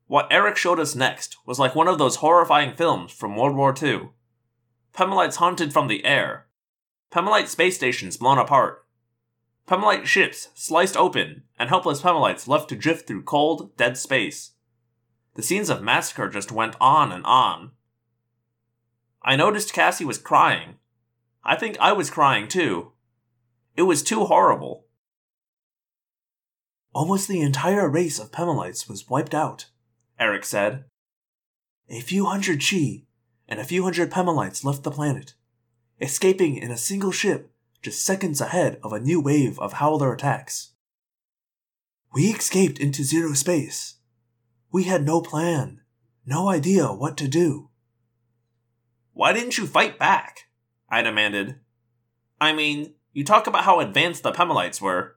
What Erek showed us next was like one of those horrifying films from World War II. Pemalites hunted from the air. Pemalite space stations blown apart. Pemalite ships sliced open, and helpless Pemalites left to drift through cold, dead space. The scenes of massacre just went on and on. I noticed Cassie was crying. I think I was crying too. It was too horrible. Almost the entire race of Pemalites was wiped out. Erek said. A few hundred Chee and a few hundred Pemalites left the planet, escaping in a single ship just seconds ahead of a new wave of Howler attacks. We escaped into zero space. We had no plan, no idea what to do. Why didn't you fight back? I demanded. I mean, you talk about how advanced the Pemalites were.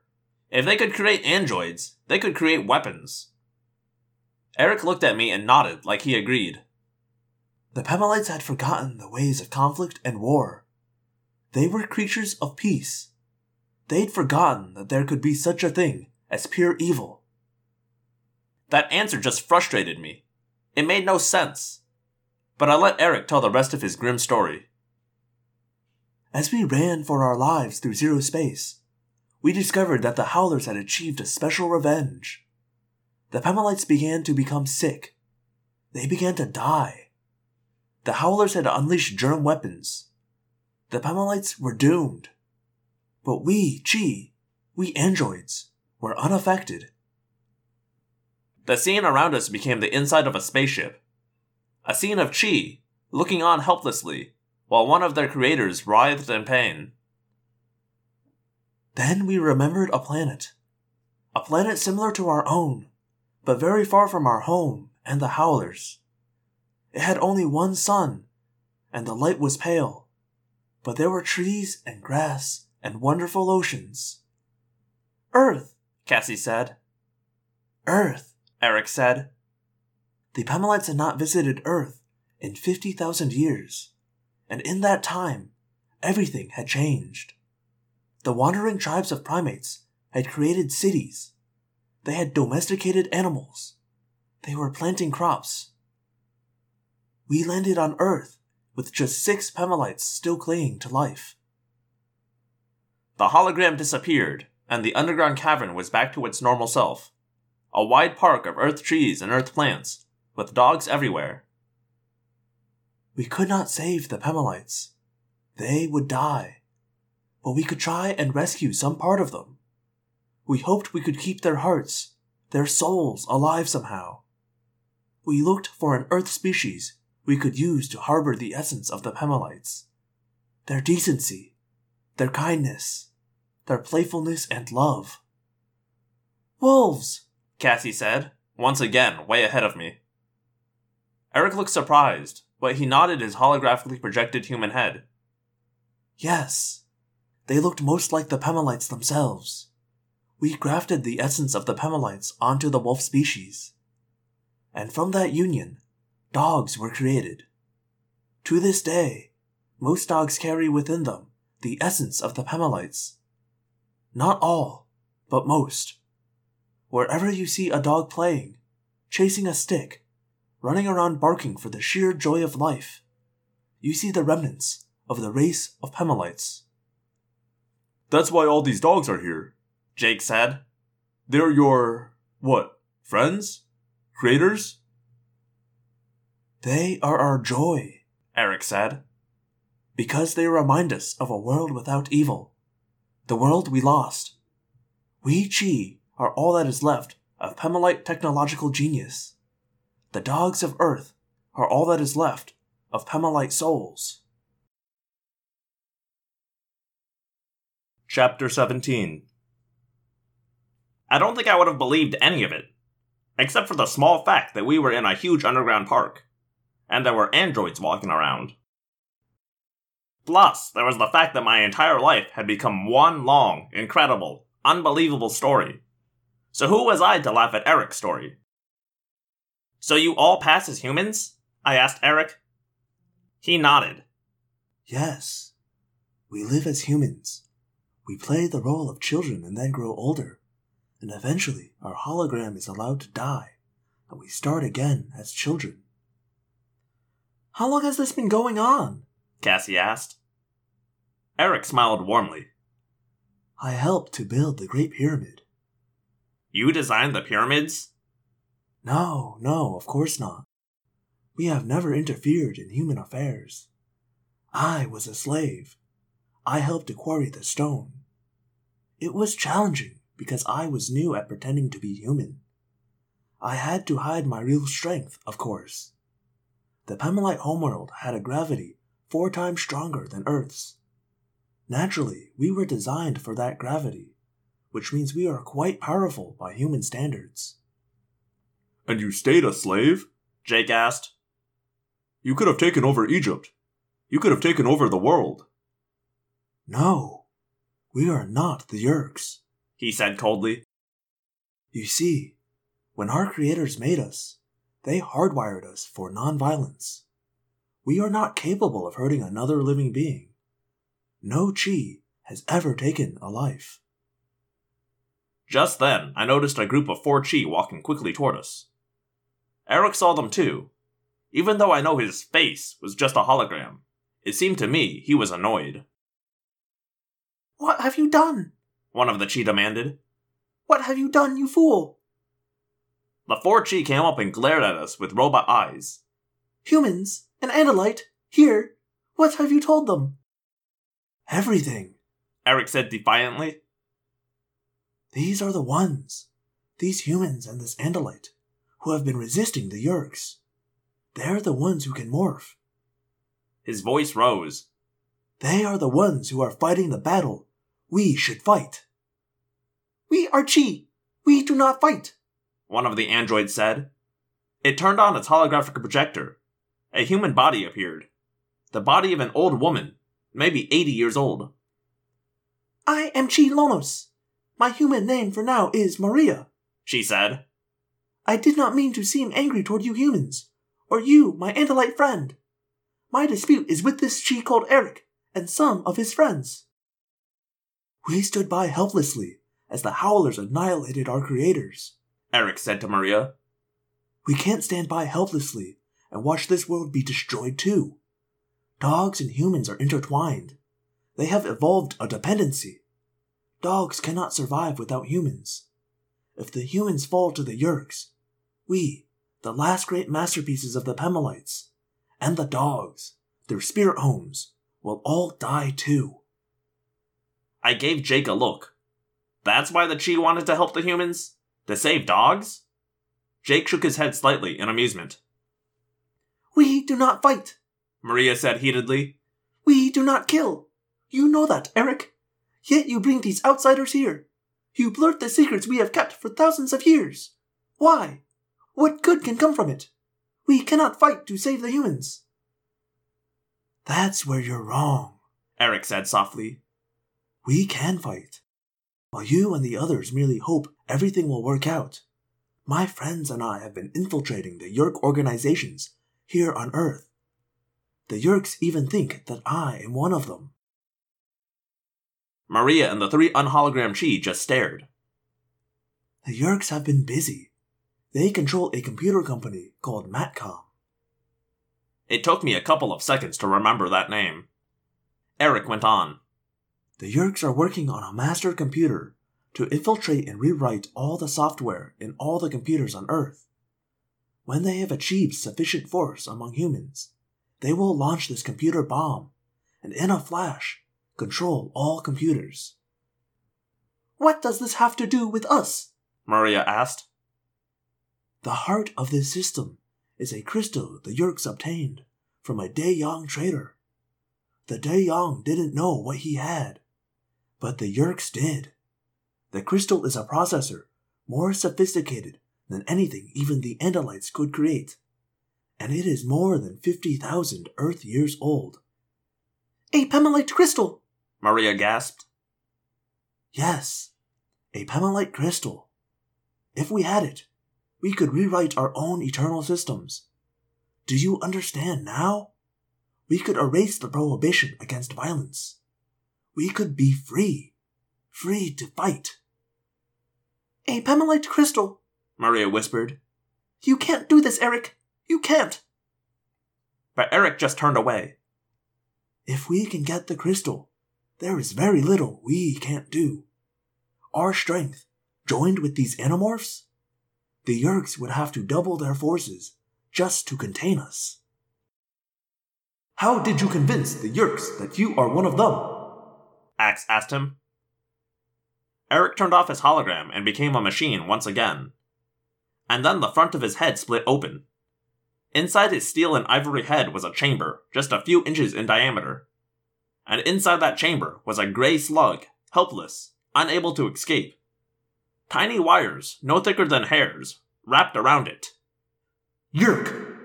If they could create androids, they could create weapons. Erek looked at me and nodded like he agreed. The Pemalites had forgotten the ways of conflict and war. They were creatures of peace. They'd forgotten that there could be such a thing as pure evil. That answer just frustrated me. It made no sense. But I let Erek tell the rest of his grim story. As we ran for our lives through zero space, we discovered that the Howlers had achieved a special revenge the Pemalites began to become sick. They began to die. The Howlers had unleashed germ weapons. The Pemalites were doomed. But we, Chee, we androids, were unaffected. The scene around us became the inside of a spaceship. A scene of Chee, looking on helplessly, while one of their creators writhed in pain. Then we remembered a planet. A planet similar to our own, but very far from our home and the howlers. It had only one sun, and the light was pale, but there were trees and grass and wonderful oceans. Earth, Cassie said. Earth, Erek said. The Pemalites had not visited Earth in 50,000 years, and in that time, everything had changed. The wandering tribes of primates had created cities they had domesticated animals. They were planting crops. We landed on Earth with just six Pemalites still clinging to life. The hologram disappeared, and the underground cavern was back to its normal self a wide park of earth trees and earth plants, with dogs everywhere. We could not save the Pemalites. They would die. But we could try and rescue some part of them. We hoped we could keep their hearts, their souls alive somehow. We looked for an Earth species we could use to harbor the essence of the Pemalites. Their decency, their kindness, their playfulness and love. Wolves, Cassie said, once again way ahead of me. Erek looked surprised, but he nodded his holographically projected human head. Yes, they looked most like the Pemalites themselves we grafted the essence of the Pemalites onto the wolf species. And from that union, dogs were created. To this day, most dogs carry within them the essence of the Pemalites. Not all, but most. Wherever you see a dog playing, chasing a stick, running around barking for the sheer joy of life. You see the remnants of the race of Pemalites. That's why all these dogs are here. Jake said. They're your. what? Friends? Creators? They are our joy, Erek said. because they remind us of a world without evil, the world we lost. We Chee are all that is left of Pemalite technological genius. The dogs of Earth are all that is left of Pemalite souls. Chapter 17 I don't think I would have believed any of it, except for the small fact that we were in a huge underground park, and there were androids walking around. Plus, there was the fact that my entire life had become one long, incredible, unbelievable story. So who was I to laugh at Erek's story? So you all pass as humans? I asked Erek. He nodded. Yes, we live as humans. We play the role of children and then grow older. And eventually, our hologram is allowed to die, and we start again as children. How long has this been going on? Cassie asked. Erek smiled warmly. I helped to build the Great Pyramid. You designed the pyramids? No, no, of course not. We have never interfered in human affairs. I was a slave. I helped to quarry the stone. It was challenging because I was new at pretending to be human. I had to hide my real strength, of course. The Pemalite homeworld had a gravity four times stronger than Earth's. Naturally, we were designed for that gravity, which means we are quite powerful by human standards. And you stayed a slave? Jake asked. You could have taken over Egypt. You could have taken over the world. No, we are not the Yeerks. He said coldly. You see, when our creators made us, they hardwired us for nonviolence. We are not capable of hurting another living being. No Chee has ever taken a life. Just then, I noticed a group of four Chee walking quickly toward us. Erek saw them too. Even though I know his face was just a hologram, it seemed to me he was annoyed. What have you done? One of the Chee demanded. What have you done, you fool? The four Chee came up and glared at us with robot eyes. Humans, an Andalite, here. What have you told them? Everything. Erek said defiantly. These are the ones, these humans and this Andalite, who have been resisting the Yeerks. They're the ones who can morph. His voice rose. They are the ones who are fighting the battle we should fight. We are Chee. We do not fight. One of the androids said. It turned on its holographic projector. A human body appeared. The body of an old woman, maybe 80 years old. I am Chee Lonos. My human name for now is Maria. She said. I did not mean to seem angry toward you humans, or you, my Andalite friend. My dispute is with this Chee called Erek and some of his friends. We stood by helplessly as the Howlers annihilated our creators. Erek said to Maria. We can't stand by helplessly and watch this world be destroyed too. Dogs and humans are intertwined. They have evolved a dependency. Dogs cannot survive without humans. If the humans fall to the Yeerks, we, the last great masterpieces of the Pemalites, and the dogs, their spirit homes, will all die too. I gave Jake a look. That's why the Chee wanted to help the humans? To save dogs? Jake shook his head slightly in amusement. We do not fight. Maria said heatedly. We do not kill. You know that, Erek. Yet you bring these outsiders here. You blurt the secrets we have kept for thousands of years. Why? What good can come from it? We cannot fight to save the humans. That's where you're wrong, Erek said softly. We can fight. While you and the others merely hope everything will work out, my friends and I have been infiltrating the Yeerk organizations here on Earth. The Yeerks even think that I am one of them. Maria and the three unhologram Chee just stared. The Yeerks have been busy. They control a computer company called Matcom. It took me a couple of seconds to remember that name. Erek went on. The Yeerks are working on a master computer to infiltrate and rewrite all the software in all the computers on Earth. When they have achieved sufficient force among humans, they will launch this computer bomb and in a flash control all computers. What does this have to do with us? Maria asked. The heart of this system is a crystal the Yeerks obtained from a De Jong trader. The De Jong didn't know what he had, but the Yeerks did. The crystal is a processor more sophisticated than anything even the Andalites could create, and it is more than 50,000 Earth years old. A Pemalite crystal! Maria gasped. Yes, a Pemalite crystal. If we had it, we could rewrite our own eternal systems. Do you understand now? We could erase the prohibition against violence. We could be free, free to fight. A Pemalite crystal, Maria whispered. You can't do this, Erek. You can't. But Erek just turned away. If we can get the crystal, there is very little we can't do. Our strength, joined with these animorphs, the Yeerks would have to double their forces just to contain us. How did you convince the Yeerks that you are one of them? Ax asked him. Erek turned off his hologram and became a machine once again. And then the front of his head split open. Inside his steel and ivory head was a chamber, just a few inches in diameter. And inside that chamber was a gray slug, helpless, unable to escape. Tiny wires, no thicker than hairs, wrapped around it. Yeerk!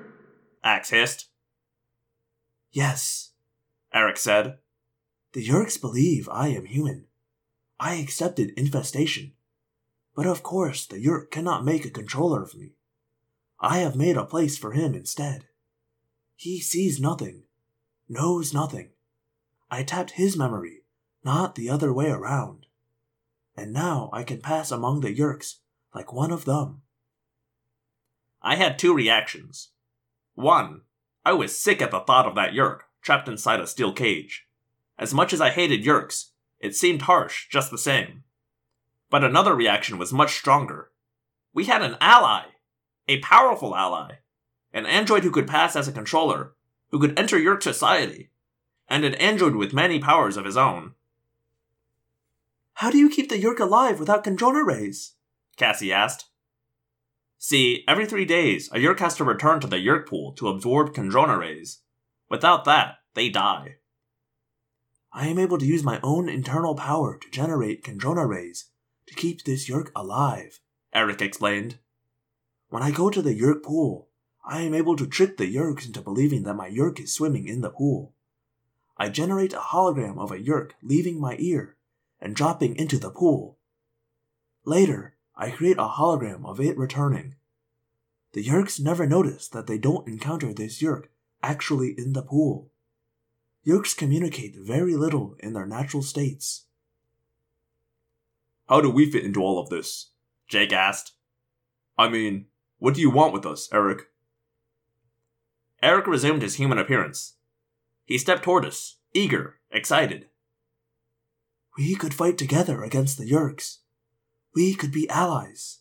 Ax hissed. Yes, Erek said. The Yeerks believe I am human. I accepted infestation. But of course, the Yeerk cannot make a controller of me. I have made a place for him instead. He sees nothing, knows nothing. I tapped his memory, not the other way around. And now I can pass among the Yeerks like one of them. I had two reactions. One, I was sick at the thought of that Yeerk trapped inside a steel cage. As much as I hated Yeerks, it seemed harsh just the same. But another reaction was much stronger. We had an ally, a powerful ally, an android who could pass as a controller, who could enter Yeerk society, and an android with many powers of his own. How do you keep the Yeerk alive without controller rays? Cassie asked. See, every three days, a Yeerk has to return to the Yeerk pool to absorb Kandrona rays. Without that, they die. I am able to use my own internal power to generate Kandrona rays to keep this Yeerk alive, Erek explained. When I go to the Yeerk pool, I am able to trick the Yeerks into believing that my Yeerk is swimming in the pool. I generate a hologram of a Yeerk leaving my ear and dropping into the pool. Later, I create a hologram of it returning. The Yeerks never notice that they don't encounter this Yeerk actually in the pool. Yeerks communicate very little in their natural states. How do we fit into all of this? Jake asked. I mean, what do you want with us, Erek? Erek resumed his human appearance. He stepped toward us, eager, excited. We could fight together against the Yeerks. We could be allies.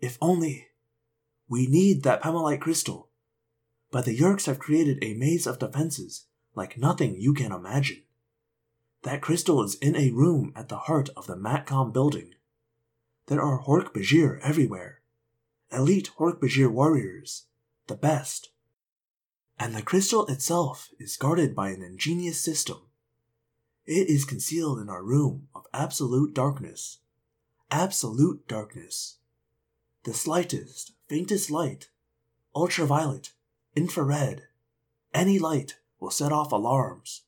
If only. We need that Pemalite crystal. But the Yeerks have created a maze of defenses like nothing you can imagine. That crystal is in a room at the heart of the Matcom building. There are Hork Bajir everywhere. Elite Hork Bajir warriors. The best. And the crystal itself is guarded by an ingenious system. It is concealed in our room of absolute darkness. Absolute darkness. The slightest, faintest light, ultraviolet, infrared, any light will set off alarms.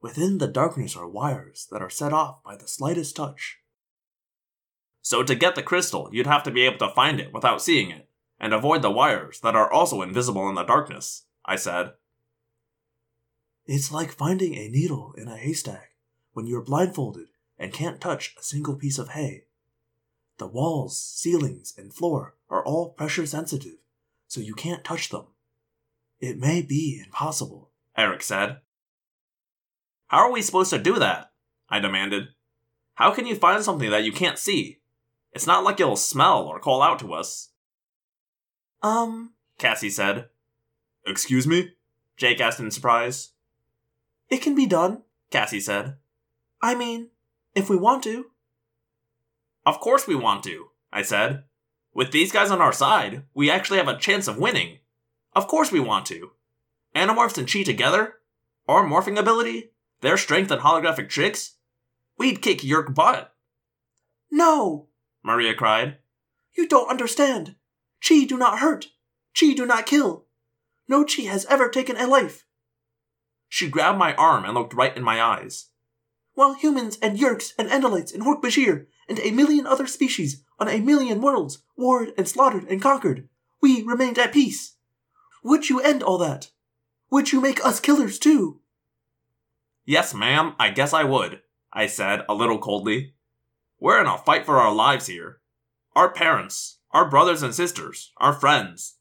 Within the darkness are wires that are set off by the slightest touch. So to get the crystal, you'd have to be able to find it without seeing it, and avoid the wires that are also invisible in the darkness, I said. It's like finding a needle in a haystack when you're blindfolded and can't touch a single piece of hay. The walls, ceilings, and floor are all pressure sensitive, so you can't touch them. It may be impossible. Erek said. How are we supposed to do that? I demanded. How can you find something that you can't see? It's not like it'll smell or call out to us. Um, Cassie said. Excuse me? Jake asked in surprise. it can be done. Cassie said. I mean, if we want to. Of course we want to, I said. With these guys on our side, we actually have a chance of winning. Of course we want to. Animorphs and Chee together? Our morphing ability? Their strength and holographic tricks? We'd kick Yeerk butt, No! Maria cried. You don't understand. Chee do not hurt. Chee do not kill. No Chee has ever taken a life. She grabbed my arm and looked right in my eyes. While humans and Yeerks and Andalites and Hork-Bajir and a million other species on a million worlds warred and slaughtered and conquered, we remained at peace. Would you end all that? Would you make us killers too? Yes, ma'am, I guess I would, I said, a little coldly. We're in a fight for our lives here. Our parents, our brothers and sisters, our friends.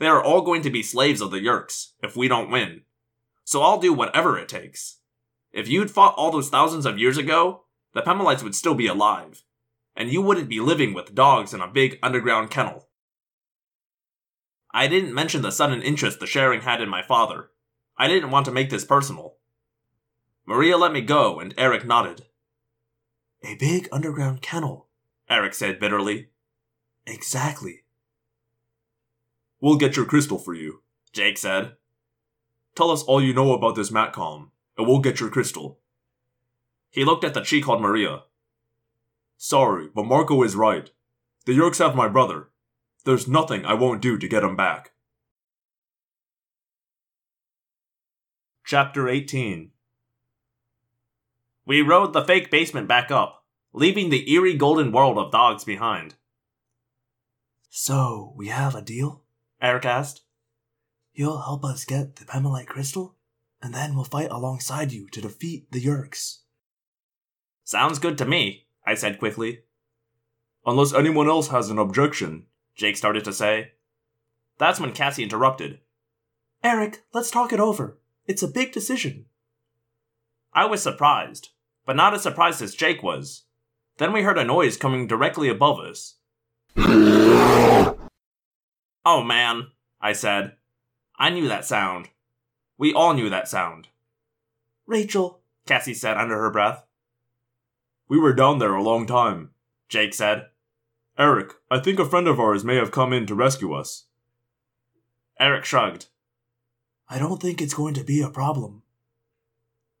They are all going to be slaves of the Yeerks if we don't win. So I'll do whatever it takes. If you'd fought all those thousands of years ago, the Pemalites would still be alive. And you wouldn't be living with dogs in a big underground kennel. I didn't mention the sudden interest the sharing had in my father. I didn't want to make this personal. Maria let me go, and Erek nodded. A big underground kennel. Erek said bitterly. Exactly. We'll get your crystal for you. Jake said. Tell us all you know about this Matcom, and we'll get your crystal. He looked at the Chee called Maria. Sorry, but Marco is right. The Yeerks have my brother. There's nothing I won't do to get him back. Chapter 18 We rode the fake basement back up, leaving the eerie golden world of dogs behind. So, we have a deal? Erek asked. You'll help us get the Pemalite crystal, and then we'll fight alongside you to defeat the Yeerks. Sounds good to me, I said quickly. Unless anyone else has an objection, Jake started to say. That's when Cassie interrupted. Erek, let's talk it over. It's a big decision. I was surprised, but not as surprised as Jake was. Then we heard a noise coming directly above us. *laughs* oh man, I said. I knew that sound. We all knew that sound, Rachel, Cassie said under her breath. we were down there a long time. Jake said. Erek, I think a friend of ours may have come in to rescue us. Erek shrugged. I don't think it's going to be a problem.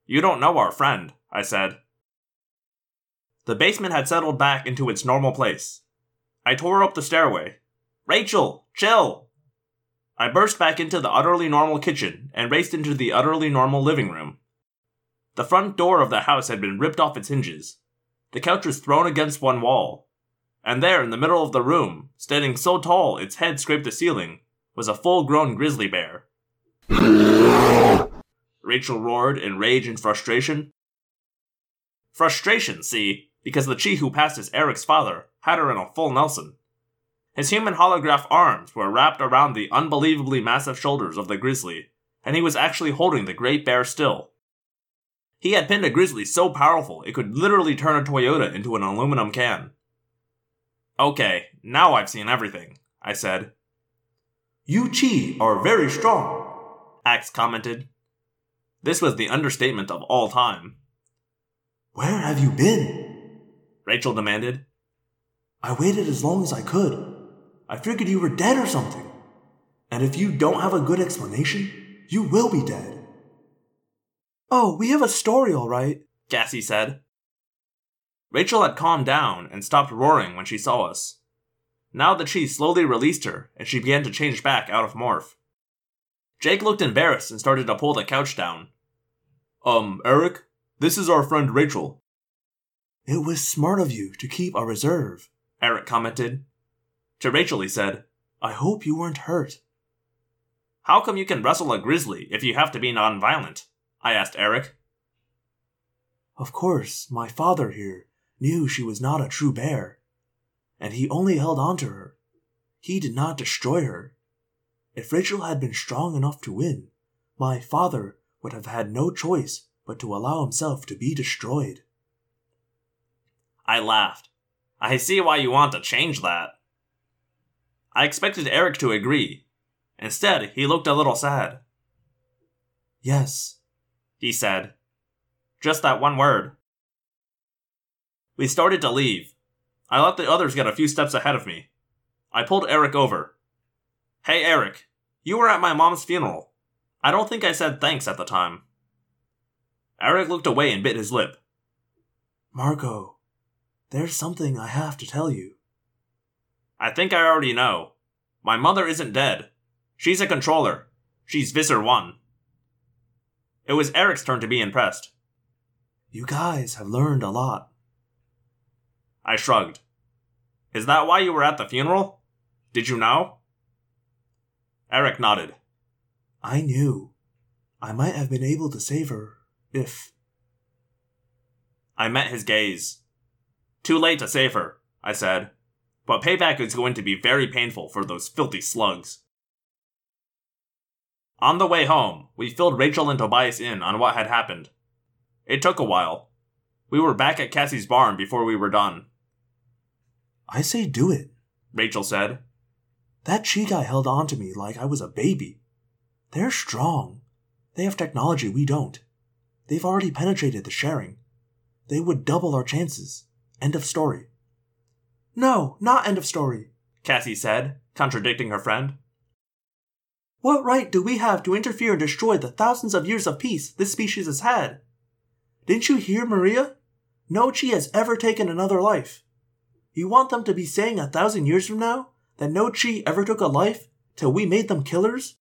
You don't know our friend, I said. The basement had settled back into its normal place. I tore up the stairway. Rachel, chill! I burst back into the utterly normal kitchen and raced into the utterly normal living room. The front door of the house had been ripped off its hinges. The couch was thrown against one wall. And there, in the middle of the room, standing so tall its head scraped the ceiling, was a full grown grizzly bear. Rachel roared in rage and frustration. Frustration, see, because the Chee who passed as Erek's father had her in a full Nelson. His human holograph arms were wrapped around the unbelievably massive shoulders of the grizzly, and he was actually holding the great bear still. He had pinned a grizzly so powerful it could literally turn a Toyota into an aluminum can. Okay, now I've seen everything, I said. You Chee are very strong. Ax commented. This was the understatement of all time. Where have you been? Rachel demanded. I waited as long as I could. I figured you were dead or something. And if you don't have a good explanation, you will be dead. Oh, we have a story, all right. Cassie said. Rachel had calmed down and stopped roaring when she saw us. Now the Chee slowly released her, and she began to change back out of morph. Jake looked embarrassed and started to pull the couch down. Um, Erek, this is our friend Rachel. It was smart of you to keep a reserve. Erek commented. To Rachel, he said, I hope you weren't hurt. How come you can wrestle a grizzly if you have to be nonviolent? I asked Erek. Of course, my father here knew she was not a true bear, and he only held on to her. He did not destroy her. If Rachel had been strong enough to win, my father would have had no choice but to allow himself to be destroyed. I laughed. I see why you want to change that. I expected Erek to agree. Instead, he looked a little sad. Yes, He said. Just that one word. We started to leave. I let the others get a few steps ahead of me. I pulled Erek over. Hey, Erek, you were at my mom's funeral. I don't think I said thanks at the time. Erek looked away and bit his lip. Marco, there's something I have to tell you. I think I already know. My mother isn't dead. She's a controller. She's Visser 1. It was Erek's turn to be impressed. You guys have learned a lot. I shrugged. Is that why you were at the funeral? Did you know? Erek nodded. I knew. I might have been able to save her if. I met his gaze. Too late to save her, I said. But payback is going to be very painful for those filthy slugs. On the way home, we filled Rachel and Tobias in on what had happened. It took a while. We were back at Cassie's barn before we were done, I say do it. Rachel said. That Chee guy held on to me like I was a baby. They're strong. They have technology we don't. They've already penetrated the sharing. They would double our chances. End of story. No, not end of story. Cassie said, contradicting her friend. What right do we have to interfere and destroy the thousands of years of peace this species has had? Didn't you hear, Maria? No Chee has ever taken another life. You want them to be saying a thousand years from now that no Chee ever took a life till we made them killers?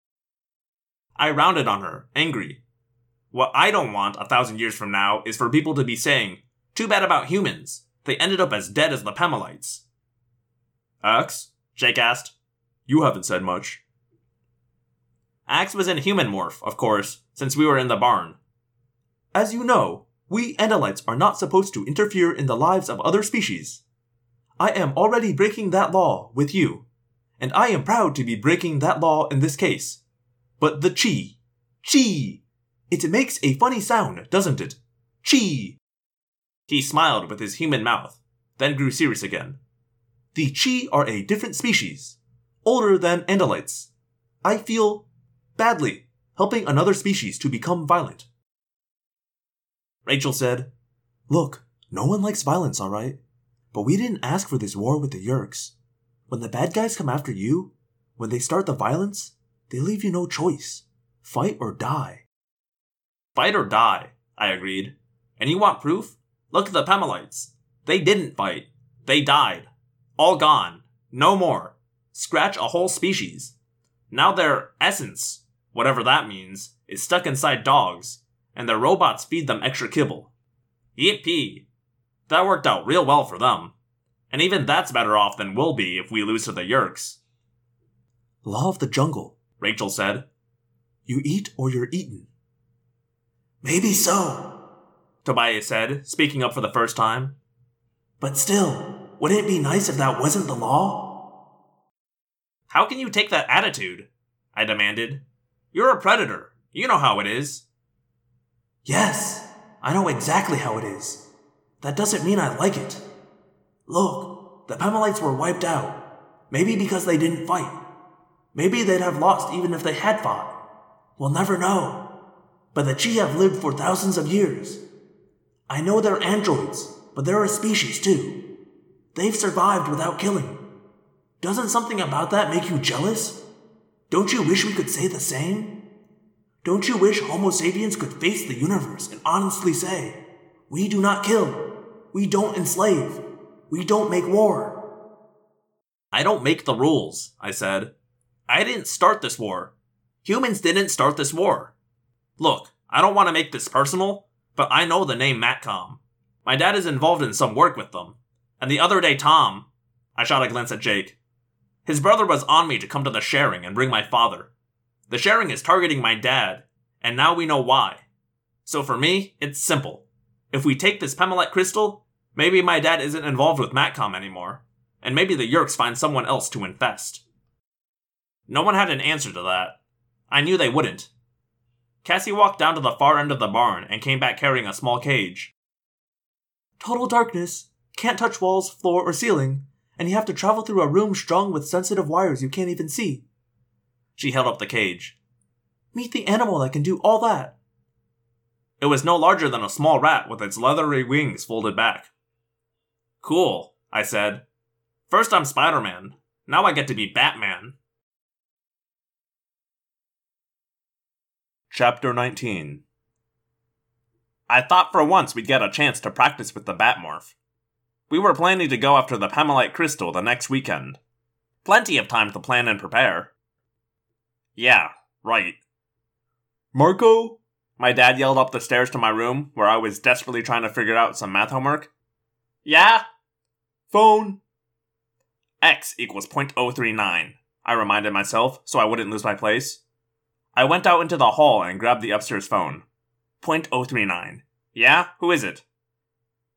I rounded on her, angry. What I don't want a thousand years from now is for people to be saying, too bad about humans. They ended up as dead as the Pemalites. Ax? Jake asked. You haven't said much. Ax was in human morph, of course, since we were in the barn. As you know, we Andalites are not supposed to interfere in the lives of other species. I am already breaking that law with you, and I am proud to be breaking that law in this case. But the Chee, Chee, it makes a funny sound, doesn't it? Chee. He smiled with his human mouth, then grew serious again. The Chee are a different species, older than Andalites. I feel badly helping another species to become violent. Rachel said, Look, no one likes violence, alright? But we didn't ask for this war with the Yeerks. When the bad guys come after you, when they start the violence, they leave you no choice. Fight or die. Fight or die, I agreed. And you want proof? Look at the Pemalites. They didn't fight. They died. All gone. No more. Scratch a whole species. Now their essence, whatever that means, is stuck inside dogs, and their robots feed them extra kibble. Yippee! That worked out real well for them. And even that's better off than we'll be if we lose to the Yeerks. Law of the jungle, Rachel said. You eat or you're eaten. Maybe so, Tobias said, speaking up for the first time. But still, wouldn't it be nice if that wasn't the law? How can you take that attitude? I demanded. You're a predator. You know how it is. Yes, I know exactly how it is. That doesn't mean I like it. Look, the Pemalites were wiped out. Maybe because they didn't fight. Maybe they'd have lost even if they had fought. We'll never know. But the Chee have lived for thousands of years. I know they're androids, but they're a species too. They've survived without killing. Doesn't something about that make you jealous? Don't you wish we could say the same? Don't you wish Homo sapiens could face the universe and honestly say, We do not kill, we don't enslave, we don't make war? I don't make the rules, I said. I didn't start this war. Humans didn't start this war. Look, I don't want to make this personal, but I know the name Matcom. My dad is involved in some work with them. And the other day, Tom, I shot a glance at Jake. His brother was on me to come to the sharing and bring my father. The sharing is targeting my dad, and now we know why. So for me, it's simple. If we take this Pemalite crystal, maybe my dad isn't involved with Matcom anymore, and maybe the Yeerks find someone else to infest. No one had an answer to that. I knew they wouldn't. Cassie walked down to the far end of the barn and came back carrying a small cage. Total darkness. Can't touch walls, floor, or ceiling. And you have to travel through a room strung with sensitive wires you can't even see. She held up the cage. Meet the animal that can do all that. It was no larger than a small rat with its leathery wings folded back. Cool, I said. First I'm Spider Man. Now I get to be Batman. Chapter 19 I thought for once we'd get a chance to practice with the Batmorph. We were planning to go after the Pemalite Crystal the next weekend. Plenty of time to plan and prepare. Yeah, right. Marco? My dad yelled up the stairs to my room, where I was desperately trying to figure out some math homework. Yeah? Phone? X equals 0.039, I reminded myself so I wouldn't lose my place. I went out into the hall and grabbed the upstairs phone. 0.039. Yeah? Who is it?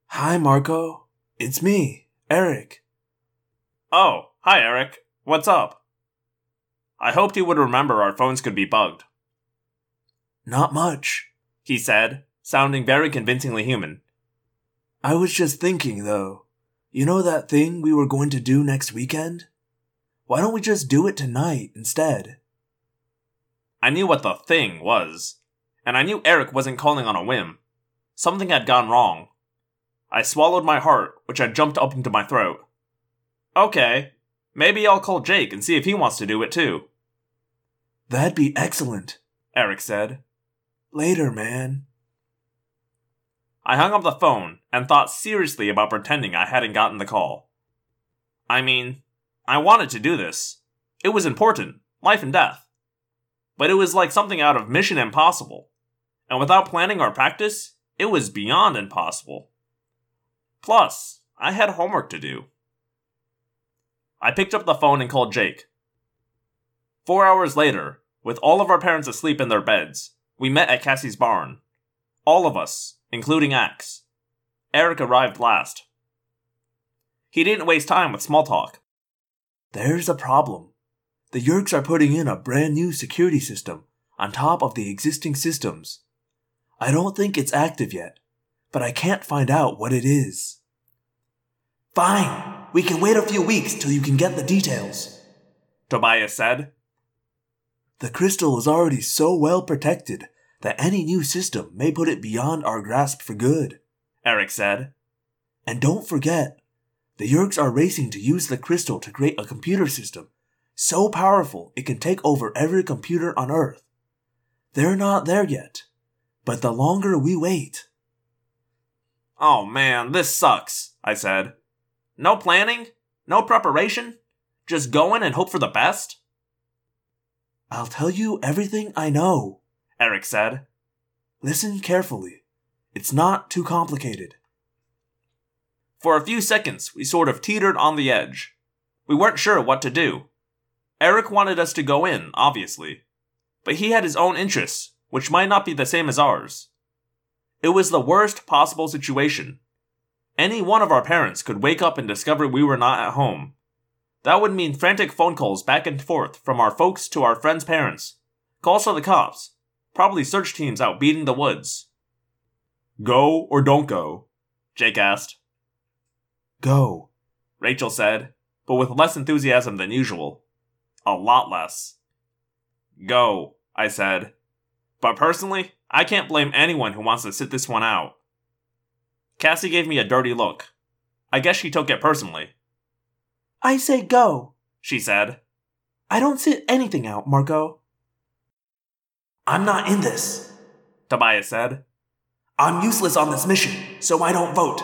Hi, Marco. It's me, Erek. Oh, hi, Erek. What's up? I hoped he would remember our phones could be bugged. Not much, he said, sounding very convincingly human. I was just thinking, though. You know that thing we were going to do next weekend? Why don't we just do it tonight instead? I knew what the thing was, and I knew Erek wasn't calling on a whim. Something had gone wrong. I swallowed my heart, which had jumped up into my throat. Okay, maybe I'll call Jake and see if he wants to do it too. That'd be excellent, Erek said. Later, man. I hung up the phone and thought seriously about pretending I hadn't gotten the call. I mean, I wanted to do this. It was important, life and death. But it was like something out of Mission Impossible. And without planning or practice, it was beyond impossible. Plus, I had homework to do. I picked up the phone and called Jake. Four hours later, with all of our parents asleep in their beds, we met at Cassie's barn. All of us, including Ax. Erek arrived last. He didn't waste time with small talk. There's a problem. The Yeerks are putting in a brand new security system on top of the existing systems. I don't think it's active yet, but I can't find out what it is. Fine, we can wait a few weeks till you can get the details, Tobias said. The crystal is already so well protected that any new system may put it beyond our grasp for good, Erek said. And don't forget, the Yeerks are racing to use the crystal to create a computer system so powerful it can take over every computer on Earth. They're not there yet, but the longer we wait. Oh man, this sucks, I said. No planning? No preparation? Just go in and hope for the best? I'll tell you everything I know, Erek said. Listen carefully. It's not too complicated. For a few seconds, we sort of teetered on the edge. We weren't sure what to do. Erek wanted us to go in, obviously, but he had his own interests, which might not be the same as ours. It was the worst possible situation. Any one of our parents could wake up and discover we were not at home. That would mean frantic phone calls back and forth from our folks to our friends' parents, calls to the cops, probably search teams out beating the woods. Go or don't go? Jake asked. Go, Rachel said, but with less enthusiasm than usual. A lot less. Go, I said. But personally, I can't blame anyone who wants to sit this one out. Cassie gave me a dirty look. I guess she took it personally. I say go, she said. I don't sit anything out, Marco. I'm not in this, Tobias said. I'm useless on this mission, so I don't vote.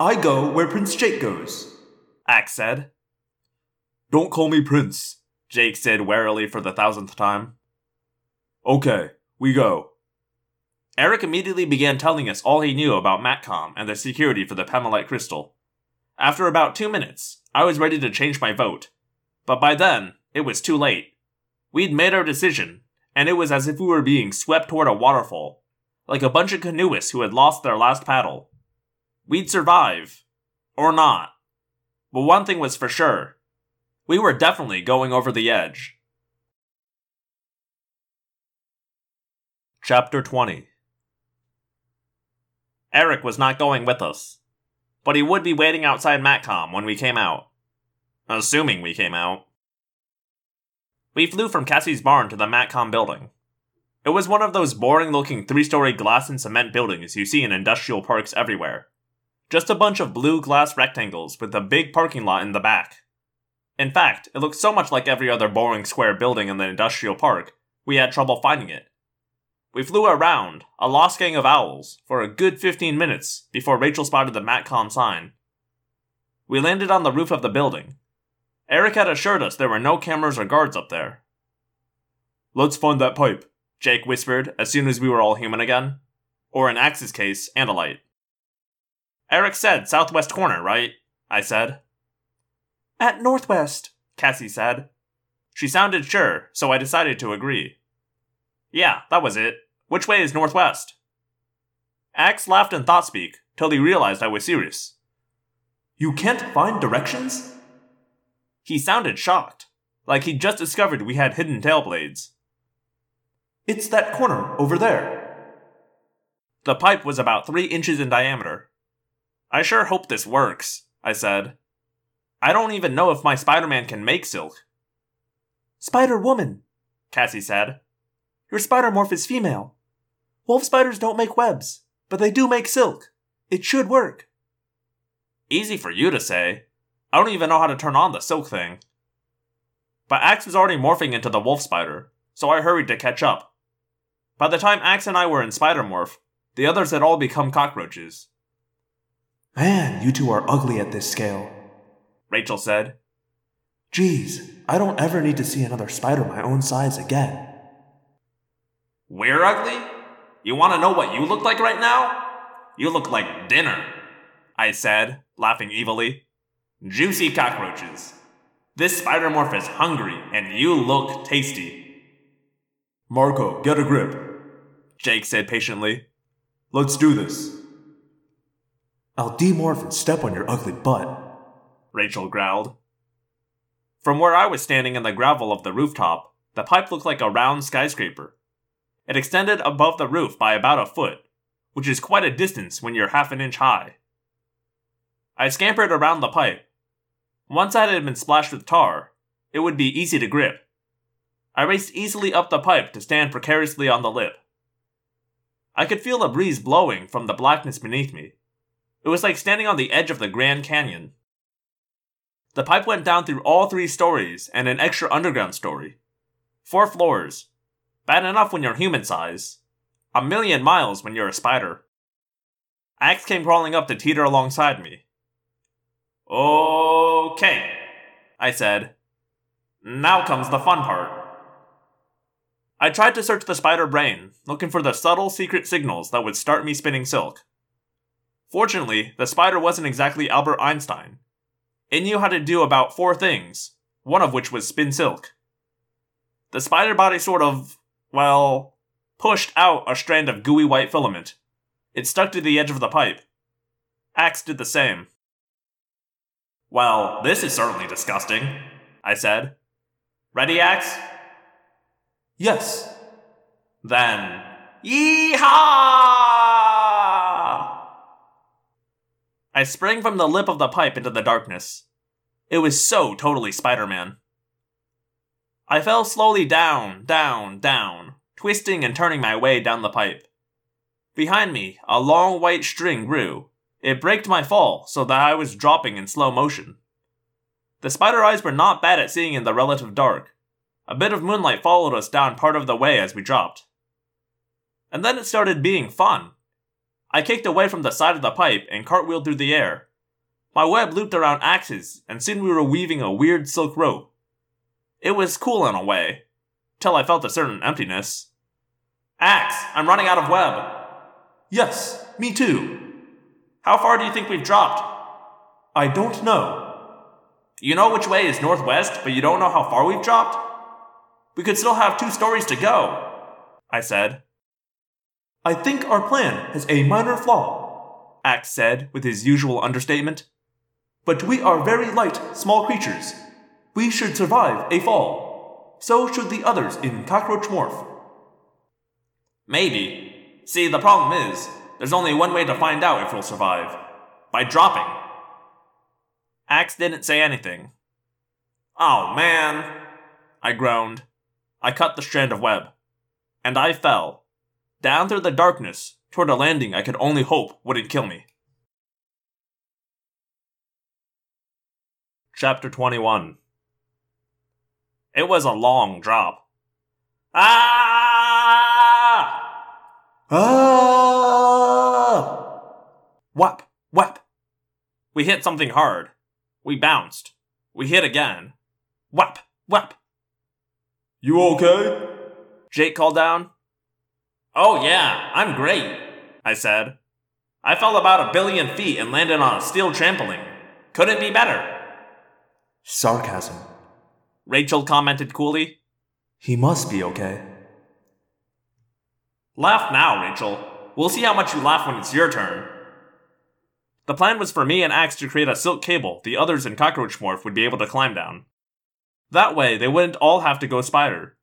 I go where Prince Jake goes, Ax said. Don't call me Prince, Jake said warily for the thousandth time. Okay, we go. Erek immediately began telling us all he knew about Matcom and the security for the Pemalite crystal. After about two minutes, I was ready to change my vote. But by then, it was too late. We'd made our decision, and it was as if we were being swept toward a waterfall, like a bunch of canoeists who had lost their last paddle. We'd survive. Or not. But one thing was for sure We were definitely going over the edge. Chapter 20 Erek was not going with us, but he would be waiting outside Matcom when we came out. Assuming we came out. We flew from Cassie's barn to the Matcom building. It was one of those boring looking three story glass and cement buildings you see in industrial parks everywhere. Just a bunch of blue glass rectangles with a big parking lot in the back. In fact, it looked so much like every other boring square building in the industrial park, we had trouble finding it. We flew around, a lost gang of owls, for a good 15 minutes before Rachel spotted the Matcom sign. We landed on the roof of the building. Erek had assured us there were no cameras or guards up there. Let's find that pipe. Jake whispered as soon as we were all human again. Or in Ax's case, and a light. Erek said southwest corner, right? I said. At northwest. Cassie said. She sounded sure, so I decided to agree. Yeah, that was it. Which way is northwest? Ax laughed in thought speak till he realized I was serious. You can't find directions? He sounded shocked, like he'd just discovered we had hidden tail blades. It's that corner over there. The pipe was about three inches in diameter. I sure hope this works, I said. I don't even know if my Spider Man can make silk. Spider Woman, Cassie said. Your spider morph is female. Wolf spiders don't make webs, but they do make silk. It should work. Easy for you to say. I don't even know how to turn on the silk thing. But Ax was already morphing into the wolf spider, so I hurried to catch up. By the time Ax and I were in spider morph, the others had all become cockroaches. Man, you two are ugly at this scale. Rachel said. Geez, I don't ever need to see another spider my own size again. We're ugly? You want to know what you look like right now? You look like dinner, I said, laughing evilly. Juicy cockroaches. This spider morph is hungry, and you look tasty. Marco, get a grip, Jake said patiently. Let's do this. I'll demorph and step on your ugly butt, Rachel growled. From where I was standing in the gravel of the rooftop, the pipe looked like a round skyscraper. It extended above the roof by about a foot, which is quite a distance when you're half an inch high. I scampered around the pipe. Once it had been splashed with tar, it would be easy to grip. I raced easily up the pipe to stand precariously on the lip. I could feel a breeze blowing from the blackness beneath me. It was like standing on the edge of the Grand Canyon. The pipe went down through all three stories and an extra underground story. Four floors. Bad enough when you're human size. A million miles when you're a spider. Ax came crawling up to teeter alongside me. Okay, I said. Now comes the fun part. I tried to search the spider brain, looking for the subtle secret signals that would start me spinning silk. Fortunately, the spider wasn't exactly Albert Einstein. It knew how to do about four things, one of which was spin silk. The spider body sort of, well, pushed out a strand of gooey white filament. It stuck to the edge of the pipe. Ax did the same. Well, this is certainly disgusting, I said. Ready, Ax? Yes. Then, yeehaw! I sprang from the lip of the pipe into the darkness. It was so totally Spider Man. I fell slowly down, down, down, twisting and turning my way down the pipe. Behind me, a long white string grew. It braked my fall so that I was dropping in slow motion. The spider eyes were not bad at seeing in the relative dark. A bit of moonlight followed us down part of the way as we dropped. And then it started being fun. I kicked away from the side of the pipe and cartwheeled through the air. My web looped around Ax's, and soon we were weaving a weird silk rope. It was cool in a way, till I felt a certain emptiness. Ax, I'm running out of web. Yes, me too. How far do you think we've dropped? I don't know. You know which way is northwest, but you don't know how far we've dropped? We could still have two stories to go, I said. I think our plan has a minor flaw, Ax said with his usual understatement. But we are very light, small creatures. We should survive a fall. So should the others in Cockroach Morph. Maybe. See, the problem is, there's only one way to find out if we'll survive by dropping. Ax didn't say anything. Oh man, I groaned. I cut the strand of web, and I fell, down through the darkness toward a landing I could only hope wouldn't kill me. Chapter 21 It was a long drop. Ah! Ah! Whap, whap. We hit something hard. We bounced. We hit again. Whap, whap. You okay? Jake called down. Oh, yeah, I'm great, I said. I fell about a billion feet and landed on a steel trampoline. Couldn't be better. Sarcasm. Rachel commented coolly. He must be okay. Laugh now, Rachel. We'll see how much you laugh when it's your turn. The plan was for me and Ax to create a silk cable the others in Cockroach Morph would be able to climb down. That way, they wouldn't all have to go spider.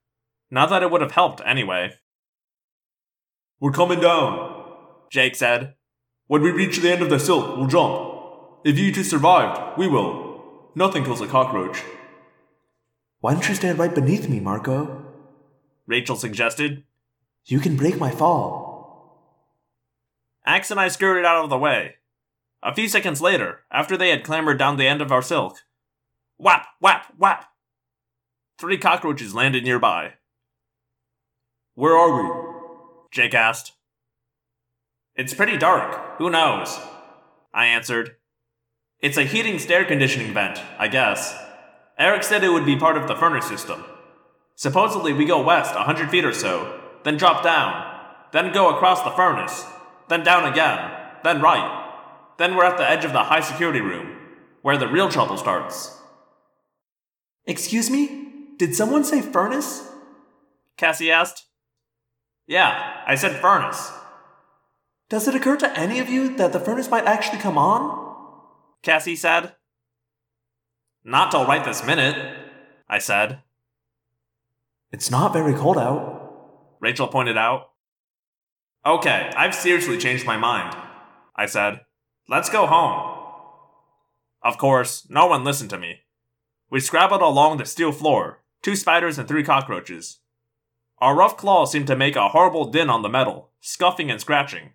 Not that it would have helped anyway. We're coming down. Jake said. When we reach the end of the silk, we'll jump. If you two survived, we will. Nothing kills a cockroach. Why don't you stand right beneath me, Marco? Rachel suggested. You can break my fall. Ax and I scurried out of the way. A few seconds later, after they had clambered down the end of our silk, whap, whap, whap! Three cockroaches landed nearby. Where are we? Jake asked. It's pretty dark. Who knows? I answered. It's a heating stair conditioning vent, I guess. Erek said it would be part of the furnace system. Supposedly, we go west a hundred feet or so, then drop down, then go across the furnace, then down again, then right. Then we're at the edge of the high security room, where the real trouble starts. Excuse me? Did someone say furnace? Cassie asked. Yeah, I said furnace. Does it occur to any of you that the furnace might actually come on? Cassie said. Not till right this minute, I said. It's not very cold out. Rachel pointed out. Okay, I've seriously changed my mind, I said. Let's go home. Of course, no one listened to me. We scrabbled along the steel floor, two spiders and three cockroaches. Our rough claws seemed to make a horrible din on the metal, scuffing and scratching,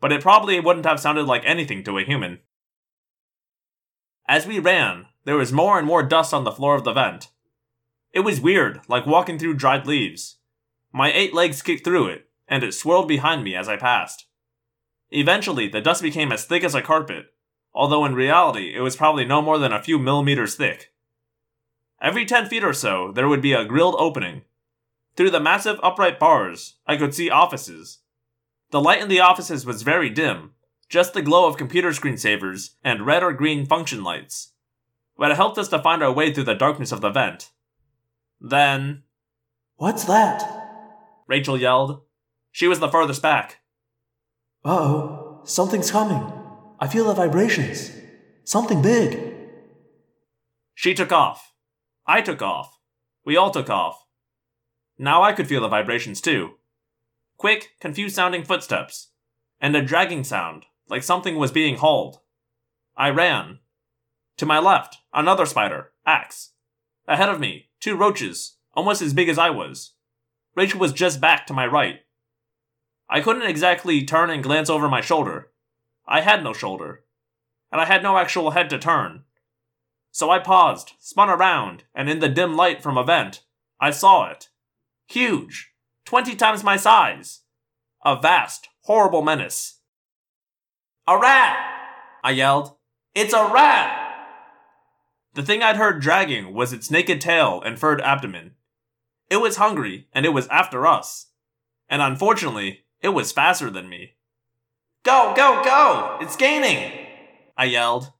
but it probably wouldn't have sounded like anything to a human. As we ran, there was more and more dust on the floor of the vent. It was weird, like walking through dried leaves. My eight legs kicked through it, and it swirled behind me as I passed. Eventually, the dust became as thick as a carpet, although in reality it was probably no more than a few millimeters thick. Every ten feet or so, there would be a grilled opening. Through the massive upright bars, I could see offices. The light in the offices was very dim, just the glow of computer screensavers and red or green function lights. But it helped us to find our way through the darkness of the vent. Then. What's that? Rachel yelled. She was the farthest back. Oh, something's coming. I feel the vibrations. Something big. She took off. I took off. We all took off. Now I could feel the vibrations too. Quick, confused sounding footsteps, and a dragging sound, like something was being hauled. I ran. To my left, another spider, Ax. Ahead of me, two roaches, almost as big as I was. Rachel was just back to my right. I couldn't exactly turn and glance over my shoulder. I had no shoulder. And I had no actual head to turn. So I paused, spun around, and in the dim light from a vent, I saw it. Huge. Twenty times my size. A vast, horrible menace. A rat! I yelled. It's a rat! The thing I'd heard dragging was its naked tail and furred abdomen. It was hungry, and it was after us. And unfortunately, it was faster than me. Go, go, go! It's gaining! I yelled.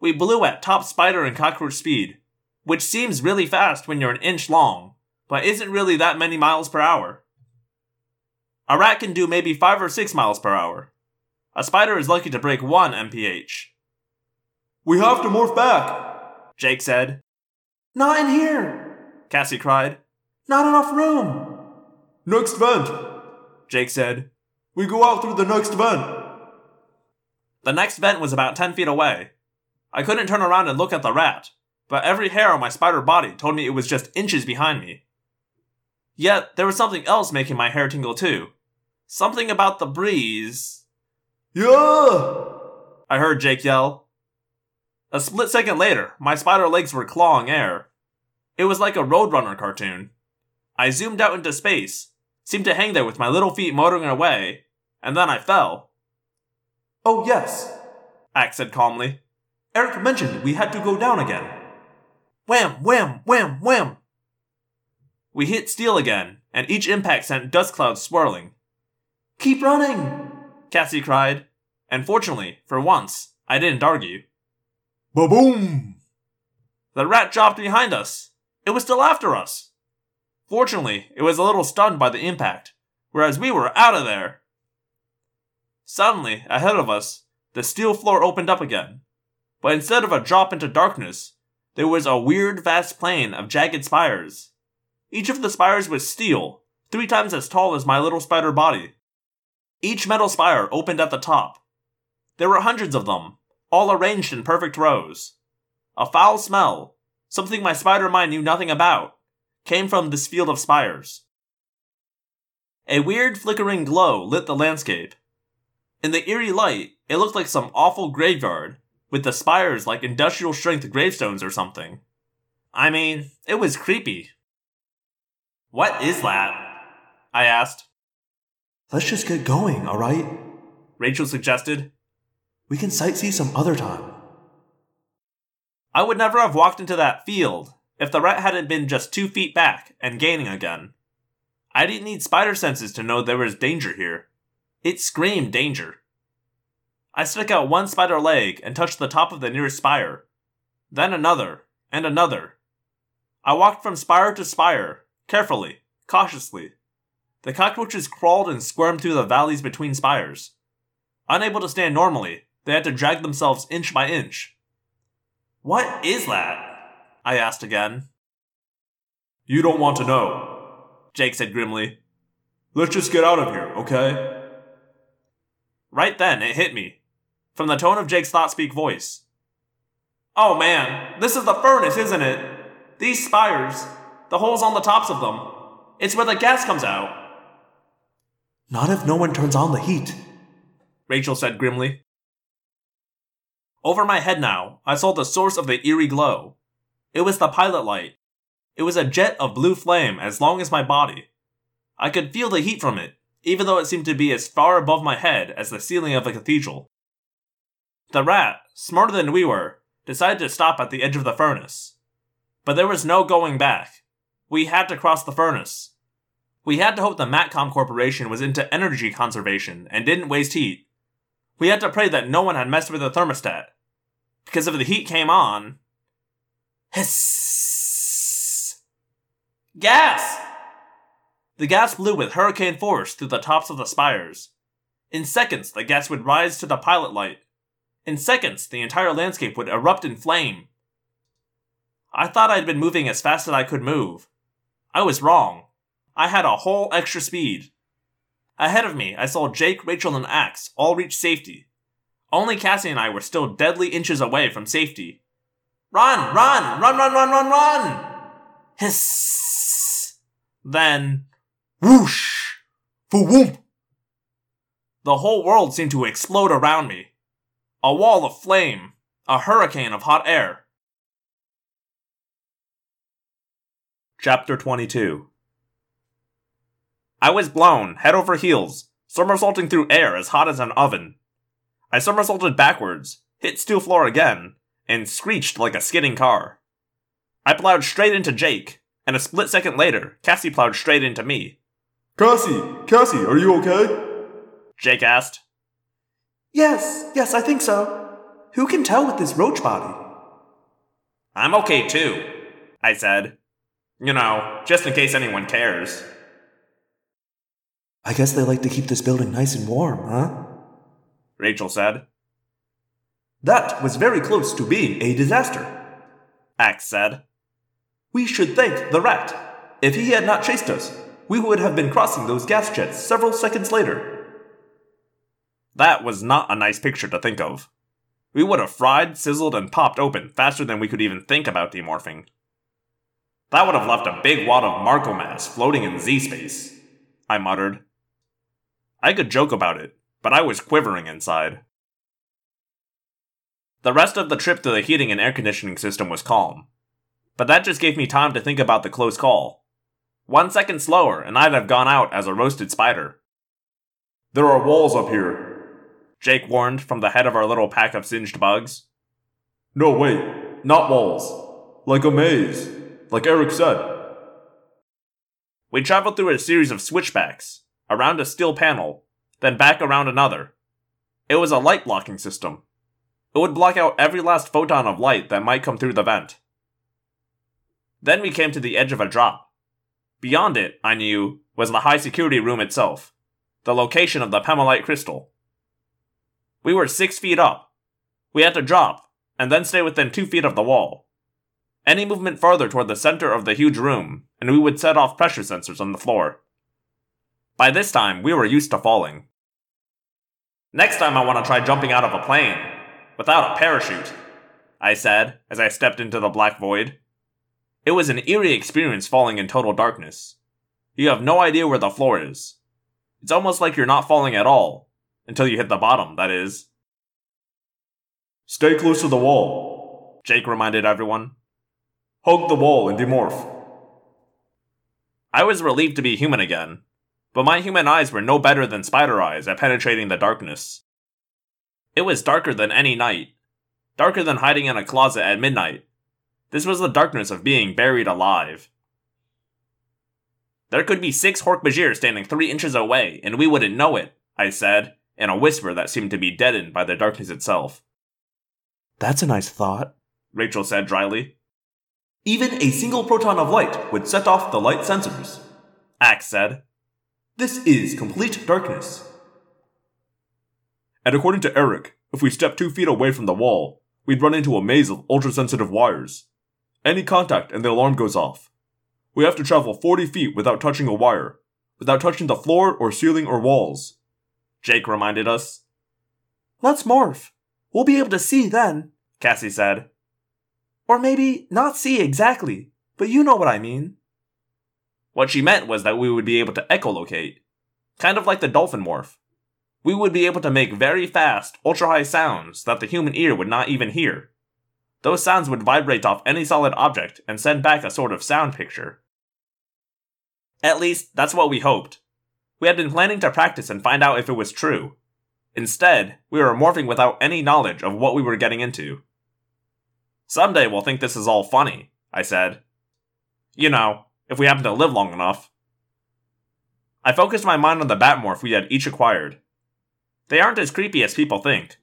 We blew at top spider and cockroach speed, which seems really fast when you're an inch long, but isn't really that many miles per hour. A rat can do maybe 5 or 6 miles per hour. A spider is lucky to break 1 mph. We have to morph back, Jake said. Not in here! Cassie cried. Not enough room! Next vent, Jake said. we go out through the next vent. The next vent was about 10 feet away. I couldn't turn around and look at the rat, but every hair on my spider body told me it was just inches behind me. Yet, there was something else making my hair tingle too. Something about the breeze. Yeah! I heard Jake yell. A split second later, my spider legs were clawing air. It was like a Roadrunner cartoon. I zoomed out into space, seemed to hang there with my little feet motoring away, and then I fell. Oh, yes. Ax said calmly. Erek mentioned we had to go down again. Wham, wham, wham, wham! We hit steel again, and each impact sent dust clouds swirling. Keep running! Cassie cried, and fortunately, for once, I didn't argue. Ba boom! The rat dropped behind us. It was still after us. Fortunately, it was a little stunned by the impact, whereas we were out of there. Suddenly, ahead of us, the steel floor opened up again. But instead of a drop into darkness, there was a weird vast plain of jagged spires. Each of the spires was steel, three times as tall as my little spider body. Each metal spire opened at the top. There were hundreds of them, all arranged in perfect rows. A foul smell, something my spider mind knew nothing about, came from this field of spires. A weird flickering glow lit the landscape. In the eerie light, it looked like some awful graveyard, with the spires like industrial strength gravestones or something. I mean, it was creepy. What is that? I asked. Let's just get going, alright? Rachel suggested. We can sightsee some other time. I would never have walked into that field if the rat hadn't been just two feet back and gaining again. I didn't need spider senses to know there was danger here. It screamed danger. I stuck out one spider leg and touched the top of the nearest spire, then another, and another. I walked from spire to spire, carefully, cautiously. The cockroaches crawled and squirmed through the valleys between spires. Unable to stand normally, they had to drag themselves inch by inch. What is that? I asked again. You don't want to know. Jake said grimly. Let's just get out of here, okay? Right then, it hit me. From the tone of Jake's thought speak voice. Oh man, this is the furnace, isn't it? These spires, the holes on the tops of them. It's where the gas comes out. Not if no one turns on the heat. Rachel said grimly. Over my head now, I saw the source of the eerie glow. It was the pilot light. It was a jet of blue flame as long as my body. I could feel the heat from it, even though it seemed to be as far above my head as the ceiling of a cathedral. The rat, smarter than we were, decided to stop at the edge of the furnace. But there was no going back. We had to cross the furnace. We had to hope the Matcom Corporation was into energy conservation and didn't waste heat. We had to pray that no one had messed with the thermostat. Because if the heat came on. Hiss! Gas! The gas blew with hurricane force through the tops of the spires. In seconds, the gas would rise to the pilot light. In seconds, the entire landscape would erupt in flame. I thought I'd been moving as fast as I could move. I was wrong. I had a whole extra speed. Ahead of me, I saw Jake, Rachel, and Ax all reach safety. Only Cassie and I were still deadly inches away from safety. Run, run, run, run, run, run, run! Hiss! Then, whoosh! Whoop! The whole world seemed to explode around me. A wall of flame, a hurricane of hot air. Chapter 22 I was blown, head over heels, somersaulting through air as hot as an oven. I somersaulted backwards, hit steel floor again, and screeched like a skidding car. I plowed straight into Jake, and a split second later, Cassie plowed straight into me. Cassie, Cassie, are you okay? Jake asked. Yes, yes, I think so. Who can tell with this roach body? I'm okay too, I said. You know, just in case anyone cares. I guess they like to keep this building nice and warm, huh? Rachel said. That was very close to being a disaster. Ax said. We should thank the rat. If he had not chased us, we would have been crossing those gas jets several seconds later. That was not a nice picture to think of. We would have fried, sizzled, and popped open faster than we could even think about demorphing. That would have left a big wad of Marco mass floating in Z space, I muttered. I could joke about it, but I was quivering inside. The rest of the trip to the heating and air conditioning system was calm, but that just gave me time to think about the close call. One second slower, and I'd have gone out as a roasted spider. There are walls up here. Jake warned from the head of our little pack of singed bugs. No, wait, not walls. Like a maze, like Erek said. We traveled through a series of switchbacks, around a steel panel, then back around another. It was a light blocking system. It would block out every last photon of light that might come through the vent. Then we came to the edge of a drop. Beyond it, I knew, was the high security room itself, the location of the Pemalite crystal. We were six feet up. We had to drop, and then stay within two feet of the wall. Any movement farther toward the center of the huge room, and we would set off pressure sensors on the floor. By this time, we were used to falling. Next time, I want to try jumping out of a plane, without a parachute, I said as I stepped into the black void. It was an eerie experience falling in total darkness. You have no idea where the floor is. It's almost like you're not falling at all, until you hit the bottom, that is. Stay close to the wall, Jake reminded everyone. Hug the wall and demorph. I was relieved to be human again, but my human eyes were no better than spider eyes at penetrating the darkness. It was darker than any night, darker than hiding in a closet at midnight. This was the darkness of being buried alive. There could be six Hork-Bajir standing three inches away, and we wouldn't know it, I said, in a whisper that seemed to be deadened by the darkness itself. That's a nice thought, Rachel said dryly. Even a single photon of light would set off the light sensors. Ax said. This is complete darkness. And according to Erek, if we step two feet away from the wall, we'd run into a maze of ultra sensitive wires. Any contact and the alarm goes off. We have to travel 40 feet without touching a wire, without touching the floor or ceiling or walls. Jake reminded us. Let's morph. We'll be able to see then. Cassie said. Or maybe not see exactly, but you know what I mean. What she meant was that we would be able to echolocate, kind of like the dolphin morph. We would be able to make very fast, ultra high sounds that the human ear would not even hear. Those sounds would vibrate off any solid object and send back a sort of sound picture. At least, that's what we hoped. We had been planning to practice and find out if it was true. Instead, we were morphing without any knowledge of what we were getting into. Someday we'll think this is all funny, I said. You know, if we happen to live long enough. I focused my mind on the Batmorph we had each acquired. They aren't as creepy as people think.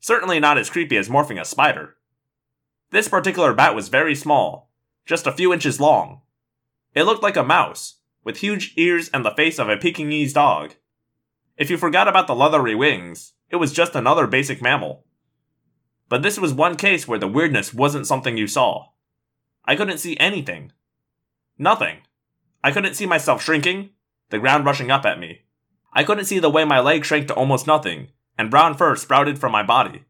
Certainly not as creepy as morphing a spider. This particular bat was very small, just a few inches long. It looked like a mouse, with huge ears and the face of a Pekingese dog. If you forgot about the leathery wings, it was just another basic mammal. But this was one case where the weirdness wasn't something you saw. I couldn't see anything. Nothing. I couldn't see myself shrinking, the ground rushing up at me. I couldn't see the way my leg shrank to almost nothing, and brown fur sprouted from my body.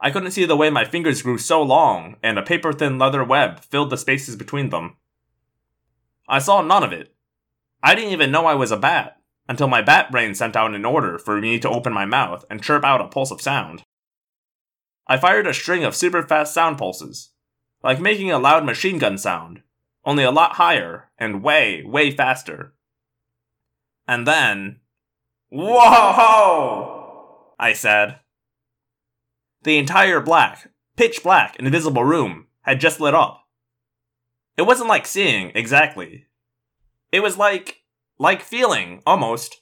I couldn't see the way my fingers grew so long, and a paper thin leather web filled the spaces between them. I saw none of it. I didn't even know I was a bat, until my bat brain sent out an order for me to open my mouth and chirp out a pulse of sound. I fired a string of super fast sound pulses, like making a loud machine gun sound, only a lot higher and way, way faster. And then. Whoa! I said. The entire black, pitch black, invisible room had just lit up. It wasn't like seeing, exactly. It was like. like feeling, almost.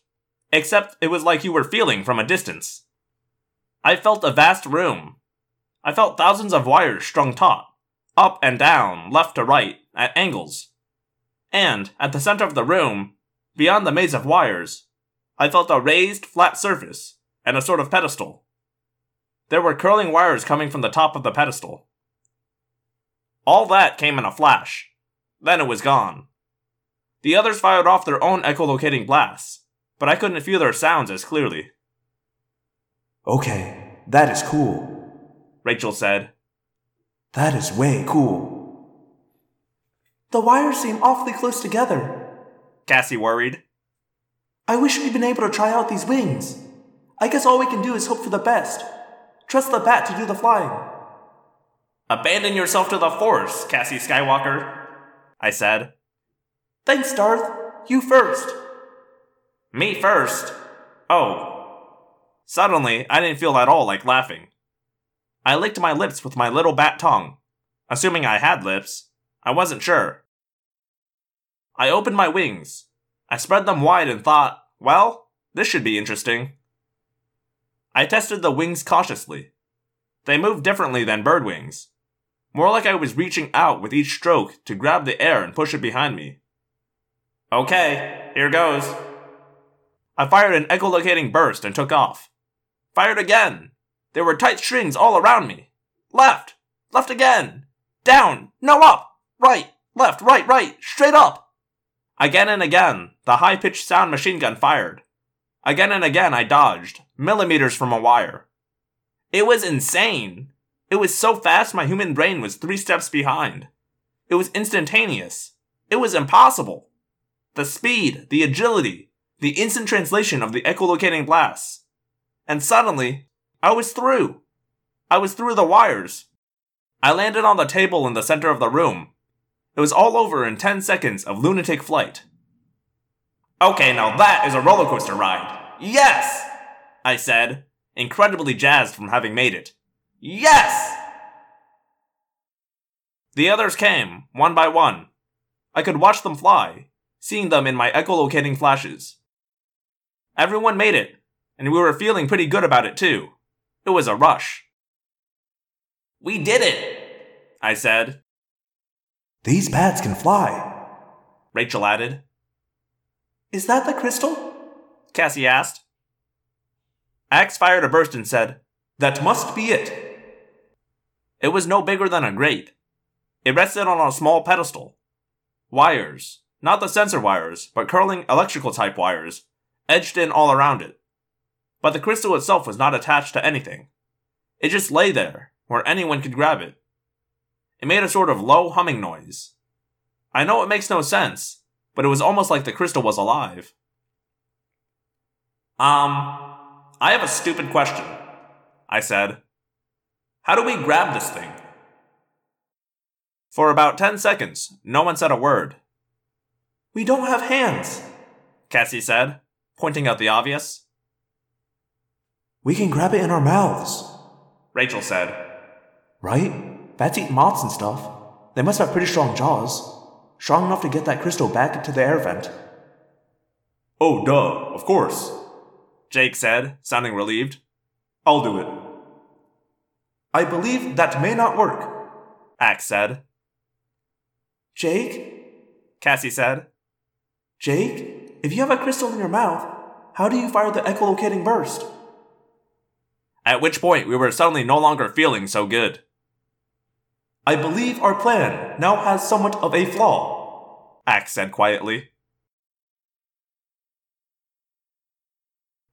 Except it was like you were feeling from a distance. I felt a vast room. I felt thousands of wires strung taut, up and down, left to right, at angles. And, at the center of the room, beyond the maze of wires, I felt a raised, flat surface, and a sort of pedestal. There were curling wires coming from the top of the pedestal. All that came in a flash. Then it was gone. The others fired off their own echolocating blasts, but I couldn't feel their sounds as clearly. Okay, that is cool. Rachel said. That is way cool. The wires seem awfully close together. Cassie worried. I wish we'd been able to try out these wings. I guess all we can do is hope for the best. Trust the bat to do the flying. Abandon yourself to the Force, Cassie Skywalker, I said. Thanks, Darth. You first. Me first? Oh. Suddenly, I didn't feel at all like laughing. I licked my lips with my little bat tongue. Assuming I had lips, I wasn't sure. I opened my wings. I spread them wide and thought, well, this should be interesting. I tested the wings cautiously. They moved differently than bird wings. More like I was reaching out with each stroke to grab the air and push it behind me. Okay, here goes. I fired an echolocating burst and took off. Fired again. There were tight strings all around me. Left. Left again. Down. No up. Right. Left. Right. Right. Straight up. Again and again, the high pitched sound machine gun fired. Again and again, I dodged, millimeters from a wire. It was insane. It was so fast, my human brain was three steps behind. It was instantaneous. It was impossible. The speed, the agility, the instant translation of the echolocating blasts. And suddenly, I was through. I was through the wires. I landed on the table in the center of the room. It was all over in 10 seconds of lunatic flight. Okay, now that is a roller coaster ride. Yes! I said, incredibly jazzed from having made it. Yes! The others came, one by one. I could watch them fly, seeing them in my echolocating flashes. Everyone made it, and we were feeling pretty good about it too. It was a rush. We did it, I said. These bats can fly, Rachel added. Is that the crystal? Cassie asked. Ax fired a burst and said, That must be it. It was no bigger than a grate. It rested on a small pedestal. Wires, not the sensor wires, but curling electrical type wires, edged in all around it. But the crystal itself was not attached to anything. It just lay there, where anyone could grab it. It made a sort of low humming noise. I know it makes no sense, but it was almost like the crystal was alive. Um, I have a stupid question, I said. How do we grab this thing? For about ten seconds, no one said a word. We don't have hands, Cassie said, pointing out the obvious. We can grab it in our mouths, Rachel said. right? Bats eat moths and stuff. They must have pretty strong jaws. Strong enough to get that crystal back into the air vent. Oh, duh, of course. Jake said, sounding relieved. I'll do it. I believe that may not work. Ax said. Jake? Cassie said. Jake? If you have a crystal in your mouth, how do you fire the echolocating burst? At which point we were suddenly no longer feeling so good. I believe our plan now has somewhat of a flaw. Ax said quietly.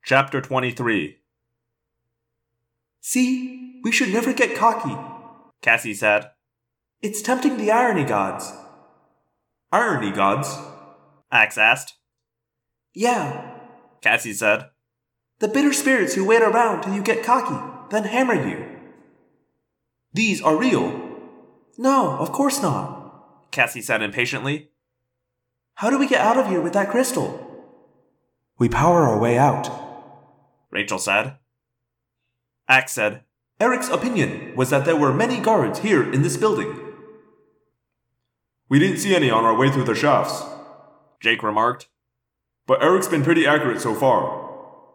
Chapter 23 See, we should never get cocky. Cassie said. It's tempting the irony gods. Irony gods. Ax asked. Yeah, Cassie said. the bitter spirits who wait around till you get cocky, then hammer you. These are real. No, of course not. Cassie said impatiently. How do we get out of here with that crystal? We power our way out. Rachel said. Ax said. Erek's opinion was that there were many guards here in this building. We didn't see any on our way through the shafts, Jake remarked. but Erek's been pretty accurate so far.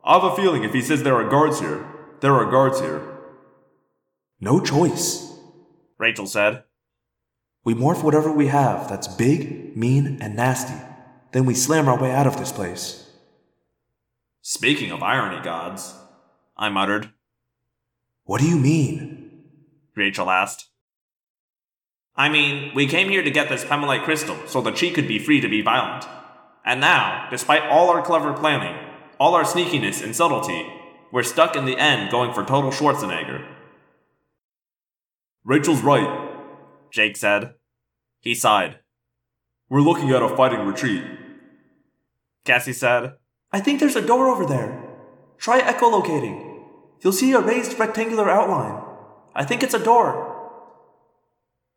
I have a feeling if he says there are guards here, there are guards here. No choice. Rachel said. We morph whatever we have that's big, mean, and nasty. Then we slam our way out of this place. Speaking of irony gods, I muttered. What do you mean? Rachel asked. I mean, we came here to get this Pemalite crystal so that she could be free to be violent. And now, despite all our clever planning, all our sneakiness and subtlety, we're stuck in the end going for total Schwarzenegger. Rachel's right, Jake said. He sighed. We're looking at a fighting retreat. Cassie said, I think there's a door over there. Try echolocating. You'll see a raised rectangular outline. I think it's a door.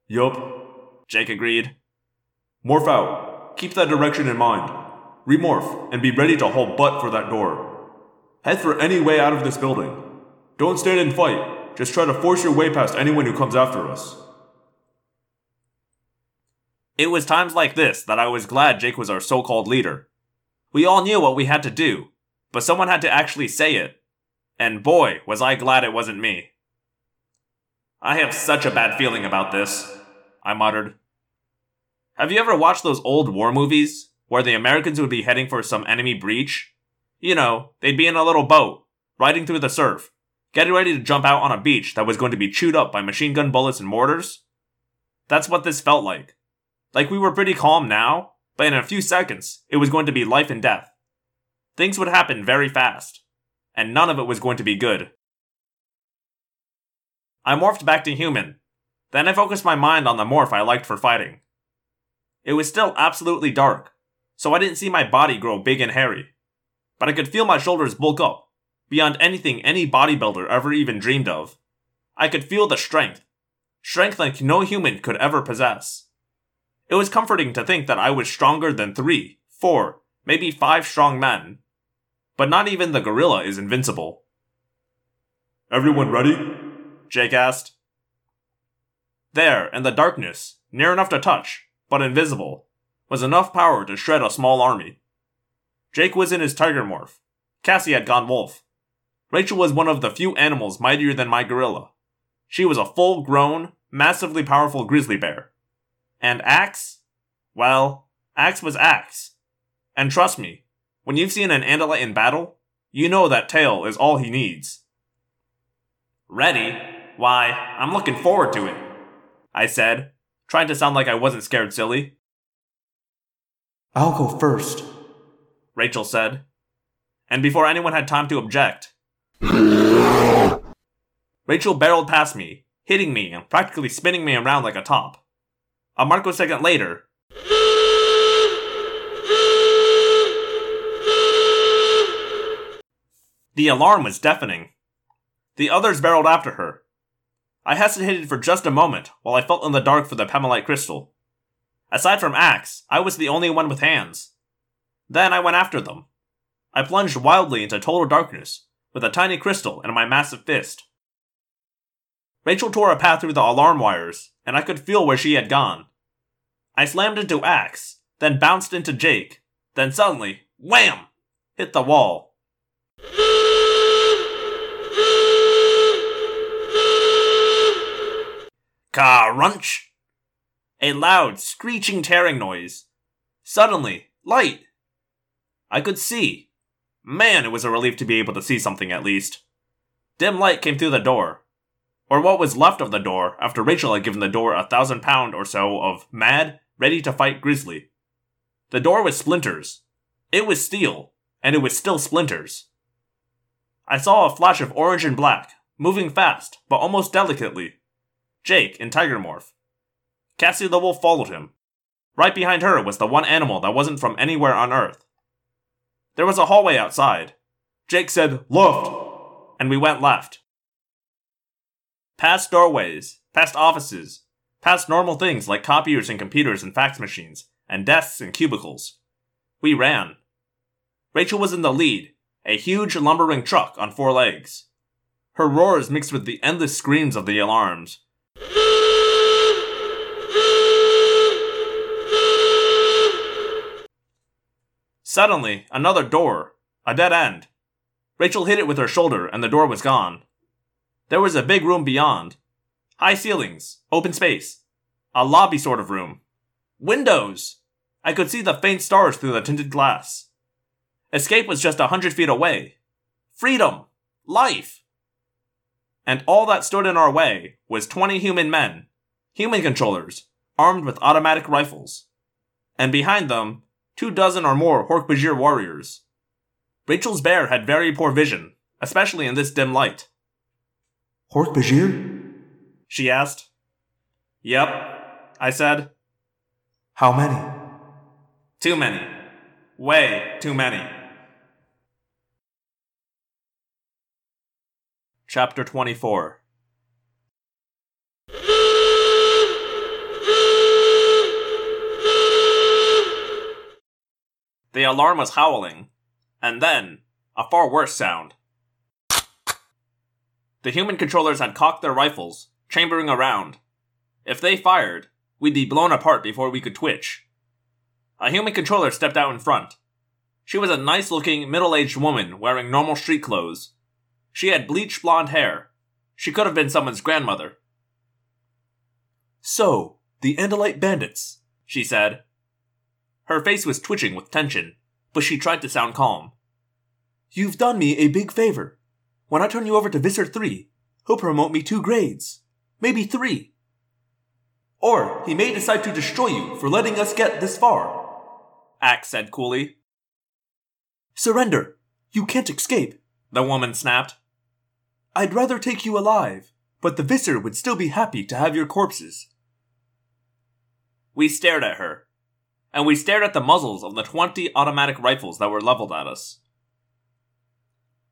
Yup. Jake agreed. Morph out. Keep that direction in mind. Remorph and be ready to hold butt for that door. Head for any way out of this building. Don't stand and fight. Just try to force your way past anyone who comes after us. It was times like this that I was glad Jake was our so called leader. We all knew what we had to do, but someone had to actually say it. And boy, was I glad it wasn't me. I have such a bad feeling about this, I muttered. Have you ever watched those old war movies where the Americans would be heading for some enemy breach? You know, they'd be in a little boat, riding through the surf, getting ready to jump out on a beach that was going to be chewed up by machine gun bullets and mortars? That's what this felt like. Like we were pretty calm now, but in a few seconds, it was going to be life and death. Things would happen very fast, and none of it was going to be good. I morphed back to human. Then I focused my mind on the morph I liked for fighting. It was still absolutely dark, so I didn't see my body grow big and hairy. But I could feel my shoulders bulk up, beyond anything any bodybuilder ever even dreamed of. I could feel the strength. Strength like no human could ever possess. It was comforting to think that I was stronger than three, four, maybe five strong men. But not even the gorilla is invincible. Everyone ready? Jake asked. There, in the darkness, near enough to touch, but invisible, was enough power to shred a small army. Jake was in his tiger morph. Cassie had gone wolf. Rachel was one of the few animals mightier than my gorilla. She was a full grown, massively powerful grizzly bear. And Ax? Well, Ax was Ax. And trust me, when you've seen an Andalite in battle, you know that tail is all he needs. Ready? Why, I'm looking forward to it, I said, trying to sound like I wasn't scared silly. I'll go first. Rachel said. And before anyone had time to object, Rachel barreled past me, hitting me and practically spinning me around like a top. A microsecond later, the alarm was deafening. The others barreled after her. I hesitated for just a moment while I felt in the dark for the Pemalite crystal. Aside from Ax, I was the only one with hands. Then I went after them. I plunged wildly into total darkness, with a tiny crystal in my massive fist. Rachel tore a path through the alarm wires, and I could feel where she had gone. I slammed into Ax, then bounced into Jake, then suddenly, wham! hit the wall. Crunch! A loud, screeching, tearing noise. Suddenly, light! I could see. Man, it was a relief to be able to see something at least. Dim light came through the door. Or what was left of the door after Rachel had given the door a thousand pound or so of mad, ready to fight grizzly. The door was splinters. It was steel, and it was still splinters. I saw a flash of orange and black, moving fast, but almost delicately. Jake in Tiger Morph. Cassie the Wolf followed him. Right behind her was the one animal that wasn't from anywhere on Earth. There was a hallway outside. Jake said, Left! And we went left. Past doorways, past offices, past normal things like copiers and computers and fax machines, and desks and cubicles. We ran. Rachel was in the lead, a huge lumbering truck on four legs. Her roars mixed with the endless screams of the alarms. Suddenly, another door, a dead end. Rachel hit it with her shoulder, and the door was gone. There was a big room beyond. High ceilings, open space. A lobby sort of room. Windows! I could see the faint stars through the tinted glass. Escape was just a hundred feet away. Freedom! Life! And all that stood in our way was 20 human men, human controllers, armed with automatic rifles. And behind them, two dozen or more Hork-Bajir warriors. Rachel's bear had very poor vision, especially in this dim light. Hork-Bajir? She asked. Yep, I said. How many? Too many. Way too many. Chapter 24 The alarm was howling, and then, a far worse sound. The human controllers had cocked their rifles, chambering around. If they fired, we'd be blown apart before we could twitch. A human controller stepped out in front. She was a nice looking, middle aged woman wearing normal street clothes. She had bleached blonde hair. She could have been someone's grandmother. So, the Andalite bandits, she said. Her face was twitching with tension, but she tried to sound calm. You've done me a big favor. When I turn you over to Visser 3, he'll promote me two grades. Maybe three. Or he may decide to destroy you for letting us get this far. Ax said coolly. Surrender. You can't escape, the woman snapped. I'd rather take you alive, but the Visser would still be happy to have your corpses. We stared at her, and we stared at the muzzles of the 20 automatic rifles that were leveled at us.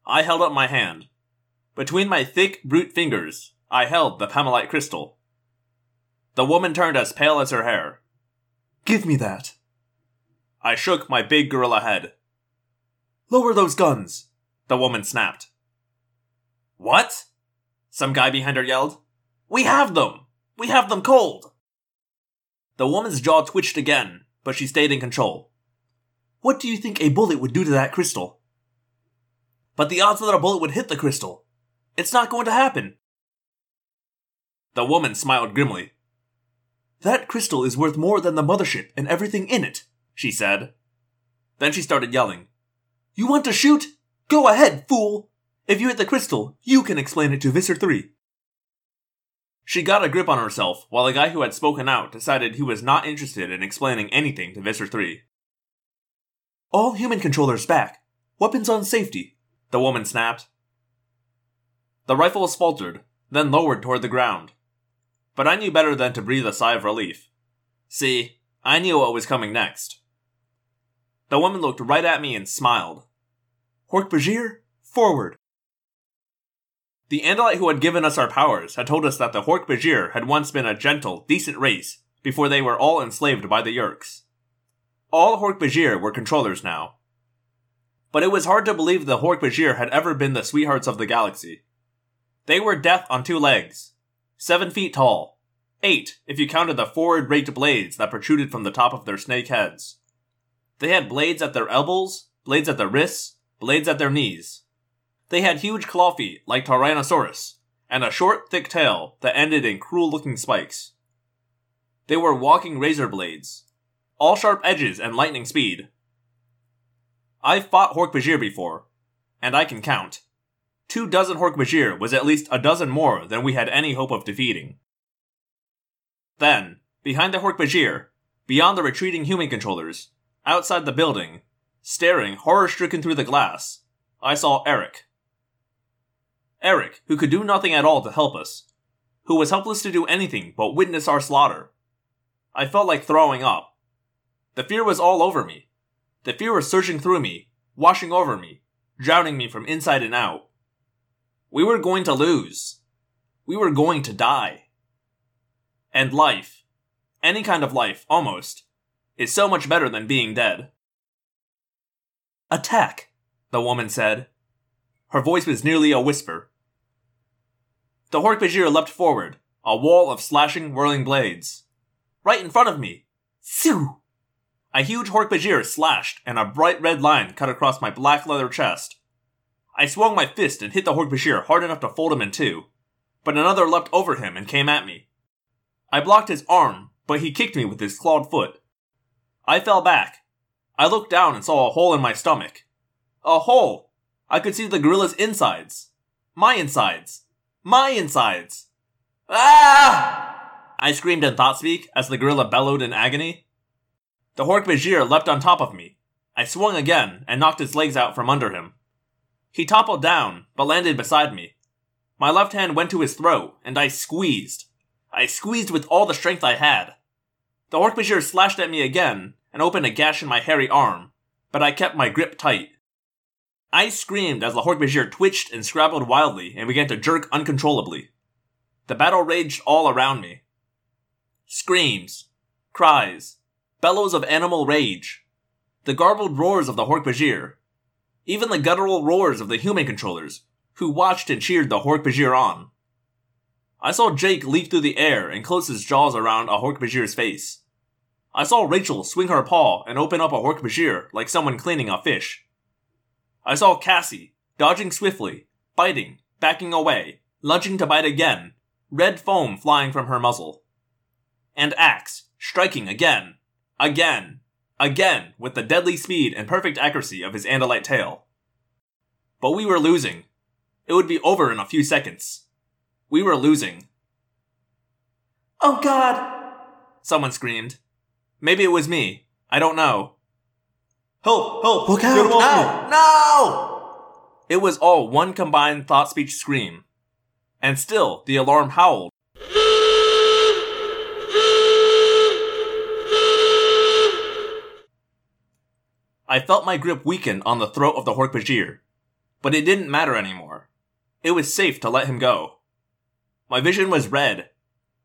I held up my hand. Between my thick, brute fingers, I held the Pemalite crystal. The woman turned as pale as her hair. Give me that. I shook my big gorilla head. Lower those guns, the woman snapped. What? Some guy behind her yelled. We have them! We have them cold! The woman's jaw twitched again, but she stayed in control. What do you think a bullet would do to that crystal? But the odds that a bullet would hit the crystal. It's not going to happen. The woman smiled grimly. That crystal is worth more than the mothership and everything in it, she said. Then she started yelling. You want to shoot? Go ahead, fool! If you hit the crystal, you can explain it to Visser 3. She got a grip on herself while the guy who had spoken out decided he was not interested in explaining anything to Visser 3. All human controllers back. Weapons on safety, the woman snapped. The rifles faltered, then lowered toward the ground. But I knew better than to breathe a sigh of relief. See, I knew what was coming next. The woman looked right at me and smiled. Hork-Bajir, forward. The Andalite who had given us our powers had told us that the Hork-Bajir had once been a gentle, decent race before they were all enslaved by the Yeerks. All Hork-Bajir were controllers now. But it was hard to believe the Hork-Bajir had ever been the sweethearts of the galaxy. They were death on two legs, seven feet tall, eight if you counted the forward raked blades that protruded from the top of their snake heads. They had blades at their elbows, blades at their wrists, blades at their knees. They had huge claw feet like Tyrannosaurus, and a short, thick tail that ended in cruel looking spikes. They were walking razor blades, all sharp edges and lightning speed. I've fought Hork-Bajir before, and I can count. Two dozen Hork-Bajir was at least a dozen more than we had any hope of defeating. Then, behind the Hork-Bajir, beyond the retreating human controllers, outside the building, staring horror stricken through the glass, I saw Erek. Erek, who could do nothing at all to help us, who was helpless to do anything but witness our slaughter. I felt like throwing up. The fear was all over me. The fear was surging through me, washing over me, drowning me from inside and out. We were going to lose. We were going to die. And life, any kind of life, almost, is so much better than being dead. Attack, the woman said. Her voice was nearly a whisper. The Hork-Bajir leapt forward, a wall of slashing, whirling blades. Right in front of me! Sew! A huge Hork-Bajir slashed, and a bright red line cut across my black leather chest. I swung my fist and hit the Hork-Bajir hard enough to fold him in two, but another leapt over him and came at me. I blocked his arm, but he kicked me with his clawed foot. I fell back. I looked down and saw a hole in my stomach. A hole! I could see the gorilla's insides. My insides. My insides! Ah! I screamed in thought speak as the gorilla bellowed in agony. The Hork-Bajir leapt on top of me. I swung again and knocked his legs out from under him. He toppled down, but landed beside me. My left hand went to his throat, and I squeezed. I squeezed with all the strength I had. The Hork-Bajir slashed at me again and opened a gash in my hairy arm, but I kept my grip tight. I screamed as the Hork-Bajir twitched and scrabbled wildly and began to jerk uncontrollably. The battle raged all around me. Screams, cries, bellows of animal rage, the garbled roars of the Hork-Bajir, even the guttural roars of the human controllers, who watched and cheered the Hork-Bajir on. I saw Jake leap through the air and close his jaws around a Hork-Bajir's face. I saw Rachel swing her paw and open up a Hork-Bajir like someone cleaning a fish. I saw Cassie dodging swiftly, biting, backing away, lunging to bite again, red foam flying from her muzzle. And Ax striking again, again, again with the deadly speed and perfect accuracy of his Andalite tail. But we were losing. It would be over in a few seconds. We were losing. Oh god! Someone screamed. Maybe it was me. I don't know. Help! Help! Look out! him off me! No! It was all one combined thought speech scream. And still, the alarm howled. I felt my grip weaken on the throat of the Hork-Bajir, but it didn't matter anymore. It was safe to let him go. My vision was red,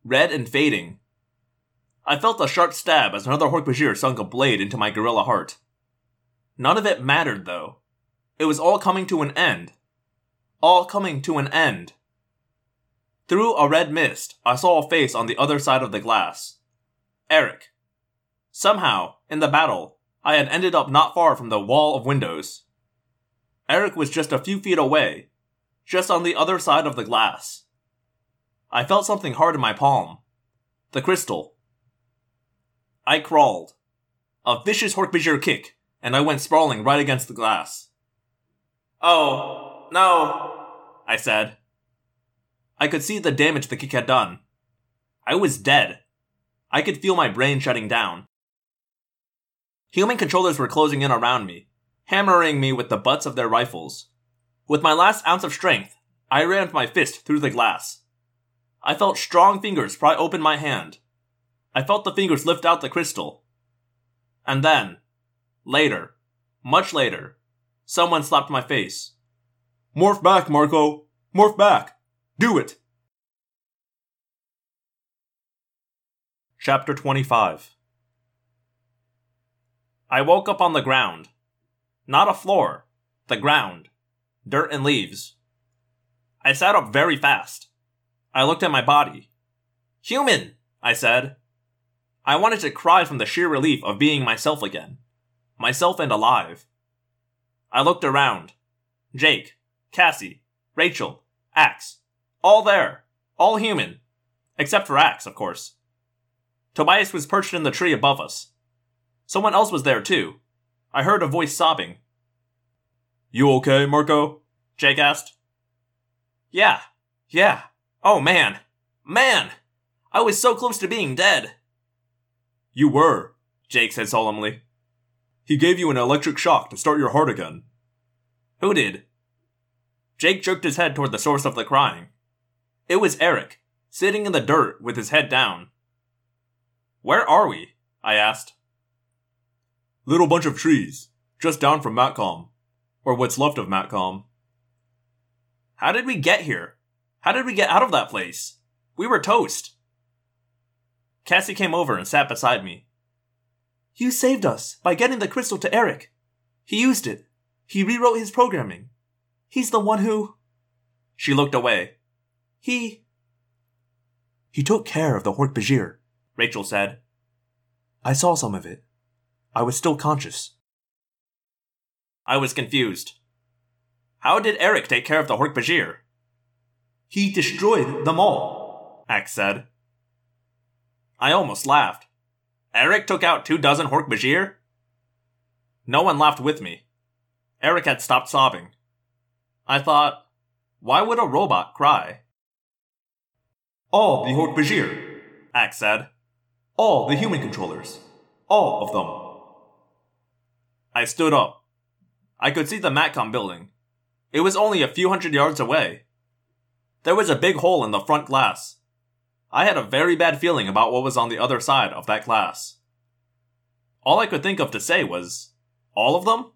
red and fading. I felt a sharp stab as another Hork-Bajir sunk a blade into my gorilla heart. None of it mattered, though. It was all coming to an end. All coming to an end. Through a red mist, I saw a face on the other side of the glass. Erek. Somehow, in the battle, I had ended up not far from the wall of windows. Erek was just a few feet away, just on the other side of the glass. I felt something hard in my palm. The crystal. I crawled. A vicious Hork-Bajir kick, and I went sprawling right against the glass. Oh, no, I said. I could see the damage the kick had done. I was dead. I could feel my brain shutting down. Human controllers were closing in around me, hammering me with the butts of their rifles. With my last ounce of strength, I rammed my fist through the glass. I felt strong fingers pry open my hand. I felt the fingers lift out the crystal. And then, later, much later, someone slapped my face. Morph back, Marco! Morph back! Do it! Chapter 25 I woke up on the ground. Not a floor, the ground. Dirt and leaves. I sat up very fast. I looked at my body. Human, I said. I wanted to cry from the sheer relief of being myself again. Myself and alive. I looked around. Jake, Cassie, Rachel, Ax. All there. All human. Except for Ax, of course. Tobias was perched in the tree above us. Someone else was there too. I heard a voice sobbing. You okay, Marco? Jake asked. Yeah, yeah. Oh man. Man! I was so close to being dead. You were. Jake said solemnly. He gave you an electric shock to start your heart again. Who did? Jake jerked his head toward the source of the crying. It was Erek, sitting in the dirt with his head down. Where are we? I asked. Little bunch of trees, just down from Matcom. Or what's left of Matcom. How did we get here? How did we get out of that place? We were toast. Cassie came over and sat beside me. You saved us by getting the crystal to Erek. He used it. He rewrote his programming. He's the one who. She looked away. He. He took care of the Hork-Bajir. Rachel said. I saw some of it. I was still conscious. I was confused. How did Erek take care of the Hork-Bajir? He destroyed them all. Ax said. I almost laughed. Erek took out two dozen Hork-Bajir? No one laughed with me. Erek had stopped sobbing. I thought, why would a robot cry? All the Hork-Bajir. Ax said. All the human controllers. All of them. I stood up. I could see the Matcom building. It was only a few hundred yards away. There was a big hole in the front glass. I had a very bad feeling about what was on the other side of that glass. All I could think of to say was, All of them?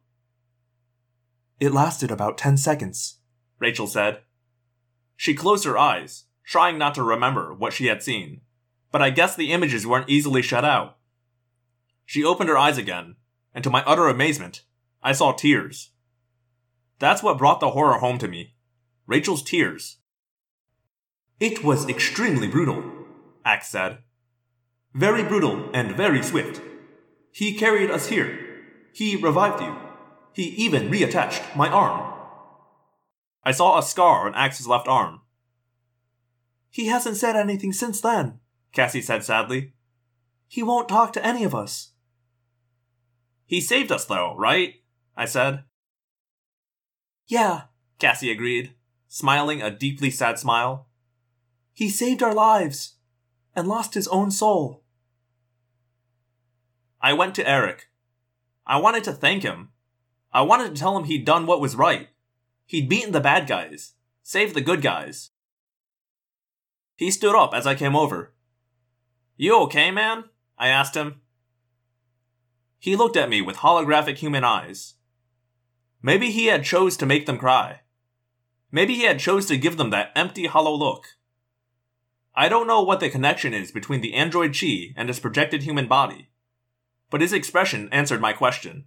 It lasted about 10 seconds. Rachel said. She closed her eyes, trying not to remember what she had seen, but I guess the images weren't easily shut out. She opened her eyes again, and to my utter amazement, I saw tears. That's what brought the horror home to me Rachel's tears. It was extremely brutal, Ax said. Very brutal and very swift. He carried us here. He revived you. He even reattached my arm. I saw a scar on Ax's left arm. He hasn't said anything since then, Cassie said sadly. He won't talk to any of us. He saved us, though, right? I said. Yeah, Cassie agreed, smiling a deeply sad smile. He saved our lives and lost his own soul. I went to Erek. I wanted to thank him. I wanted to tell him he'd done what was right. He'd beaten the bad guys, saved the good guys. He stood up as I came over. You okay, man? I asked him. He looked at me with holographic human eyes. Maybe he had chose to make them cry. Maybe he had chose to give them that empty, hollow look. I don't know what the connection is between the android Chee and his projected human body, but his expression answered my question.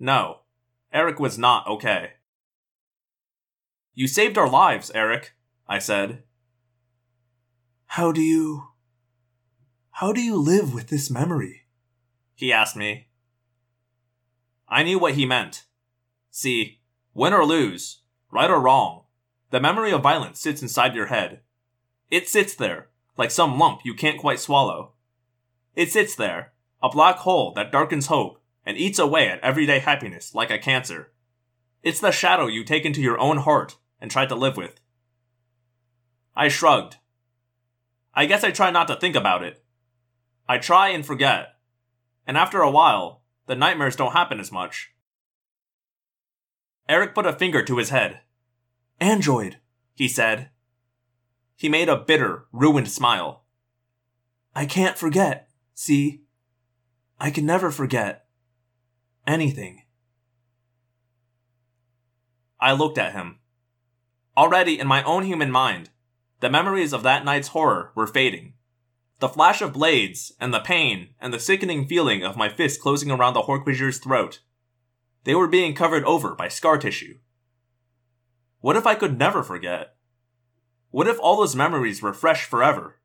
No, Erek was not okay. You saved our lives, Erek, I said. How do you. How do you live with this memory? He asked me. I knew what he meant. See, win or lose, right or wrong, the memory of violence sits inside your head. It sits there, like some lump you can't quite swallow. It sits there, a black hole that darkens hope and eats away at everyday happiness like a cancer. It's the shadow you take into your own heart and try to live with. I shrugged. I guess I try not to think about it. I try and forget. And after a while, the nightmares don't happen as much. Erek put a finger to his head. Android, He said. He made a bitter, ruined smile. I can't forget. See? I can never forget. Anything. I looked at him. Already in my own human mind, the memories of that night's horror were fading. The flash of blades, and the pain, and the sickening feeling of my fist closing around the Hork-Bajir's throat. They were being covered over by scar tissue. What if I could never forget? What if all those memories were fresh forever?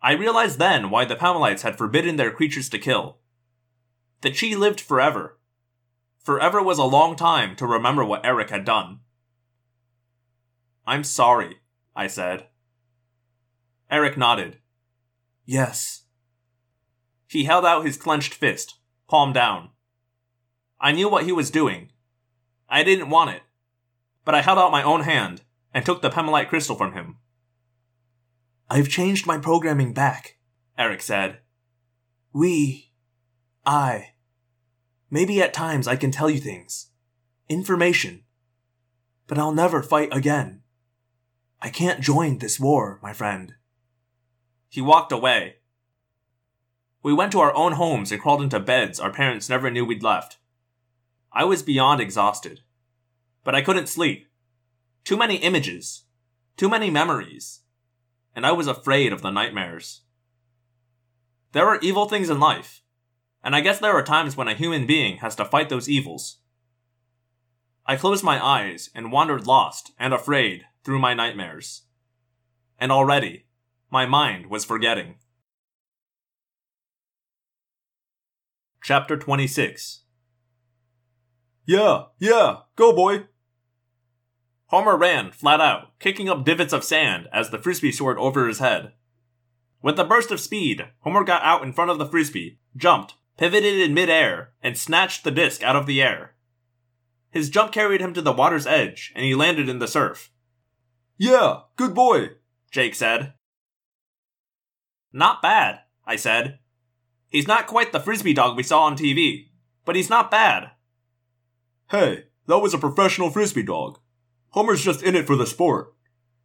I realized then why the Pemalites had forbidden their creatures to kill. The Chee lived forever. Forever was a long time to remember what Erek had done. I'm sorry, I said. Erek nodded. Yes. He held out his clenched fist, palm down. I knew what he was doing. I didn't want it, but I held out my own hand and took the Pemalite crystal from him. I've changed my programming back. Erek said. We. I. Maybe at times I can tell you things. Information. But I'll never fight again. I can't join this war, my friend. He walked away. We went to our own homes and crawled into beds our parents never knew we'd left. I was beyond exhausted. But I couldn't sleep. Too many images. Too many memories. And I was afraid of the nightmares. There are evil things in life, and I guess there are times when a human being has to fight those evils. I closed my eyes and wandered lost and afraid through my nightmares. And already, my mind was forgetting. Chapter 26 Yeah, yeah, go boy. Homer ran, flat out, kicking up divots of sand as the frisbee soared over his head. With a burst of speed, Homer got out in front of the frisbee, jumped, pivoted in midair, and snatched the disc out of the air. His jump carried him to the water's edge, and he landed in the surf. Yeah, good boy. Jake said. Not bad, I said. He's not quite the frisbee dog we saw on TV, but he's not bad. Hey, that was a professional frisbee dog. Homer's just in it for the sport.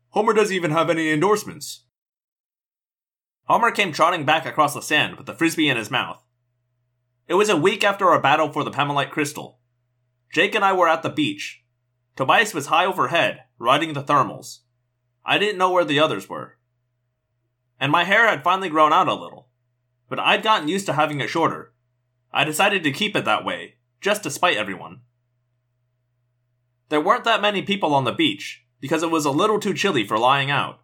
Homer doesn't even have any endorsements. Homer came trotting back across the sand with the frisbee in his mouth. It was a week after our battle for the Pemalite crystal. Jake and I were at the beach. Tobias was high overhead, riding the thermals. I didn't know where the others were. And my hair had finally grown out a little, but I'd gotten used to having it shorter. I decided to keep it that way, just to spite everyone. There weren't that many people on the beach, because it was a little too chilly for lying out.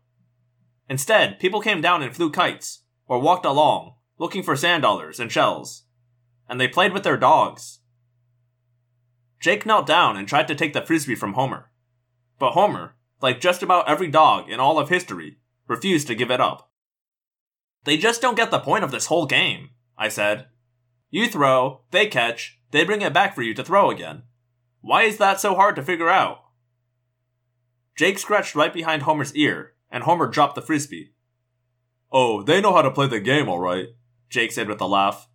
Instead, people came down and flew kites, or walked along, looking for sand dollars and shells. And they played with their dogs. Jake knelt down and tried to take the frisbee from Homer. But Homer, like just about every dog in all of history, refused to give it up. They just don't get the point of this whole game, I said. You throw, they catch, they bring it back for you to throw again. Why is that so hard to figure out? Jake scratched right behind Homer's ear and Homer dropped the frisbee. Oh, they know how to play the game, alright, Jake said with a laugh.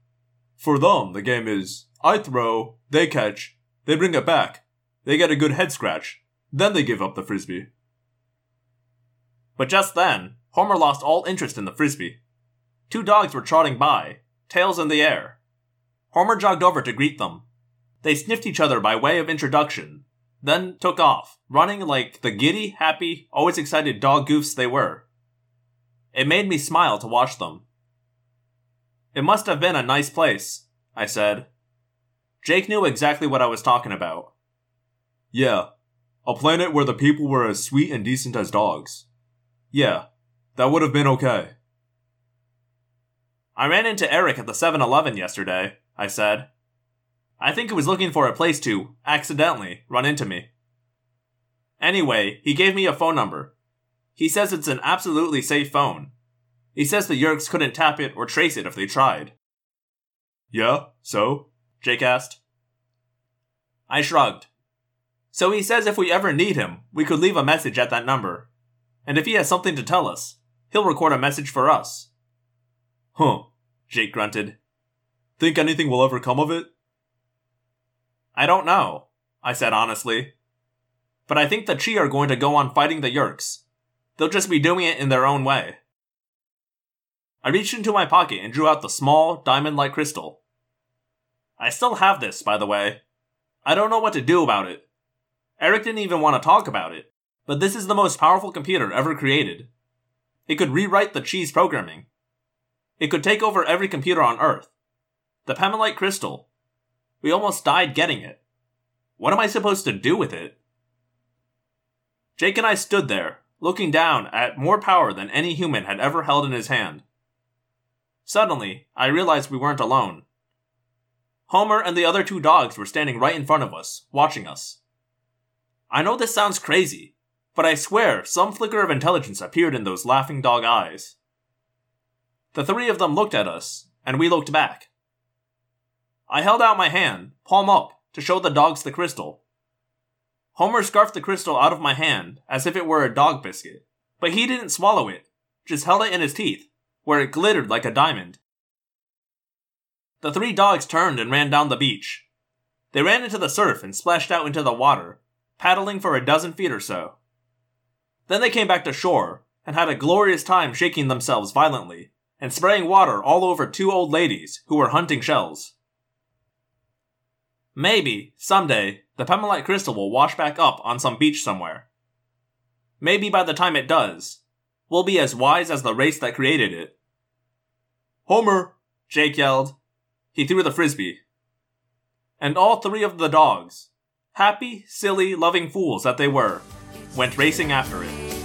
For them, the game is I throw, they catch, they bring it back, they get a good head scratch, then they give up the frisbee. But just then, Homer lost all interest in the frisbee. Two dogs were trotting by, tails in the air. Homer jogged over to greet them. They sniffed each other by way of introduction, then took off, running like the giddy, happy, always excited dog goofs they were. It made me smile to watch them. It must have been a nice place, I said. Jake knew exactly what I was talking about. Yeah, a planet where the people were as sweet and decent as dogs. Yeah, that would have been okay. I ran into Erek at the 7 Eleven yesterday, I said. I think he was looking for a place to, accidentally, run into me. Anyway, he gave me a phone number. He says it's an absolutely safe phone. He says the Yeerks couldn't tap it or trace it if they tried. Yeah, so? Jake asked. I shrugged. So he says if we ever need him, we could leave a message at that number. And if he has something to tell us, he'll record a message for us. Huh, Jake grunted. Think anything will ever come of it? I don't know, I said honestly. But I think the Chee are going to go on fighting the Yeerks. They'll just be doing it in their own way. I reached into my pocket and drew out the small, diamond like crystal. I still have this, by the way. I don't know what to do about it. Erek didn't even want to talk about it, but this is the most powerful computer ever created. It could rewrite the Chee's programming. It could take over every computer on Earth. The Pemalite crystal, we almost died getting it. What am I supposed to do with it? Jake and I stood there, looking down at more power than any human had ever held in his hand. Suddenly, I realized we weren't alone. Homer and the other two dogs were standing right in front of us, watching us. I know this sounds crazy, but I swear some flicker of intelligence appeared in those laughing dog eyes. The three of them looked at us, and we looked back. I held out my hand, palm up, to show the dogs the crystal. Homer scarfed the crystal out of my hand as if it were a dog biscuit, but he didn't swallow it, just held it in his teeth, where it glittered like a diamond. The three dogs turned and ran down the beach. They ran into the surf and splashed out into the water, paddling for a dozen feet or so. Then they came back to shore and had a glorious time shaking themselves violently and spraying water all over two old ladies who were hunting shells. Maybe, someday, the Pemalite crystal will wash back up on some beach somewhere. Maybe by the time it does, we'll be as wise as the race that created it. Homer! Jake yelled. He threw the frisbee. And all three of the dogs, happy, silly, loving fools that they were, went racing after it.